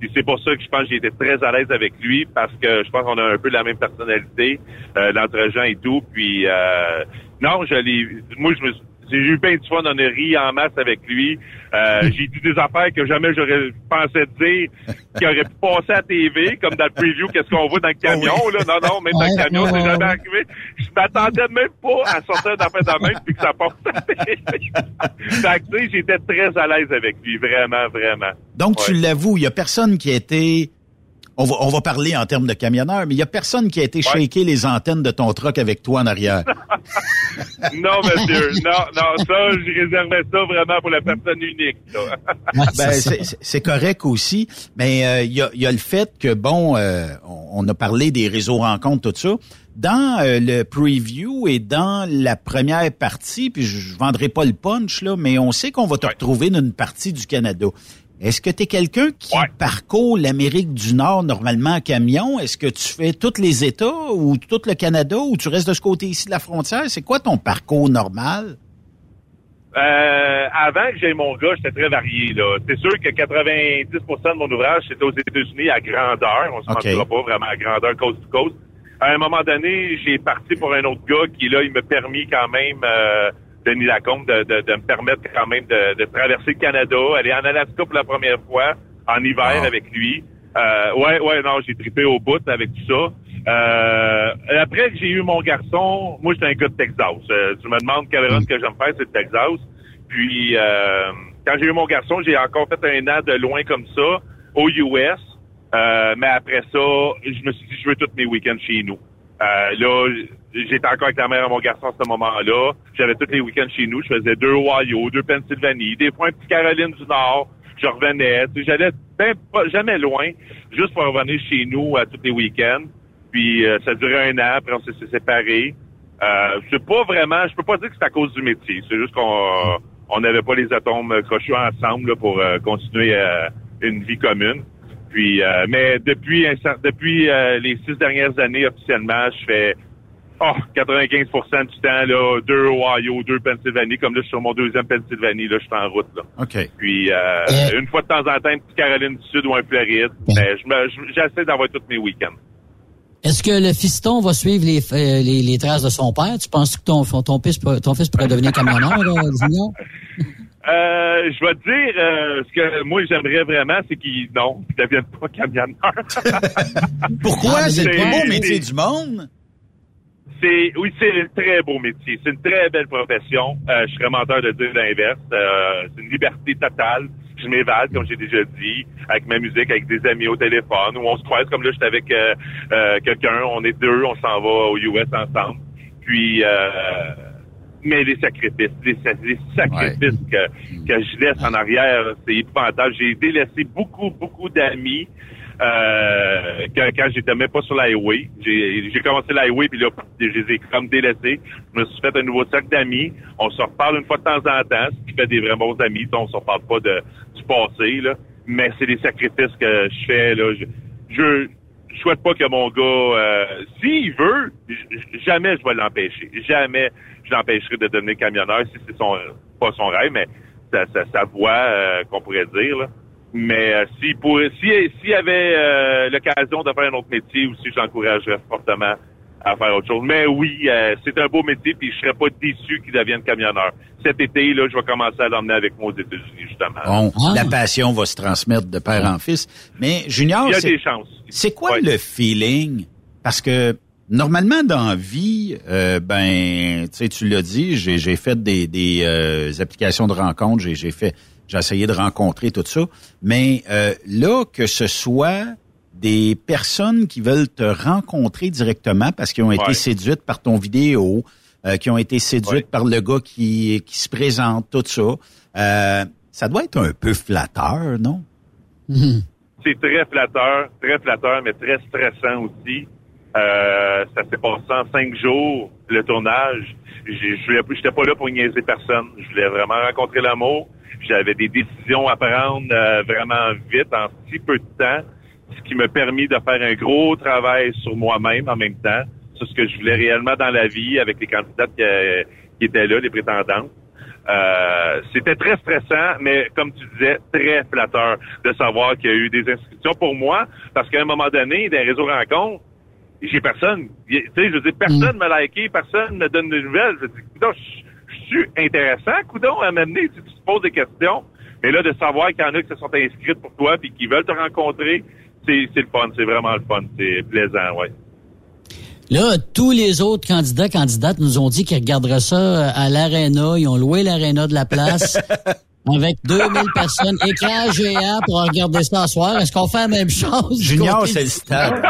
Puis c'est pour ça que je pense que j'ai été très à l'aise avec lui parce que je pense qu'on a un peu la même personnalité, euh, l'entre-gens et tout. Puis euh, non, je l'ai. Moi, je me suis- j'ai eu bien du fun, on a ri en masse avec lui. Euh, j'ai dit des affaires que jamais j'aurais pensé dire qui auraient pu passer à TV, comme dans le preview, qu'est-ce qu'on voit dans le camion, là. Non, non, même dans le camion, c'est jamais arrivé. Je m'attendais même pas à sortir d'affaires de même puis que ça passe à TV. j'étais très à l'aise avec lui, vraiment, vraiment. Donc, tu l'avoues, il y a personne qui a été on va, on va parler en termes de camionneur, mais il y a personne qui a été shaker les antennes de ton truck avec toi en arrière. non, monsieur. Non, non, ça, je réservais ça vraiment pour la personne unique. ben, c'est correct aussi, mais euh, il y, a, y, a, le fait que, bon, euh, on a parlé des réseaux rencontres, tout ça. Dans euh, le preview et dans la première partie, puis je, je vendrai pas le punch, là, mais on sait qu'on va te retrouver dans une partie du Canada. Est-ce que tu es quelqu'un qui parcourt l'Amérique du Nord normalement en camion? Est-ce que tu fais tous les États ou tout le Canada ou tu restes de ce côté ici de la frontière? C'est quoi ton parcours normal? Euh, avant que j'aie mon gars, j'étais très varié. là. C'est sûr que 90% de mon ouvrage, c'était aux États-Unis à grandeur. On se okay. pas vraiment à grandeur coast to coast. À un moment donné, j'ai parti pour un autre gars qui, là, il m'a permis quand même... Euh, Denis Lacombe de, de, de, me permettre quand même de, de, traverser le Canada, aller en Alaska pour la première fois, en hiver avec lui. Euh, ouais, ouais, non, j'ai trippé au bout avec tout ça. Euh, après que j'ai eu mon garçon, moi j'étais un gars de Texas. Euh, tu me demandes quelle run que j'aime faire, c'est le Texas. Puis euh, quand j'ai eu mon garçon, j'ai encore fait un an de loin comme ça, aux US. Euh, mais après ça, je me suis dit je veux tous mes week-ends chez nous. Euh, là, j'étais encore avec la mère et mon garçon à ce moment-là. J'avais tous les week-ends chez nous. Je faisais deux Ohio, deux Pennsylvanie, des fois un petit Caroline du Nord. Je revenais. J'allais pas jamais loin, juste pour revenir chez nous à tous les week-ends. Puis euh, ça durait un an, après on s'est séparés. Euh, c'est pas vraiment, je peux pas dire que c'est à cause du métier. C'est juste qu'on on n'avait pas les atomes crochus ensemble pour euh, continuer euh, une vie commune. Puis, euh, mais depuis depuis euh, les six dernières années officiellement, je fais oh, 95% du temps là, deux Ohio, deux Pennsylvanie. Comme là, je suis sur mon deuxième Pennsylvanie, là, je suis en route là. Ok. Puis euh, une fois de temps en temps, une petite Caroline du Sud ou un Floride. Mais j'essaie d'avoir tous mes week-ends. Est-ce que le fiston va suivre les, les, les, traces de son père? Tu penses que ton, ton, fils, ton fils pourrait devenir camionneur, Junior? Euh, je vais te dire, euh, ce que moi j'aimerais vraiment, c'est qu'il non, qu'il devienne pas camionneur. Pourquoi? Ah, c'est le plus beau métier du monde. C'est oui, c'est un très beau métier. C'est une très belle profession. Euh, je serais menteur de dire l'inverse. Euh, c'est une liberté totale. Je m'évade, comme j'ai déjà dit, avec ma musique, avec des amis au téléphone, où on se croise comme là, j'étais avec euh, quelqu'un, on est deux, on s'en va aux US ensemble. Puis mais les sacrifices, les, sacrifices que, que je laisse en arrière, c'est épouvantable. J'ai délaissé beaucoup, beaucoup d'amis euh, quand, quand j'étais même pas sur l'highway. J'ai commencé l'highway, puis là, je les comme délaissés. Je me suis fait un nouveau cercle d'amis. On se reparle une fois de temps en temps, ce qui fait des vrais bons amis. On se reparle pas de, du passé, là. Mais c'est des sacrifices que je fais, là. Je, je, je souhaite pas que mon gars, euh, s'il veut, jamais je vais l'empêcher. Jamais je l'empêcherai de devenir camionneur si c'est son pas son rêve, mais sa, sa, voix euh, qu'on pourrait dire. Là. Mais euh, s'il pourrait, s'il si, avait euh, l'occasion de faire un autre métier aussi, j'encouragerais fortement à faire autre chose. Mais oui, c'est un beau métier, puis je serais pas déçu qu'il devienne camionneur. Cet été, là, je vais commencer à l'emmener avec moi aux États-Unis, justement. Bon, la passion va se transmettre de père en fils. Mais Junior, il y a des chances. C'est quoi le feeling? Parce que Normalement, dans la vie, euh, ben, tu sais, tu l'as dit, j'ai fait des, des euh, applications de rencontres, j'ai fait, j'ai essayé de rencontrer tout ça, mais euh, là, que ce soit des personnes qui veulent te rencontrer directement parce qu'ils ont été séduites par ton vidéo, qui ont été séduites par le gars qui, qui se présente, tout ça, ça doit être un peu flatteur, non? C'est très flatteur, très flatteur, mais très stressant aussi. Euh, ça s'est passé en cinq jours, le tournage. Je n'étais pas là pour niaiser personne. Je voulais vraiment rencontrer l'amour. J'avais des décisions à prendre euh, vraiment vite, en si peu de temps, ce qui m'a permis de faire un gros travail sur moi-même en même temps, sur ce que je voulais réellement dans la vie avec les candidates qui, euh, étaient là, les prétendantes. c'était très stressant, mais comme tu disais, très flatteur de savoir qu'il y a eu des inscriptions pour moi, parce qu'à un moment donné, des réseaux rencontres, j'ai personne. Tu sais, je veux dire, personne ne mm. m'a liké, personne me donne de nouvelles. Je dis, intéressant, coudon, à m'amener si tu te poses des questions. Mais là, de savoir qu'il y en a qui se sont inscrites pour toi puis qui veulent te rencontrer, c'est le fun. C'est vraiment le fun. C'est plaisant, ouais. Là, tous les autres candidats, candidates nous ont dit qu'ils regarderaient ça à l'aréna. Ils ont loué l'aréna de la place. avec 2000 personnes, écran géant pour regarder ça ce soir. Est-ce qu'on fait la même chose? Junior, c'est le stade.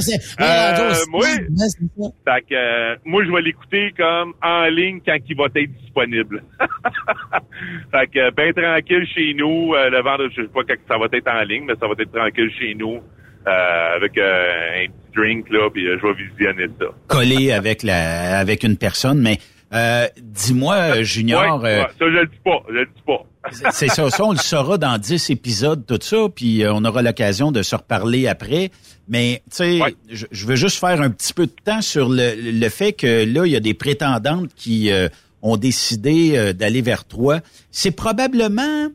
C'est- Euh, moi, fait que, euh, moi, je vais l'écouter comme en ligne quand il va être disponible. fait que, ben tranquille chez nous, euh, le vendredi, je sais pas quand ça va être en ligne, mais ça va être tranquille chez nous, euh, avec euh, un petit drink, là, puis euh, je vais visionner ça. Collé avec la, avec une personne, mais euh, dis-moi, Junior, Ouais, euh, ouais, ça, je le dis pas, je le dis pas. c'est ça, ça, on le saura dans 10 épisodes, tout ça, puis euh, on aura l'occasion de se reparler après. Mais, tu sais, je, je veux juste faire un petit peu de temps sur le, le fait que là, il y a des prétendantes qui euh, ont décidé euh, d'aller vers toi. C'est probablement,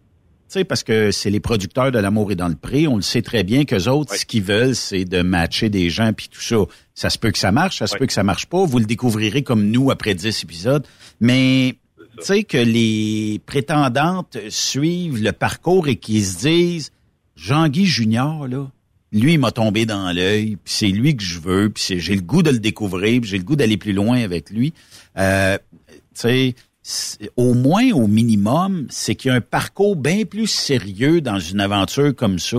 sais, parce que c'est les producteurs de L'amour et dans le pré, on le sait très bien qu'eux autres, ce qu'ils veulent, c'est de matcher des gens, puis tout ça. Ça se peut que ça marche, ça se peut que ça marche pas. Vous le découvrirez comme nous après 10 épisodes. Mais tu sais que les prétendantes suivent le parcours et qu'ils se disent Jean-Guy Junior, là, lui, il m'a tombé dans l'œil, puis c'est lui que je veux, puis c'est- j'ai le goût de le découvrir, puis j'ai le goût d'aller plus loin avec lui. Euh, tu sais, au moins, au minimum, c'est qu'il y a un parcours bien plus sérieux dans une aventure comme ça,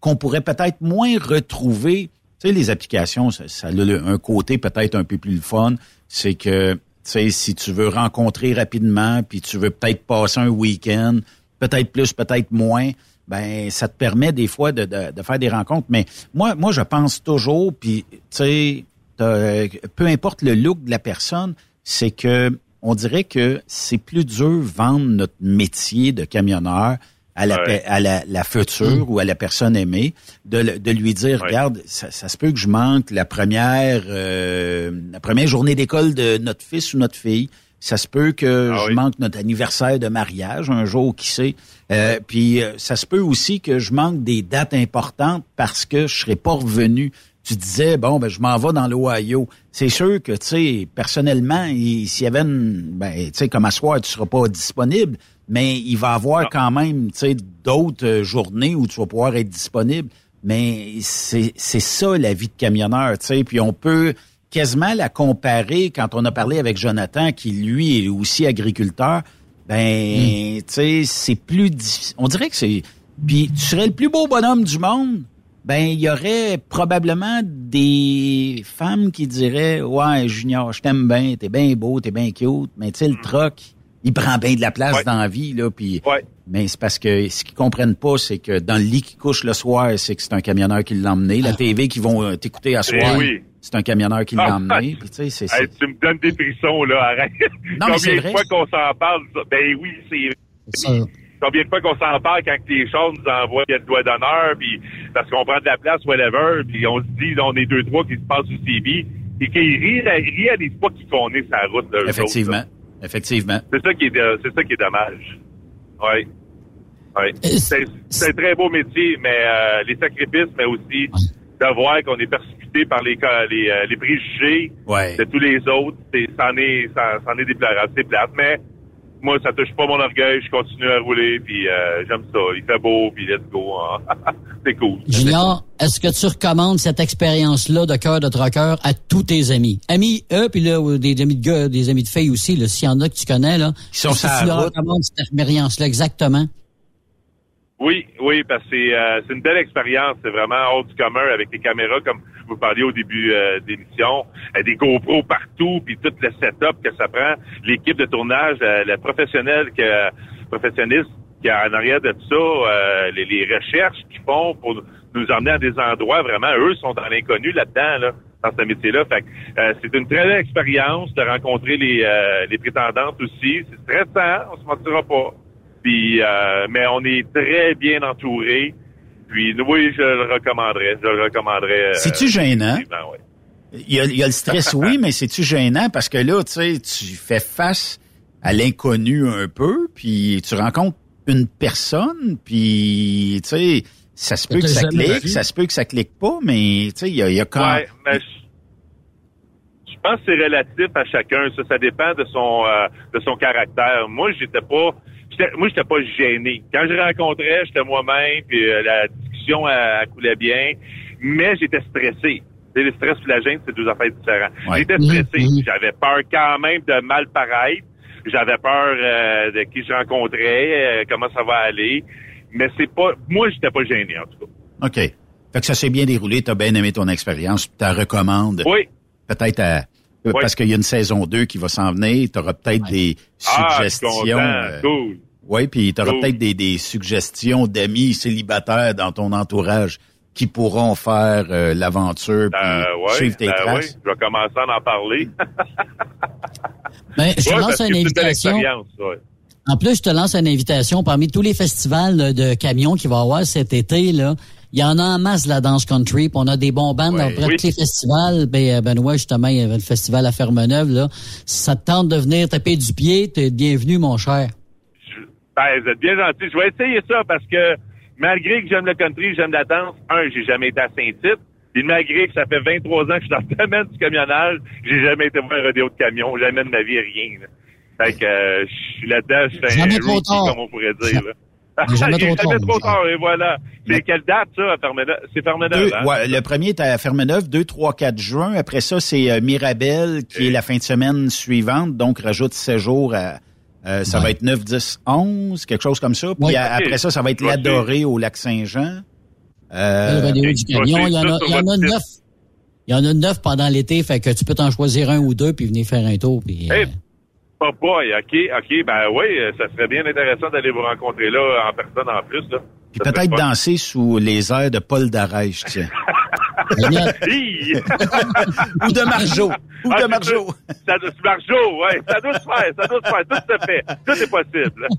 qu'on pourrait peut-être moins retrouver. Tu sais, les applications, ça, a un côté peut-être un peu plus le fun. C'est que, tu sais, si tu veux rencontrer rapidement, puis tu veux peut-être passer un week-end, peut-être plus, peut-être moins, ben ça te permet des fois de, de, faire des rencontres. Mais moi, moi, je pense toujours, puis tu sais, peu importe le look de la personne, c'est que on dirait que c'est plus dur vendre notre métier de camionneur à la, Ouais. pe- à la, la future ou à la personne aimée, de, lui dire, regarde, ça, ça se peut que je manque la première, euh, la première journée d'école de notre fils ou notre fille. Ça se peut que je manque notre anniversaire de mariage un jour, qui sait. Euh, puis euh, ça se peut aussi que je manque des dates importantes parce que je serai pas revenu. Tu disais bon ben je m'en vais dans l'Ohio. C'est sûr que tu sais personnellement il- s'il y avait une ben tu sais comme à soir tu seras pas disponible, mais il va y avoir quand même tu sais d'autres euh, journées où tu vas pouvoir être disponible. Mais c'est c'est ça la vie de camionneur, tu sais. Puis on peut quasiment la comparer quand on a parlé avec Jonathan, qui lui est aussi agriculteur. Ben, tu sais, c'est plus difficile. On dirait que c'est. Puis tu serais le plus beau bonhomme du monde. Ben, il y aurait probablement des femmes qui diraient Ouais, Junior, je t'aime bien, t'es bien beau, t'es bien cute, mais tu sais, le truck, il prend bien de la place dans la vie, là. Puis, Mais c'est parce que ce qu'ils comprennent pas, c'est que dans le lit qui couche le soir, c'est que c'est un camionneur qui l'a emmené. La TV qui vont euh, t'écouter à soir, Eh oui. c'est un camionneur qui l'a Ah, emmené. Puis, tu sais, c'est Hey, tu me donnes des frissons, là, arrête. Non, mais c'est Combien de vrai. fois qu'on s'en parle? ça? Ben oui, c'est Combien de fois qu'on s'en parle quand les chars nous envoient le doigt d'honneur, puis parce qu'on prend de la place, whatever, puis on se dit, là, on est deux, trois qui se passent du CB, et qu'ils réalisent pas qui qu'on est sur la route, Effectivement. autres, Effectivement. C'est ça qui est, de- c'est ça qui est dommage. Oui. Oui. C'est c'est un très beau métier, mais euh, les sacrifices, mais aussi de voir qu'on est persécuté par les, les, euh, les préjugés Ouais. de tous les autres, c'est, c'en est, ça, c'en est déplorable, c'est plate, mais moi, ça touche pas mon orgueil, je continue à rouler, puis euh, j'aime ça. Il fait beau, puis let's go. hein. c'est cool. Junior, est-ce que tu recommandes cette expérience-là de cœur de trucker à tous tes amis? Amis, eux, puis là, ou des amis de gars, des amis de filles aussi, là, s'il y en a que tu connais, là. Qui sont est-ce que sur tu la leur route. recommandes cette expérience-là exactement? Oui, oui, parce que c'est, euh, c'est une belle expérience. C'est vraiment hors du commun avec les caméras, comme vous parliez au début euh, d'émission, euh, des GoPros partout, puis tout le setup que ça prend, l'équipe de tournage, euh, le professionnel, que, professionniste qui est en arrière de tout ça, euh, les, les recherches qu'ils font pour nous emmener à des endroits vraiment, eux sont dans l'inconnu là-dedans, là, dans ce métier-là. Fait que, c'est une très belle expérience de rencontrer les, les prétendantes aussi. C'est stressant, on se mentira pas. Puis, euh, mais on est très bien entouré. Puis, oui, je le recommanderais. Je le recommanderais. euh, C'est-tu gênant? ouais. Il y, a, il y a le stress, oui, mais c'est-tu gênant? Parce que là, tu sais, tu fais face à l'inconnu un peu, puis tu rencontres une personne, puis, tu sais, ça se peut Que ça clique, ça se peut que ça clique pas, mais, tu sais, il y a, il y a quand Ouais, mais je, je pense que c'est relatif à chacun. Ça, ça dépend de son euh, de son caractère. Moi, j'étais pas, moi, j'étais pas gêné. Quand je rencontrais, j'étais moi-même, puis euh, la discussion elle, elle coulait bien, mais j'étais stressé. Tu sais, Le stress et la gêne, c'est deux affaires différentes. Ouais. J'étais stressé. J'avais peur quand même de mal paraître. j'avais peur euh, de qui je rencontrais, euh, comment ça va aller. Mais c'est pas, moi, j'étais pas gêné en tout cas. OK. Fait que ça s'est bien déroulé, t'as bien aimé ton expérience, tu la recommandes. Oui. Peut-être à, parce qu'il y a une saison 2 qui va s'en venir, tu auras peut-être des Ah, suggestions. je suis content. Cool. Oui, puis tu auras peut-être des, des suggestions d'amis célibataires dans ton entourage qui pourront faire euh, l'aventure puis Euh, ouais, suivre tes ben oui, traces. je vais commencer à en parler. Ben, je te Ouais, lance une c'est une belle invitation. En plus, je te lance une invitation parmi tous les festivals de camions qu'il va y avoir cet été. Là, il y en a en masse de la danse country. puis on a des bons bands dans Oui. tous les festivals. Ben, euh, Benoît, justement, il y avait le festival à Fermeneuve. Là. Si ça te tente de venir taper du pied, t'es bienvenu, mon cher. Vous êtes bien gentil. Je vais essayer ça parce que malgré que j'aime le country, j'aime la danse, un, j'ai jamais été à Saint-Tite. Puis malgré que ça fait 23 ans que je suis dans le domaine du camionnage, j'ai jamais été voir un rodéo de camion, jamais de ma vie, rien. là. Fait que euh, je suis là-dedans, je suis Jamais un rookie, comme on pourrait dire. là. Jamais trop tard, trop mon tard, et voilà. C'est quelle date, ça, à Fermeneuve? C'est Fermeneuve, hein? ouais, le premier est à Fermeneuve, 2, 3, 4 juin. Après ça, c'est euh, Mirabel qui est la fin de semaine suivante. Donc, rajoute 7 jours à... euh, ça va être 9, 10, 11, quelque chose comme ça. Puis Ouais. après ça, ça va être l'Adoré au lac Saint-Jean. Euh, le rodéo du camion, il y en a, il y sur en a votre neuf. Il y en a neuf pendant l'été, fait que tu peux t'en choisir un ou deux puis venir faire un tour. Puis, euh, Hey, oh boy, OK, OK, ben oui, euh, ça serait bien intéressant d'aller vous rencontrer là en personne en plus. Là. Puis peut-être danser sous les airs de Paul Darèche, tiens. Ou de Marjo. Ou Ah, de c'est Marjo. ça. Ça doit, Marjo, ouais, ça doit se faire, ça doit se faire, tout se fait, tout est possible.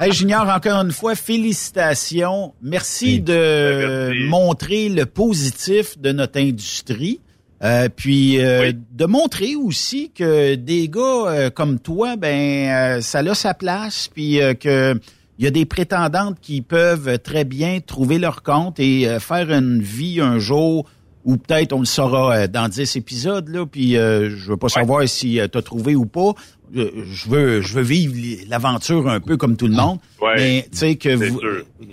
Hey, Junior, encore une fois, félicitations. Merci de montrer le positif de notre industrie. Euh, puis euh, de montrer aussi que des gars euh, comme toi, ben euh, ça a sa place, puis euh, que il y a des prétendantes qui peuvent très bien trouver leur compte et euh, faire une vie un jour ou peut-être on le saura euh, dans 10 épisodes là, puis euh, je veux pas savoir si tu as trouvé ou pas. Euh, Je veux je veux vivre l'aventure un peu comme tout le monde. Ouais, mais tu sais que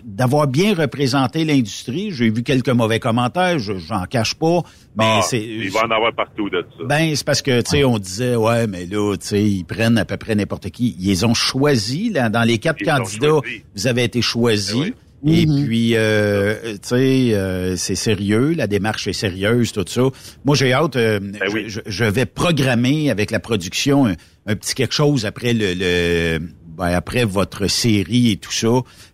d'avoir bien représenté l'industrie, j'ai vu quelques mauvais commentaires, je j'en cache pas, mais Ah, c'est il va en avoir partout de ça. ben, c'est parce que, tu sais, on disait, ouais, mais là, tu sais, ils prennent à peu près n'importe qui. Ils ont choisis, là, dans les quatre Ils candidats, choisi. Ben vous avez été choisis. Et puis, euh, tu sais, euh, c'est sérieux, la démarche est sérieuse, tout ça. Moi, j'ai hâte, euh, Ben je, je- je vais programmer avec la production un, un petit quelque chose après le, le ben, après votre série et tout ça,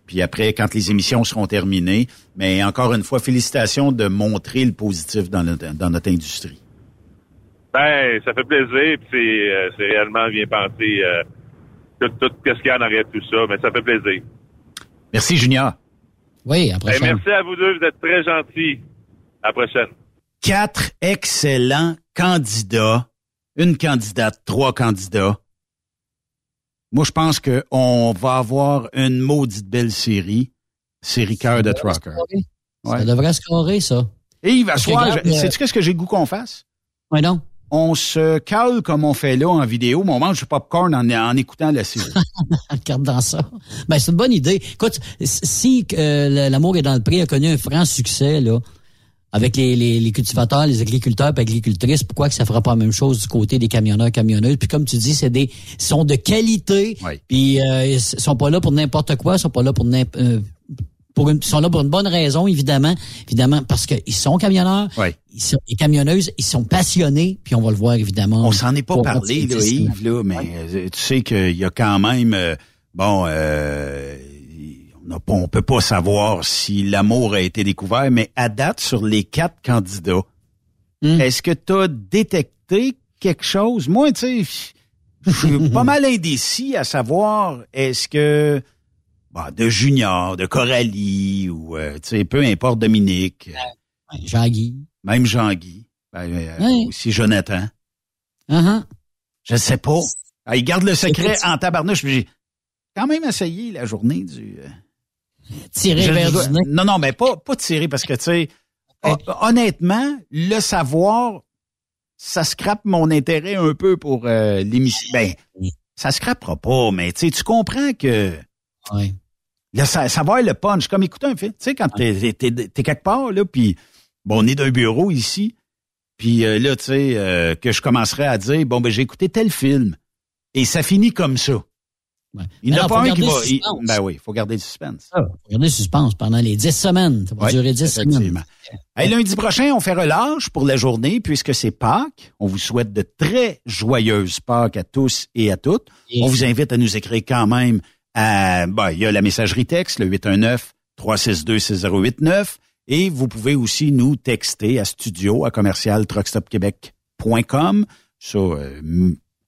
puis après, quand les émissions seront terminées. Mais encore une fois, félicitations de montrer le positif dans notre, dans notre industrie. Ben, ça fait plaisir, puis c'est, euh, c'est réellement bien pensé, euh, tout, tout qu'est-ce qu'il y a en arrière de tout ça, mais ça fait plaisir. Merci, Junior. Oui, à Ben, merci à vous deux, vous êtes très gentils. À la prochaine. quatre excellents candidats, une candidate, trois candidats. Moi, je pense qu'on va avoir une maudite belle série, série cœur de Trucker. Ça devrait scorer, ça. Et il va Parce que soir, je- euh, sais-tu qu'est-ce que j'ai le goût qu'on fasse? Oui, non. On se cale comme on fait là en vidéo, mais on mange du popcorn en, en écoutant la série. Regarde dans ça. Ben, c'est une bonne idée. Écoute, si euh, l'amour est dans le prix a connu un franc succès, là, avec les, les, les cultivateurs, les agriculteurs et agricultrices, pourquoi que ça fera pas la même chose du côté des camionneurs, camionneuses? Puis comme tu dis, c'est des sont de qualité. Puis euh, ils sont pas là pour n'importe quoi, ils sont pas là pour euh, pour une, ils sont là pour une bonne raison, évidemment. Évidemment, parce qu'ils sont camionneurs, ils sont les camionneuses, ils sont passionnés, puis on va le voir, évidemment. On s'en est pas parlé, là, Yves, là, mais euh, tu sais qu'il y a quand même, euh, bon, euh, on, on peut pas savoir si l'amour a été découvert, mais à date, sur les quatre candidats, Hmm. est-ce que tu as détecté quelque chose? Moi, tu sais, je suis pas mal indécis à savoir, est-ce que bon, de Junior, de Coralie, ou, euh, tu sais, peu importe, Dominique. Jean-Guy. Même Jean-Guy. Ben, euh, Ouais. Aussi Jonathan. Uh-huh. Je sais pas. Ah, il garde le secret en tabarnouche. J'ai quand même essayé la journée du... euh, Tirer vers du nez. Non, non, mais pas, pas tirer parce que, tu sais, hon- honnêtement, le savoir, ça scrape mon intérêt un peu pour euh, l'émission. Ben, ça scrapera pas, mais tu comprends que... Là, ça, savoir le punch, comme écouter un film. Tu sais, quand t'es, t'es, t'es- quelque part, là, puis bon, on est d'un bureau ici, puis euh, là, tu sais, euh, que je commencerai à dire, bon, ben j'ai écouté tel film. Et ça finit comme ça. Il n'y en a pas un qui va. Il, ben oui, il faut garder le suspense. Il faut garder le suspense pendant les dix semaines. Ça va durer dix semaines. Hey, lundi prochain, on fait relâche pour la journée puisque c'est Pâques. On vous souhaite de très joyeuses Pâques à tous et à toutes. On vous invite à nous écrire quand même à, ben, il y a la messagerie texte, le 819 362 6089 et vous pouvez aussi nous texter à studio à commercial truckstopquebec.com sur euh,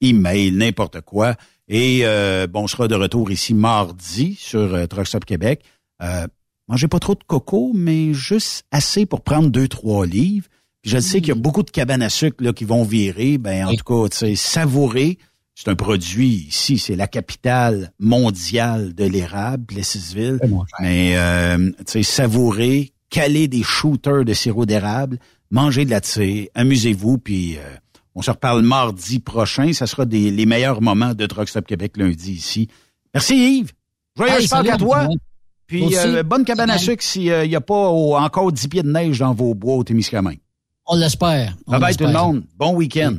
email, n'importe quoi. Et euh, bon, on sera de retour ici mardi sur euh, Truckstop Québec. Euh, mangez pas trop de coco, mais juste assez pour prendre deux, trois livres. Puis je sais qu'il y a beaucoup de cabanes à sucre là, qui vont virer. Ben, en tout cas, tu sais, savourer. C'est un produit ici, c'est la capitale mondiale de l'érable, Plessisville. Mais euh, tu sais, savourer, caler des shooters de sirop d'érable, manger de la tire, amusez-vous, puis euh, on se reparle mardi prochain. Ça sera des, les meilleurs moments de Truck Stop Québec lundi ici. Merci Yves. Joyeux hey, à toi. Puis euh, bonne cabane à sucre s'il n'y a pas encore 10 pieds de neige dans vos bois au Témiscamingue. On l'espère. Bye bye tout le monde. Bon week-end.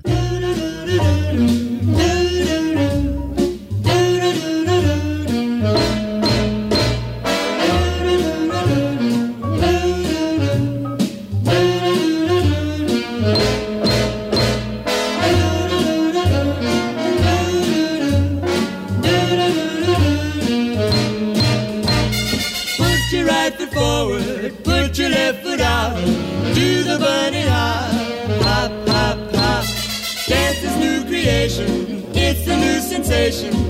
the bunny hop, hop, hop, hop. Dance is new creation, it's the new sensation.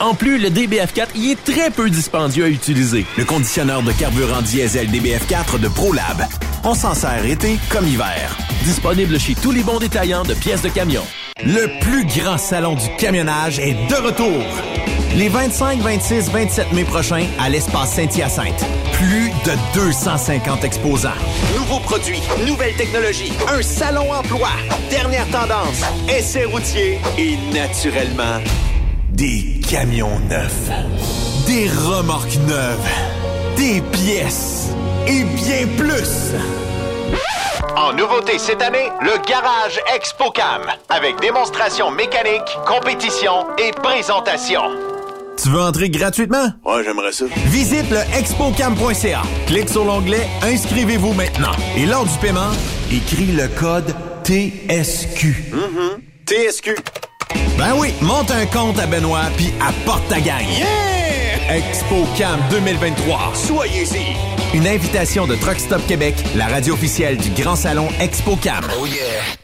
En plus, le DBF4 y est très peu dispendieux à utiliser. Le conditionneur de carburant diesel DBF4 de ProLab. On s'en sert été comme hiver. Disponible chez tous les bons détaillants de pièces de camion. Le plus grand salon du camionnage est de retour. Les 25, 26, 27 mai prochains à l'espace Saint-Hyacinthe. Plus de 250 exposants. Nouveaux produits, nouvelles technologies, un salon emploi, dernière tendance, essais routiers et naturellement des camions neufs, des remorques neuves, des pièces et bien plus. En nouveauté cette année, le Garage ExpoCam, avec démonstration mécanique, compétition et présentation. Tu veux entrer gratuitement? Ouais, j'aimerais ça. Visite le expocam.ca. Clique sur l'onglet Inscrivez-vous maintenant. Et lors du paiement, écris le code TSQ. Mm TSQ. Ben oui, monte un compte à Benoît puis apporte ta gagne. Yeah! ExpoCam 2023. Soyez-y. Une invitation de Truck Stop Québec, la radio officielle du Grand Salon ExpoCam. Oh yeah!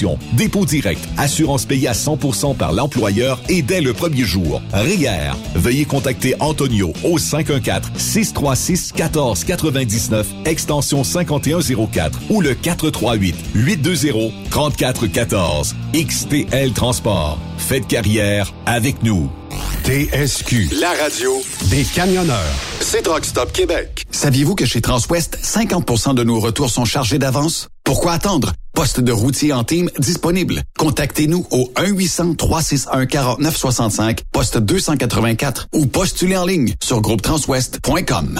dépôt direct, assurance payée à 100% par l'employeur et dès le premier jour. RIER. Veuillez contacter Antonio au 514-636-1499, extension 5104 ou le 438-820-3414. XTL Transport. Faites carrière avec nous. TSQ. La radio des camionneurs. C'est Truck Stop Québec. Saviez-vous que chez Transwest, 50% de nos retours sont chargés d'avance? Pourquoi attendre? Poste de routier en team disponible. Contactez-nous au 1-800-361-4965, poste 284 ou postulez en ligne sur groupetranswest.com.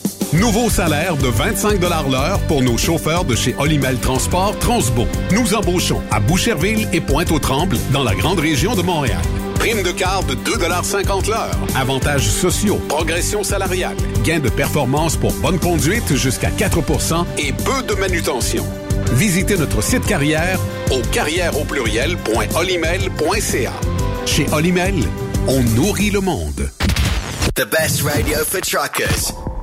Nouveau salaire de 25 l'heure pour nos chauffeurs de chez Olimel Transport Transbo. Nous embauchons à Boucherville et Pointe-aux-Trembles dans la grande région de Montréal. Prime de carte de 2,50 l'heure. Avantages sociaux, progression salariale, gains de performance pour bonne conduite jusqu'à 4% et peu de manutention. Visitez notre site carrière au carrière au. Chez Olimel, on nourrit le monde. The best radio for truckers.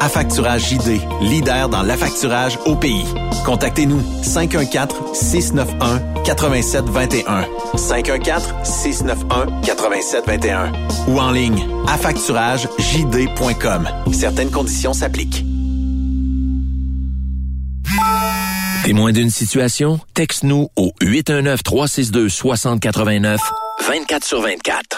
Affacturage JD, leader dans l'affacturage au pays. Contactez-nous 514-691-8721. 514-691-8721. Ou en ligne, affacturagejd.com. Certaines conditions s'appliquent. Témoin d'une situation? Texte-nous au 819-362-6089, 24 sur 24.